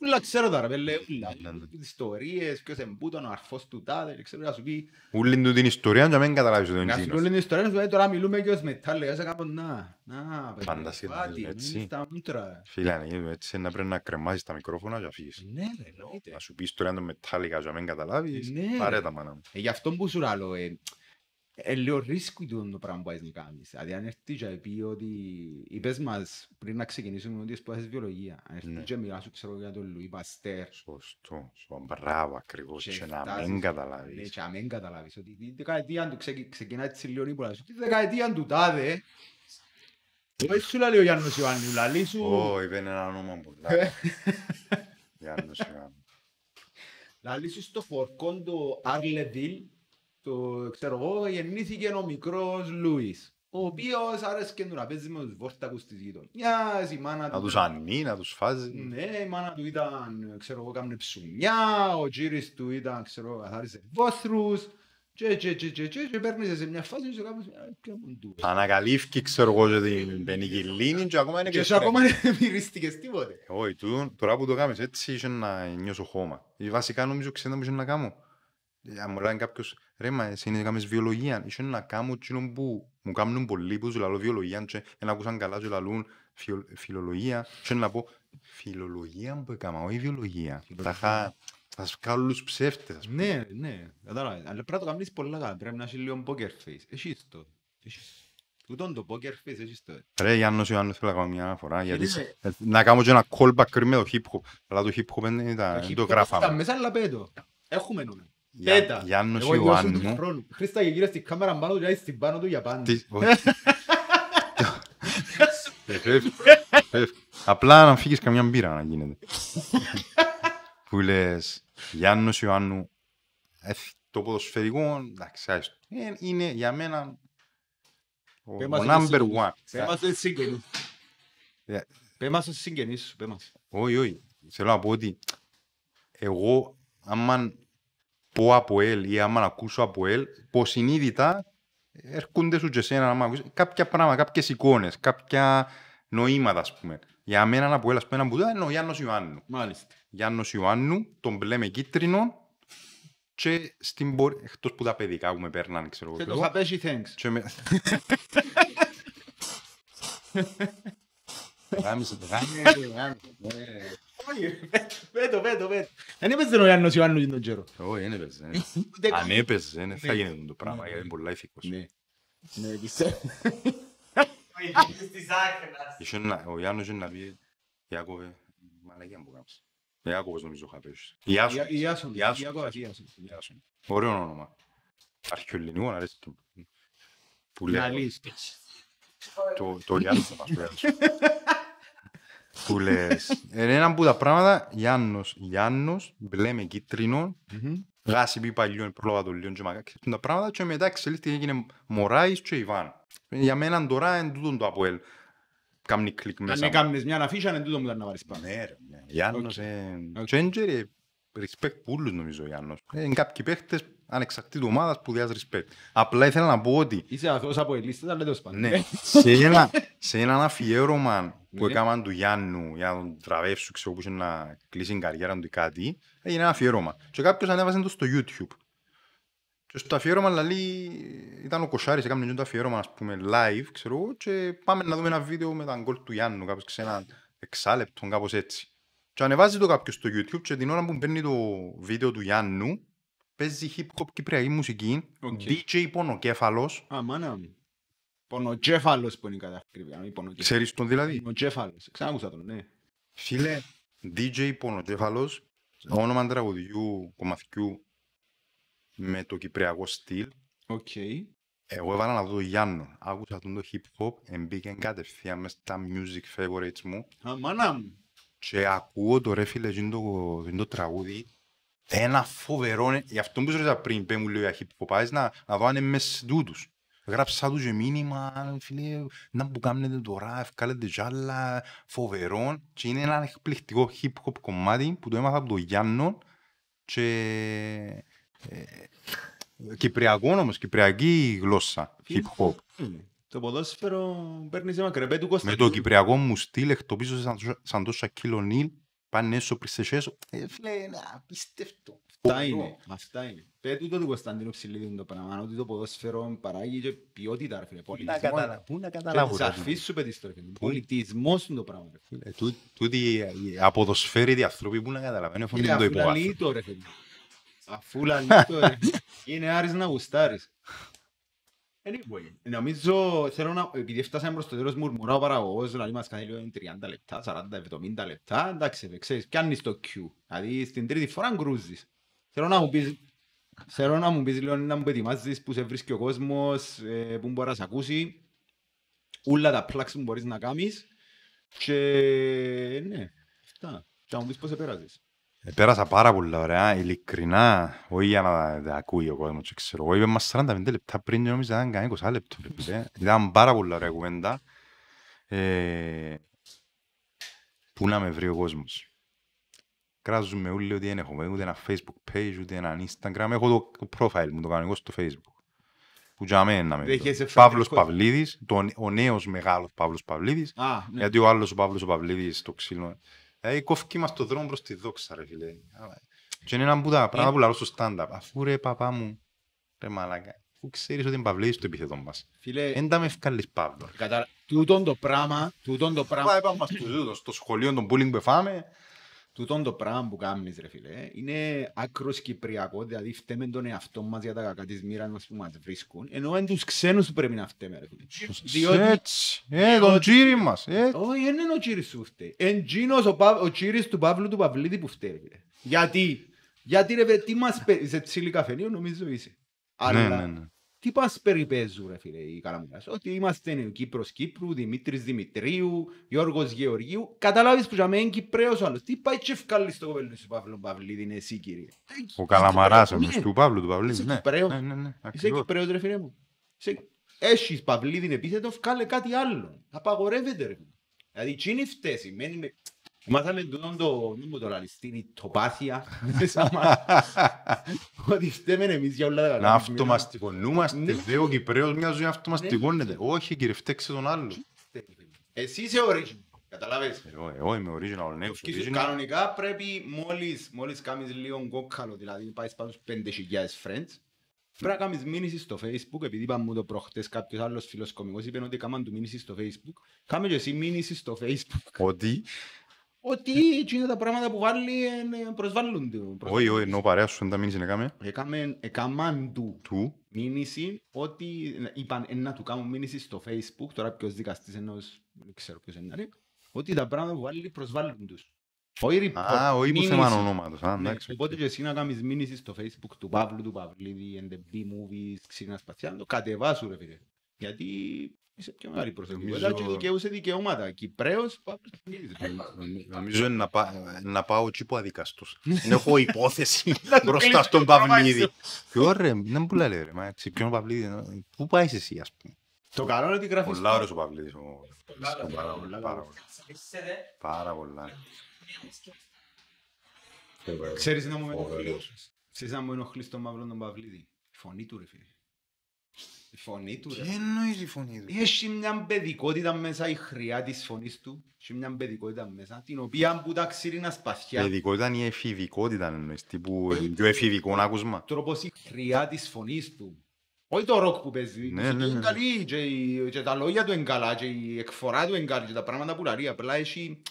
Ούλα ξέρω τα ρε παιδί, ούλα. Ναι, ναι. Ιστορίες, ποιος εμπούτον, ο αρφός του τάδε, δεν ξέρω να σου πει. Ούλη του την ιστορία και να μην καταλάβεις ότι Να είναι σου εκείνος. πει την ιστορία, να σου πει τώρα μιλούμε και ως metal, λέει, κάπου να, να, παιδί, Φαντασία, πάτη, έτσι. μην στα μούτρα. Φίλε, αν είναι έτσι να πρέπει να κρεμάζεις τα μικρόφωνα και να φύγεις. Ναι, ρε, εννοείται. Να σου πει ιστορία του Metallica και να μην καταλάβεις. Ναι, Πάρε ρε. τα μάνα μου. Ε, γι' αυτό που σου λέω, ε, ε, λίγο ρίσκο του το πράγμα που έχεις να κάνεις. Δηλαδή αν έρθει και πει ότι είπες μας πριν να ξεκινήσουμε ότι σπουδάζεις βιολογία. Αν έρθει Ναι. και μιλάς σου ξέρω για τον Λουί Παστέρ. Σωστό. σωστό. Μπράβο ακριβώς. και Και να φτάσεις- μην Ναι, καταλάβεις. και να μην καταλάβεις ότι τη δεκαετία του ξεκι- ξεκινά έτσι λίγο ύπουλα σου. Τη δεκαετία του τάδε. Όχι σου λέει ο Γιάννος Ιωάννου, λαλή σου. Ω, είπε ένα όνομα πολλά. Γιάννος Ιωάννου. Λαλή σου στο φορκόν το Αρλεβίλ, το ξέρω εγώ, γεννήθηκε ο μικρός Λούις. Ο οποίος άρεσκε του να παίζει με τους βόρτακους της γειτονιάς, η μάνα Να του... τους ανεί, να τους φάζει. Ναι, η μάνα του ήταν, ξέρω εγώ, κάμνε ψουμιά, ο τζίρις του ήταν, ξέρω εγώ, καθάρισε βόθρους, και και και και και και παίρνεις σε μια φάση και κάπως, «Α, ποια μου του». Ανακαλύφθηκε, ξέρω εγώ, και την πενικυλίνη και ακόμα είναι Και και σου ακόμα δεν μυρίστηκες τίποτε. Όχι, τούτον, τώρα που το κάνεις έτσι, είχε να νιώσω χώμα. Ε, Βασικά νομίζω ξέρετε μου είχε να κάνω. Ε, Αν μου λέει κάποιος, ρε μα εσύ είναι κάνεις βιολογία, είχε να κάνω εκείνο που μου κάνουν πολλοί που τους λαλώ βιολογία και δεν ακούσαν καλά και λαλούν φιο- φιλολογία και να πω, φιλολογία που έκανα, όχι βιολογία. Τα είχα, θα σου κάνω όλους ψεύτες. ας πούμε. Ναι, ναι, κατάλαβες. Αλλά πρέπει να το κάνεις πολλά καλά, πρέπει να έχει λίγο poker face. Έχεις το. Έχεις. Τούτον το poker face έχεις το. Ρε Γιάννος Ιωάννης θέλω να κάνω μια αναφορά, γιατί Είναι- σε- ε, να κάνω και ένα callback πριν με το hip hop. Αλλά το hip hop δεν ήταν- δεν hip το hop Στα γράφαμε. μέσα αλλά πέτω. Έχουμε νούμερο. Για- Πέτα. Γιάννος Εγώ νιώσω τους Ιωάννου. χρόνους. Χρήστα και γύρω στην κάμερα πάνω του και στην πάνω του για πάντα. Τι- όχι. Ε, φεύγει, φεύγει. Απλά να φύγεις καμιά μπύρα να γίνεται. Που λες Γιάννος Ιωάννου ε, το ποδοσφαιρικό εντάξει άστο. Ε, είναι για μένα ο, Πες ο μας number τους one. Πες μας τους συγγενείς. Ε, Πες μας τους συγγενείς σου, πες μας. Όχι, όχι. Θέλω να πω ότι εγώ άμα πω από ελ ή άμα ακούσω από ελ, υποσυνείδητα έρχονται σου και εσένα άμα ακούσεις κάποια πράγματα, κάποιες εικόνες, κάποια νοήματα ας πούμε. Για μένα από ελ ας πούμε ένα που είναι ο Γιάννος Ιωάννου. Μάλιστα. Γιάννος Ιωάννου, τον μπλε με κίτρινο και στην πορεία, εκτός που τα παιδικά που με παίρναν, ξέρω Και εγώ. το χαπέσι thanks. Και με... Γάμισε το, γάμισε. Όχι, πέτω, πέτω, πέτω. Δεν έπαιζε ο Γιάννος Ιωάννους τον καιρό. Όχι, δεν έπαιζε. Ούτε Αν καν. έπαιζε, δεν θα Ναι. γίνεται το πράγμα, Ναι. γιατί είναι πολλά ηθικός. Ναι. Ναι, πιστεύω. Όχι, στις άκρες. Είχε να- Ο Γιάννος είχε να πει, Ιάκωβε, μαλακία που κάνεις. Ιάκωβος νομίζω είχα πέσει. Ιάσον. Ια- Ιάσον, Ιάσον. Ιακώβας, Ιάσον. Ιάσον. Ωραίο όνομα. Αρχαιοελληνικό, αρέσει του. Που λέει, Λαλής. το, το Γιάννος θα μας το Γιάννος. Που λες, είναι ένα από τα πράγματα, Γιάννος, Γιάννος, μπλε με κίτρινο, Μμμ. γάσι πει παλιό, πρόλαβα το λίγο και μακά, ξέρουν τα πράγματα και μετά εξελίχθηκε έγινε Μωράης και Ιβάν. Για μένα τώρα είναι τούτον το Αποέλ. Κάμνει κλικ Αν μέσα. μου. έκαμνες μια αφίσα, είναι τούτο που ήταν να βάλεις πάνω. Ναι ρε, ναι. Γιάννος, ε, Οκ. και είναι και, respect πούλους νομίζω ο Γιάννος. Ε, Είναι κάποιοι παίχτες ανεξαρτήτου ομάδας που διάς τους respect. Απλά ήθελα να πω ότι Είσαι αθώος αποελίστες, αλλά τέλος πάντων. ναι, σε, ένα, σε έναν αφιέρωμα που Ναι. έκαναν του Γιάννου για να τον τραβεύσουν, ξέρω που είχε να κλείσει την καριέρα του ή κάτι, έγινε ένα αφιέρωμα. Και κάποιος ανέβασε το στο YouTube. Και στο αφιέρωμα λαλή, ήταν ο Κοσάρης, έκαμε και το αφιέρωμα, ας πούμε, live, ξέρω εγώ, και πάμε να δούμε ένα βίντεο με τα γκολ του Γιάννου, κάπως σε ένα εξάλεπτο, κάπως έτσι. Και ανεβάζει το κάποιος στο YouTube και την ώρα που παίρνει το βίντεο του Γιάννου, παίζει hip-hop κυπριακή μουσική, Οκ. DJ Πονοκέφαλος. Α, μάνα μου. Πονοκέφαλος που είναι η κατακρίβεια, όχι πονοκέφαλος. Ξέρεις τον δηλαδή; Πονοκέφαλος. Ξανακούσα τον, ναι. Φίλε, DJ Πονοκέφαλος, όνομα τραγουδιού κομματιού με το κυπριακό στυλ. Οκ. Εγώ έβαλα να δω το Γιάννο. Άκουσα τον το hip-hop, εμπήκε κατευθείαν μες στα music favorites μου. Α, μάνα μου. Και ακούω το ρε φίλε εκείνο το, εκείνο το τραγούδι ένα φοβερό, γι' αυτό που σου ρώτησα πριν, πέ μου λέω για hip hop, πάεις να, να δω αν είναι μες τούτους. Γράψα τους και μήνυμα, φίλε, να που κάνετε τώρα, εφκάλετε κι άλλα, φοβερό. Και είναι ένα εκπληκτικό hip hop κομμάτι που το έμαθα από τον Γιάννο και ε, κυπριακό όμως, κυπριακή γλώσσα, hip hop. Είναι. Το ποδόσφαιρο παίρνει σε μακρεπέ του Κώστα. Με το κυπριακό μου στυλ εκτοπίζω σαν, το- σαν το Σακύλο Νίλ, πάνε έσω πρισεσέσω. Ε, φίλε, είναι απίστευτο. Αυτά είναι. Αυτά είναι. Πέ τούτο του Κωνσταντίνου Ψηλίδη το πράγμα, ότι το ποδόσφαιρο παράγει και ποιότητα, ρε φίλε. Πού να Πολιτισμό. καταλα- Πού να Και καταλάβω. της ρε, αρφής σου πετύχεις το ρε φίλε. Πολιτισμός είναι το πράγμα. ρε φίλε. φίλε. Τού- Τούτοι οι αποδοσφαίρετοι άνθρωποι που να καταλαβαίνουν Είναι έχουν το αφού λαλεί υπόβαθρο. το ρε φίλε. Αφού λαλεί το ρε. Είναι άρης να γουστάρεις. Anyway, νομίζω, θέλω να, επειδή φτάσαμε προς το τέλος μουρμουρά ο παραγωγός, δηλαδή μας κάνει λίγο 30 λεπτά, 40-70 λεπτά, εντάξει, ρε, ξέρεις, πιάνεις το Q. Δηλαδή στην τρίτη φορά γκρούζεις. Θέλω να μου πεις, θέλω να μου πεις λίγο να μου ετοιμάζεις που σε βρίσκει ο κόσμος, ε, που μπορεί να σε ακούσει, όλα τα plugs που μπορείς να κάνεις και ναι, αυτά. Και να μου πεις πώς επέρασες. Ε, Πέρασα πάρα πολλά ωραία, ειλικρινά, όχι για να τα ακούει ο κόσμος, ξέρω εγώ. Είπε μας 45 λεπτά πριν και νόμιζα ήταν κανένα 20 λεπτό. ρε φίλε. Ήταν πάρα πολλά ωραία κουβέντα. Ε, Πού να με βρει ο κόσμος. Κράζουμε όλοι ότι δεν έχω ούτε ένα facebook page, ούτε ένα instagram. Έχω το- το profile μου, το κανονικό στο facebook. Που για μένα να με Δέχεσαι βρει. Παύλος φροντικός. Παυλίδης, τον- ο νέος μεγάλος Παύλος Παυλίδης. Α, ναι. Γιατί ο άλλος ο Παύλος ο Παυλίδης το ξύλο. Ε, κόφκι μας το δρόμο προς τη δόξα ρε φίλε. Και είναι ένα που τα πράγματα που λαρώ στο stand-up. Αφού ρε παπά μου, ρε μαλάκα, αφού ξέρεις ότι είναι Παυλίδης το επίθετο μας. Φίλε, Εν τα με ευκάλεις Παύλο. Κατα... Τούτον το πράγμα, τούτον το πράγμα, Πάει πάμε μας στο ζούτο, στο σχολείο των bullying που φάμε. Τούτον το πράγμα που κάνεις ρε φίλε, είναι άκρος κυπριακό, δηλαδή φταίμε τον εαυτό μας για τα κακά της μοίρας μας που μας βρίσκουν, ενώ είναι τους ξένους που πρέπει να φταίμε ρε φίλε. Διότι, Έτσι, ε, τον τζίρι μας. ε. όχι, δεν είναι ο Τσίρις που φταίει, είναι εκείνος ο, Πα... ο Τσίρις του Παύλου του Παυλίδη που φταίει ρε φίλε. Γιατί, γιατί ρε φίλε, τι μας παίζει, σε τσίλι καφενείο νομίζω είσαι. Ναι, Αλλά ναι, ναι. Τι πας περιπέζουν ρε φίλε οι Καλαμουράς. Ότι είμαστε ο Κύπρος Κύπρου, Δημήτρης Δημητρίου, Γιώργος Γεωργίου. Καταλάβεις που για μένα είναι Κυπρέος ο άλλος. Τι πάει και ευκάλλεις το κοπέλι σου Παύλο Παυλίδη είναι εσύ κύριε. Ο Καλαμαράς, Ναι. εμείς του Παύλου του Παυλίδη. Είσαι Ναι, Κυπρέος. ναι, ναι, ναι, Είσαι ακριβώς. Κυπρέος ρε φίλε μου. Είσαι... Έχεις Παυλίδη επίθετο, βγάλε κάτι άλλο. Απαγορεύεται ρε. φίλε. Δηλαδή τι είναι η φταίση. Μένει με... Μάθαμε τούτον το, δεν μου το λαλιστήν, η τοπάθεια μέσα μας. Ότι φταίμε εμείς για όλα τα καλά. Να της μοίρας. αυτομαστικονούμαστε, Ναι. δε ο Κυπρέος μια ζωή αυτομαστικώνεται. Όχι κύριε, φταίξε τον άλλο. Εσύ είσαι original. Καταλάβες. Εγώ, εγώ είμαι original, ναι, Και σου original. κανονικά πρέπει μόλις, μόλις κάνεις λίγο κόκκαλο, δηλαδή πάεις πάνω στους 5.000 friends, πρέπει να κάνεις μήνυση στο facebook, επειδή είπαμε μου το προχτές κάποιος άλλος φίλος κομικός είπε ότι κάμαν του μήνυση στο facebook, κάμε και εσύ μήνυση στο facebook, Ότι, ότι εκείνα τα πράγματα που βάλει ε, προσβάλλουν του. όχι, όχι, ενώ παρέας σου δεν τα μείνεις να κάμε, Έκαμε, έκαμαν του του, μήνυση ότι είπαν ε, να του κάνουν μήνυση στο facebook, τώρα ποιος δικαστής ενός, δεν ξέρω ποιος είναι, ρε, ότι τα πράγματα που βάλει προσβάλλουν τους. Όχι Α, report, όχι που μήνυση. θέμα ονόματος, α, Ναι, εντάξει. Οπότε και εσύ να κάνεις μήνυση στο facebook του Παύλου, του Παυλίδη, and the B-movies, ξύρινα σπαθιά, να το κατεβάσου ρε φίλε. Γιατί είσαι πιο μεγάλη προσωπικότητα Νομίζω- και δικαιούσε δικαιώματα. Κυπρέος, Παύλος Παυλίδης. Νομίζω είναι να, πά, να πάω εκεί που αδικαστούς. Δεν έχω υπόθεση Να το μπροστά κλείσει στον το όνομα Παυλίδη. σου. Ποιο ρε, δεν μου λέει ρε, μα έτσι, ποιον Παυλίδη, ε, πού πάεις εσύ ας πούμε; Το καλό είναι ότι γράφεις... Πολλά ωραίος ο Παυλίδης, ο- Πολλά πάρα ωραία, πολύ, πολλά πάρα ωραία. πολύ, Σαπίσετε. πάρα πολλά. Ξέρεις να μου Ωραίος. Ξέρεις να μου ενοχλείς τον Μαύρο τον Παυλίδη; Η φωνή του ρε φίλε. Η φωνή του ρε. Τι εννοείς η φωνή του; Έχει μια παιδικότητα μέσα η χροιά της φωνής του. Έχει μια παιδικότητα μέσα, την οποία που τα Ξύλινα Σπαθιά. Παιδικότητα είναι η εφηβικότητα εννοείς, τύπου ε, πιο εφηβικό άκουσμα. τρόπος η χροιά της φωνής του. Όχι το ροκ που παίζει. Η Ναι, μουσική ναι, ναι. Είναι καλή και, η- και τα λόγια του είναι καλά και η εκφορά του είναι καλή και τα πράγματα που λαλεί. Απλά έχει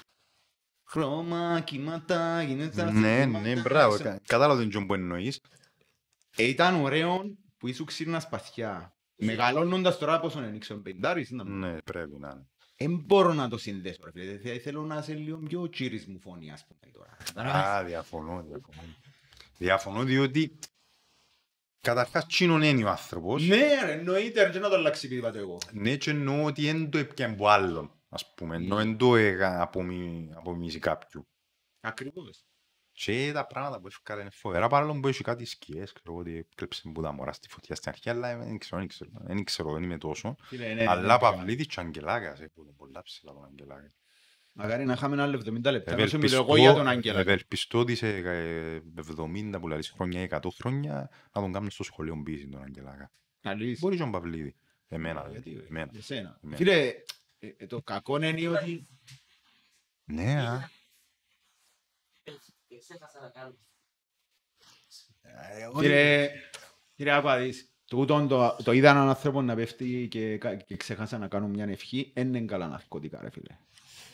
Χρώμα, κύματα, γίνεται Ναι, ναι, μπράβο. κα- Κατάλαβα τον Τζον που εννοείς. Ε, ήταν ωραίο που ήσουν ξύρνα σπαθιά. Μεγαλώνοντας τώρα πόσο είναι, ξέρω, πεντάρις, είναι. Ναι, πρέπει να είναι. Δεν μπορώ να το συνδέσω, ρε φίλε. Θε- Θέλω να είσαι λίγο πιο τσίρις μου φωνή, ας πούμε, τώρα. Καταλάβες. Α, διαφωνώ, διαφωνώ. Διαφωνώ διότι καταρχάς τσίνον είναι ο άνθρωπος. Ναι, ρε, εννοείται, ρε, να το αλλάξει, είπα το εγώ. Ναι, και εννοώ ότι δεν το έπιαν από άλλον, ας πούμε. Ενώ δεν το έγα απομι- απομιμήσει κάποιου. Ακριβώς. Και τα πράγματα που έφυγαν είναι φοβερά, παρόλο που έχει κάτι σκιές, ξέρω εγώ ότι έκλεψε που τα μωρά στη φωτιά στην αρχή, αλλά δεν ξέρω, δεν ξέρω, δεν ξέρω, δεν είμαι τόσο. Φίλε, ναι, Αλλά ναι, Παυλίδης και Αγγελάκας, έχουν πολλά ψηλά τον Αγγελάκα. Μακάρι να είχαμε ένα άλλο 70 λεπτά. Να σου μιλώ Ευελπιστώ- εγώ για τον Άγγελα. Ευελπιστώ ότι σε ε, 70 που λαλείς χρόνια ή 100 χρόνια να τον κάνουν στο σχολείο μπίση τον Αγγελάκα. Αλήθεια. Μπορεί και τον Παυλίδη. Εμένα, γιατί, εμένα. Για σένα. Ναι. Φίλε, ε, ε, το κακό είναι ότι... Ναι, α. Ξέχασα να κάνω. Κύριε, κύριε άκουα δεις, τούτον το, το είδα έναν άνθρωπο να πέφτει και, κα- και ξέχασα να κάνω μια ευχή, δεν είναι καλά ναρκωτικά ρε φίλε.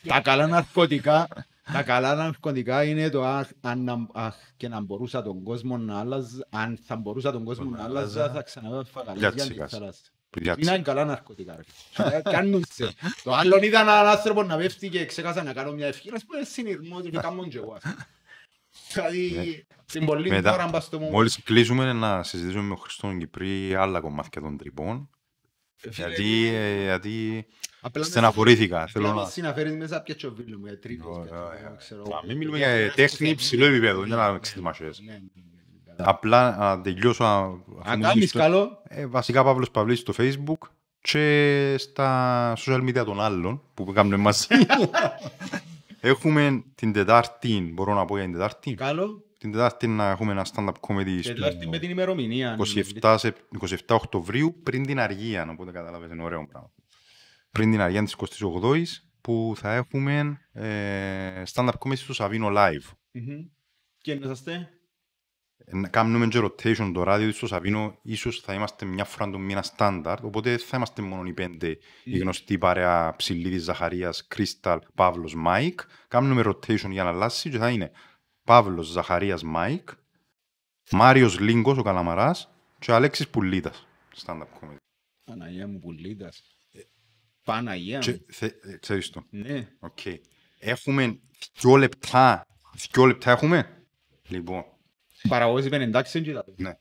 Τα καλά ναρκωτικά, τα καλά ναρκωτικά είναι το αχ, αν, να- αχ, και να μπορούσα τον κόσμο να άλλαζα, αν θα μπορούσα τον κόσμο να άλλαζα, θα ξαναδώ φαγαλιά Γιάτσι, στη κάτσε. θάλασσα. Πριάτσι. Είναι καλά ναρκωτικά ρε φίλε. Ε, Κάνουν σε. Το άλλο είδα έναν άνθρωπο να πέφτει και ξέχασα να κάνω μια ευχή, να σου πω συνειρμός και κάνω και εγώ. Ας πούμε. Δηλαδή, στην πολλή Μετά, ώρα μπας στο μου. Μόλις κλείσουμε να συζητήσουμε με τον Χριστόν Κυπρί άλλα κομμάτια των τρυπών. Γιατί, ε, γιατί Απλά στεναχωρήθηκα. Θέλω Θέλω να... να συναφέρεις μέσα πια τσοβίλου μου, για τρίτος. Ωραία, πια, ωραία. ξέρω. Να μην μιλούμε για τέχνη υψηλό επίπεδο, δεν να εξετοιμασίες. Ναι, ναι, ναι, ναι. Απλά να τελειώσω α- αφού Αν μου κάνεις δεις το- καλό, Ε, βασικά Παύλος Παυλής στο facebook και στα social media των άλλων που κάνουμε μαζί. Έχουμε την Τετάρτη, μπορώ να πω για την Τετάρτη. καλό, Την Τετάρτη να έχουμε ένα stand-up comedy και δηλαδή με στο την ημερομηνία. 27, Σεπ- 27 Οκτωβρίου πριν την Αργία, οπότε καταλάβες, είναι ωραίο πράγμα. Πριν την Αργία της 28ης που θα έχουμε ε, stand-up comedy στο Σαβίνο live. Μμμ. Και είσαστε; Ε, να κάνουμε και rotation το ράδιο στο Σαβίνο, ίσως θα είμαστε μια φορά το μήνα στάνταρ, οπότε θα είμαστε μόνο οι πέντε, η γνωστή παρέα Ψηλίδης, Ζαχαρίας, Κρίσταλ, Παύλος, Μάικ. Κάνουμε rotation για να αλλάξει και θα είναι Παύλος, Ζαχαρίας, Μάικ, Μάριος Λίγκος, ο Καλαμαράς και ο Αλέξης Πουλίτας. Stand-up comedy. Παναγία μου πουλίτας. Παναγία Και, μου. θε, ε, ξέρεις το. Ναι. Οκ. Έχουμε δυο λεπτά. Δυο λεπτά έχουμε; Λοιπόν, Παραγωγός είπαν εντάξει και τα Ναι.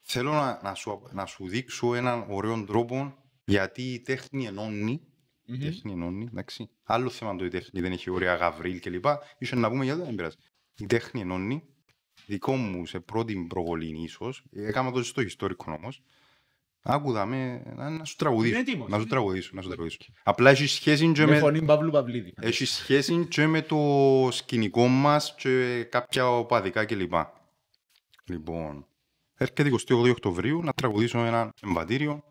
Θέλω να, να, σου, να σου δείξω έναν ωραίο τρόπο γιατί η τέχνη ενώνει. Η τέχνη ενώνει, εντάξει. Άλλο θέμα το η τέχνη δεν έχει ωραία γαβρίλ κλπ. Ίσως να πούμε για το δεν πειράζει. Η τέχνη ενώνει. Δικό μου σε πρώτη προβολή ίσως. Έκανα το στο ιστορικό όμως. Άκουδα με να, να σου τραγουδήσω. Είναι έτοιμος, Να σου είναι. τραγουδήσω, να σου τραγουδήσω. Απλά έχεις σχέση και Με με, φωνή Παύλου Παυλίδη. έχεις σχέση και με το σκηνικό μας και κάποια οπαδικά κλπ. Λοιπόν, έρχεται 28 Οκτωβρίου να τραγουδήσω ένα εμβατήριο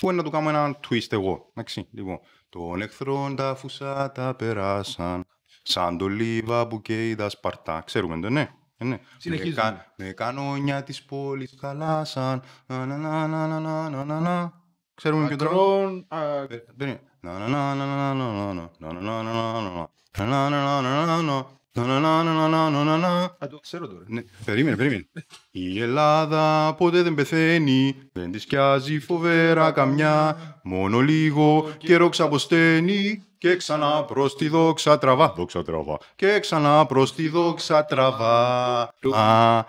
που είναι να του κάνω ένα twist εγώ. Εντάξει, λοιπόν. Τον εχθρόν τα φουσά τα περάσαν σαν το λίβα που καίει τα σπαρτά. Ξέρουμε το, ναι. Ε, ναι. Συνεχίζουμε. Με, κα- με κανόνια της πόλης χαλάσαν. Να, να, να, να, να, να, να, να, να. Ξέρουμε ποιο τραγούδι. Ακρόν, α, Περίμενε. Να, να, να, να, να, να, να, να, να, να, να, να, να. Να, να, να, να, να, να. Να, να, να, να, να, να, να, να. α, το ξέρω τώρα. Ναι, περίμενε, περίμενε. Η Ελλάδα ποτέ δεν πεθαίνει, δεν της σκιάζει φοβέρα καμιά. Μόνο λίγο καιρό ξαποσταίνει και ξανά προς τη δόξα τραβά. Δόξα τραβά. Και ξανά προς τη δόξα τραβά. Α,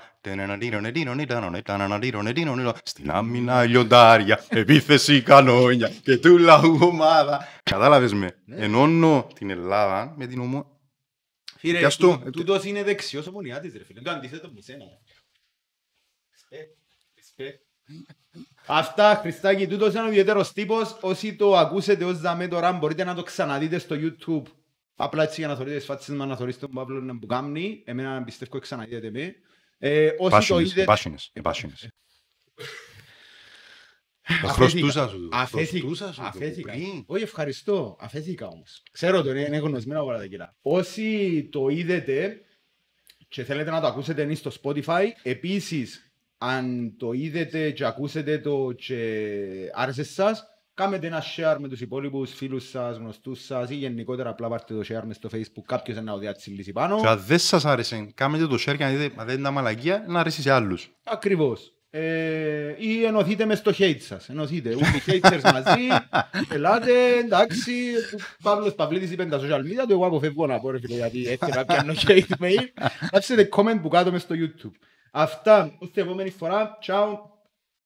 στην άμυνα λιοντάρια, επίθεση κανόνια και του λαού ομάδα. Κατάλαβες με, ενώνω την Ελλάδα με την ομό... Φίλε, Κι ας το. τού- τούτος είναι δεξιός ομονιάτης ρε φίλε. Το αντίθετο με σένα. Respect, respect. Αυτά, Χριστάκη, τούτος είναι ο ιδιαίτερος τύπος. Όσοι το ακούσετε ως δαμέ τώρα μπορείτε να το ξαναδείτε στο YouTube. Απλά έτσι για να θωρείτε τις φάτσες μας, να θωρείτε τον Παύλο να μπουκάμνει. Εμένα πιστεύω ξαναδείτε με. Ε, όσοι το Πάσινες, είδετε... πάσινες, πάσινες. Αφέθηκα. Χρωστούσα σου. Αφέθηκα. Χρωστούσα σου το Αφέθηκα. κουπρί. Όχι, ευχαριστώ. Αφέθηκα όμως. Ξέρω το, είναι γνωσμένο από τα κιλά. Όσοι το είδετε και θέλετε να το ακούσετε είναι στο Spotify, επίσης, αν το είδετε και ακούσετε το και άρεσε σας, Κάμετε ένα share με τους υπόλοιπους φίλους σας, γνωστούς σας ή γενικότερα απλά πάρτε το share μες στο facebook κάποιος να το διατσιλήσει πάνω. Και αν δεν σας άρεσε, κάνετε το share και να δείτε, μα δεν είναι τα μαλακία, να αρέσει σε άλλους. Ακριβώς. Ε, ή ενωθείτε μες στο hate σας. Ενωθείτε. Ούτε οι haters μαζί. Ελάτε, εντάξει. Παύλος Παυλίδης είπε τα social media του. Εγώ αποφεύγω να πω ρε φίλε γιατί έτσι να πιάνω hate mail. Άφησετε comment που κάτω μες στο YouTube. Αυτά. Ως την επόμενη φορά. Ciao.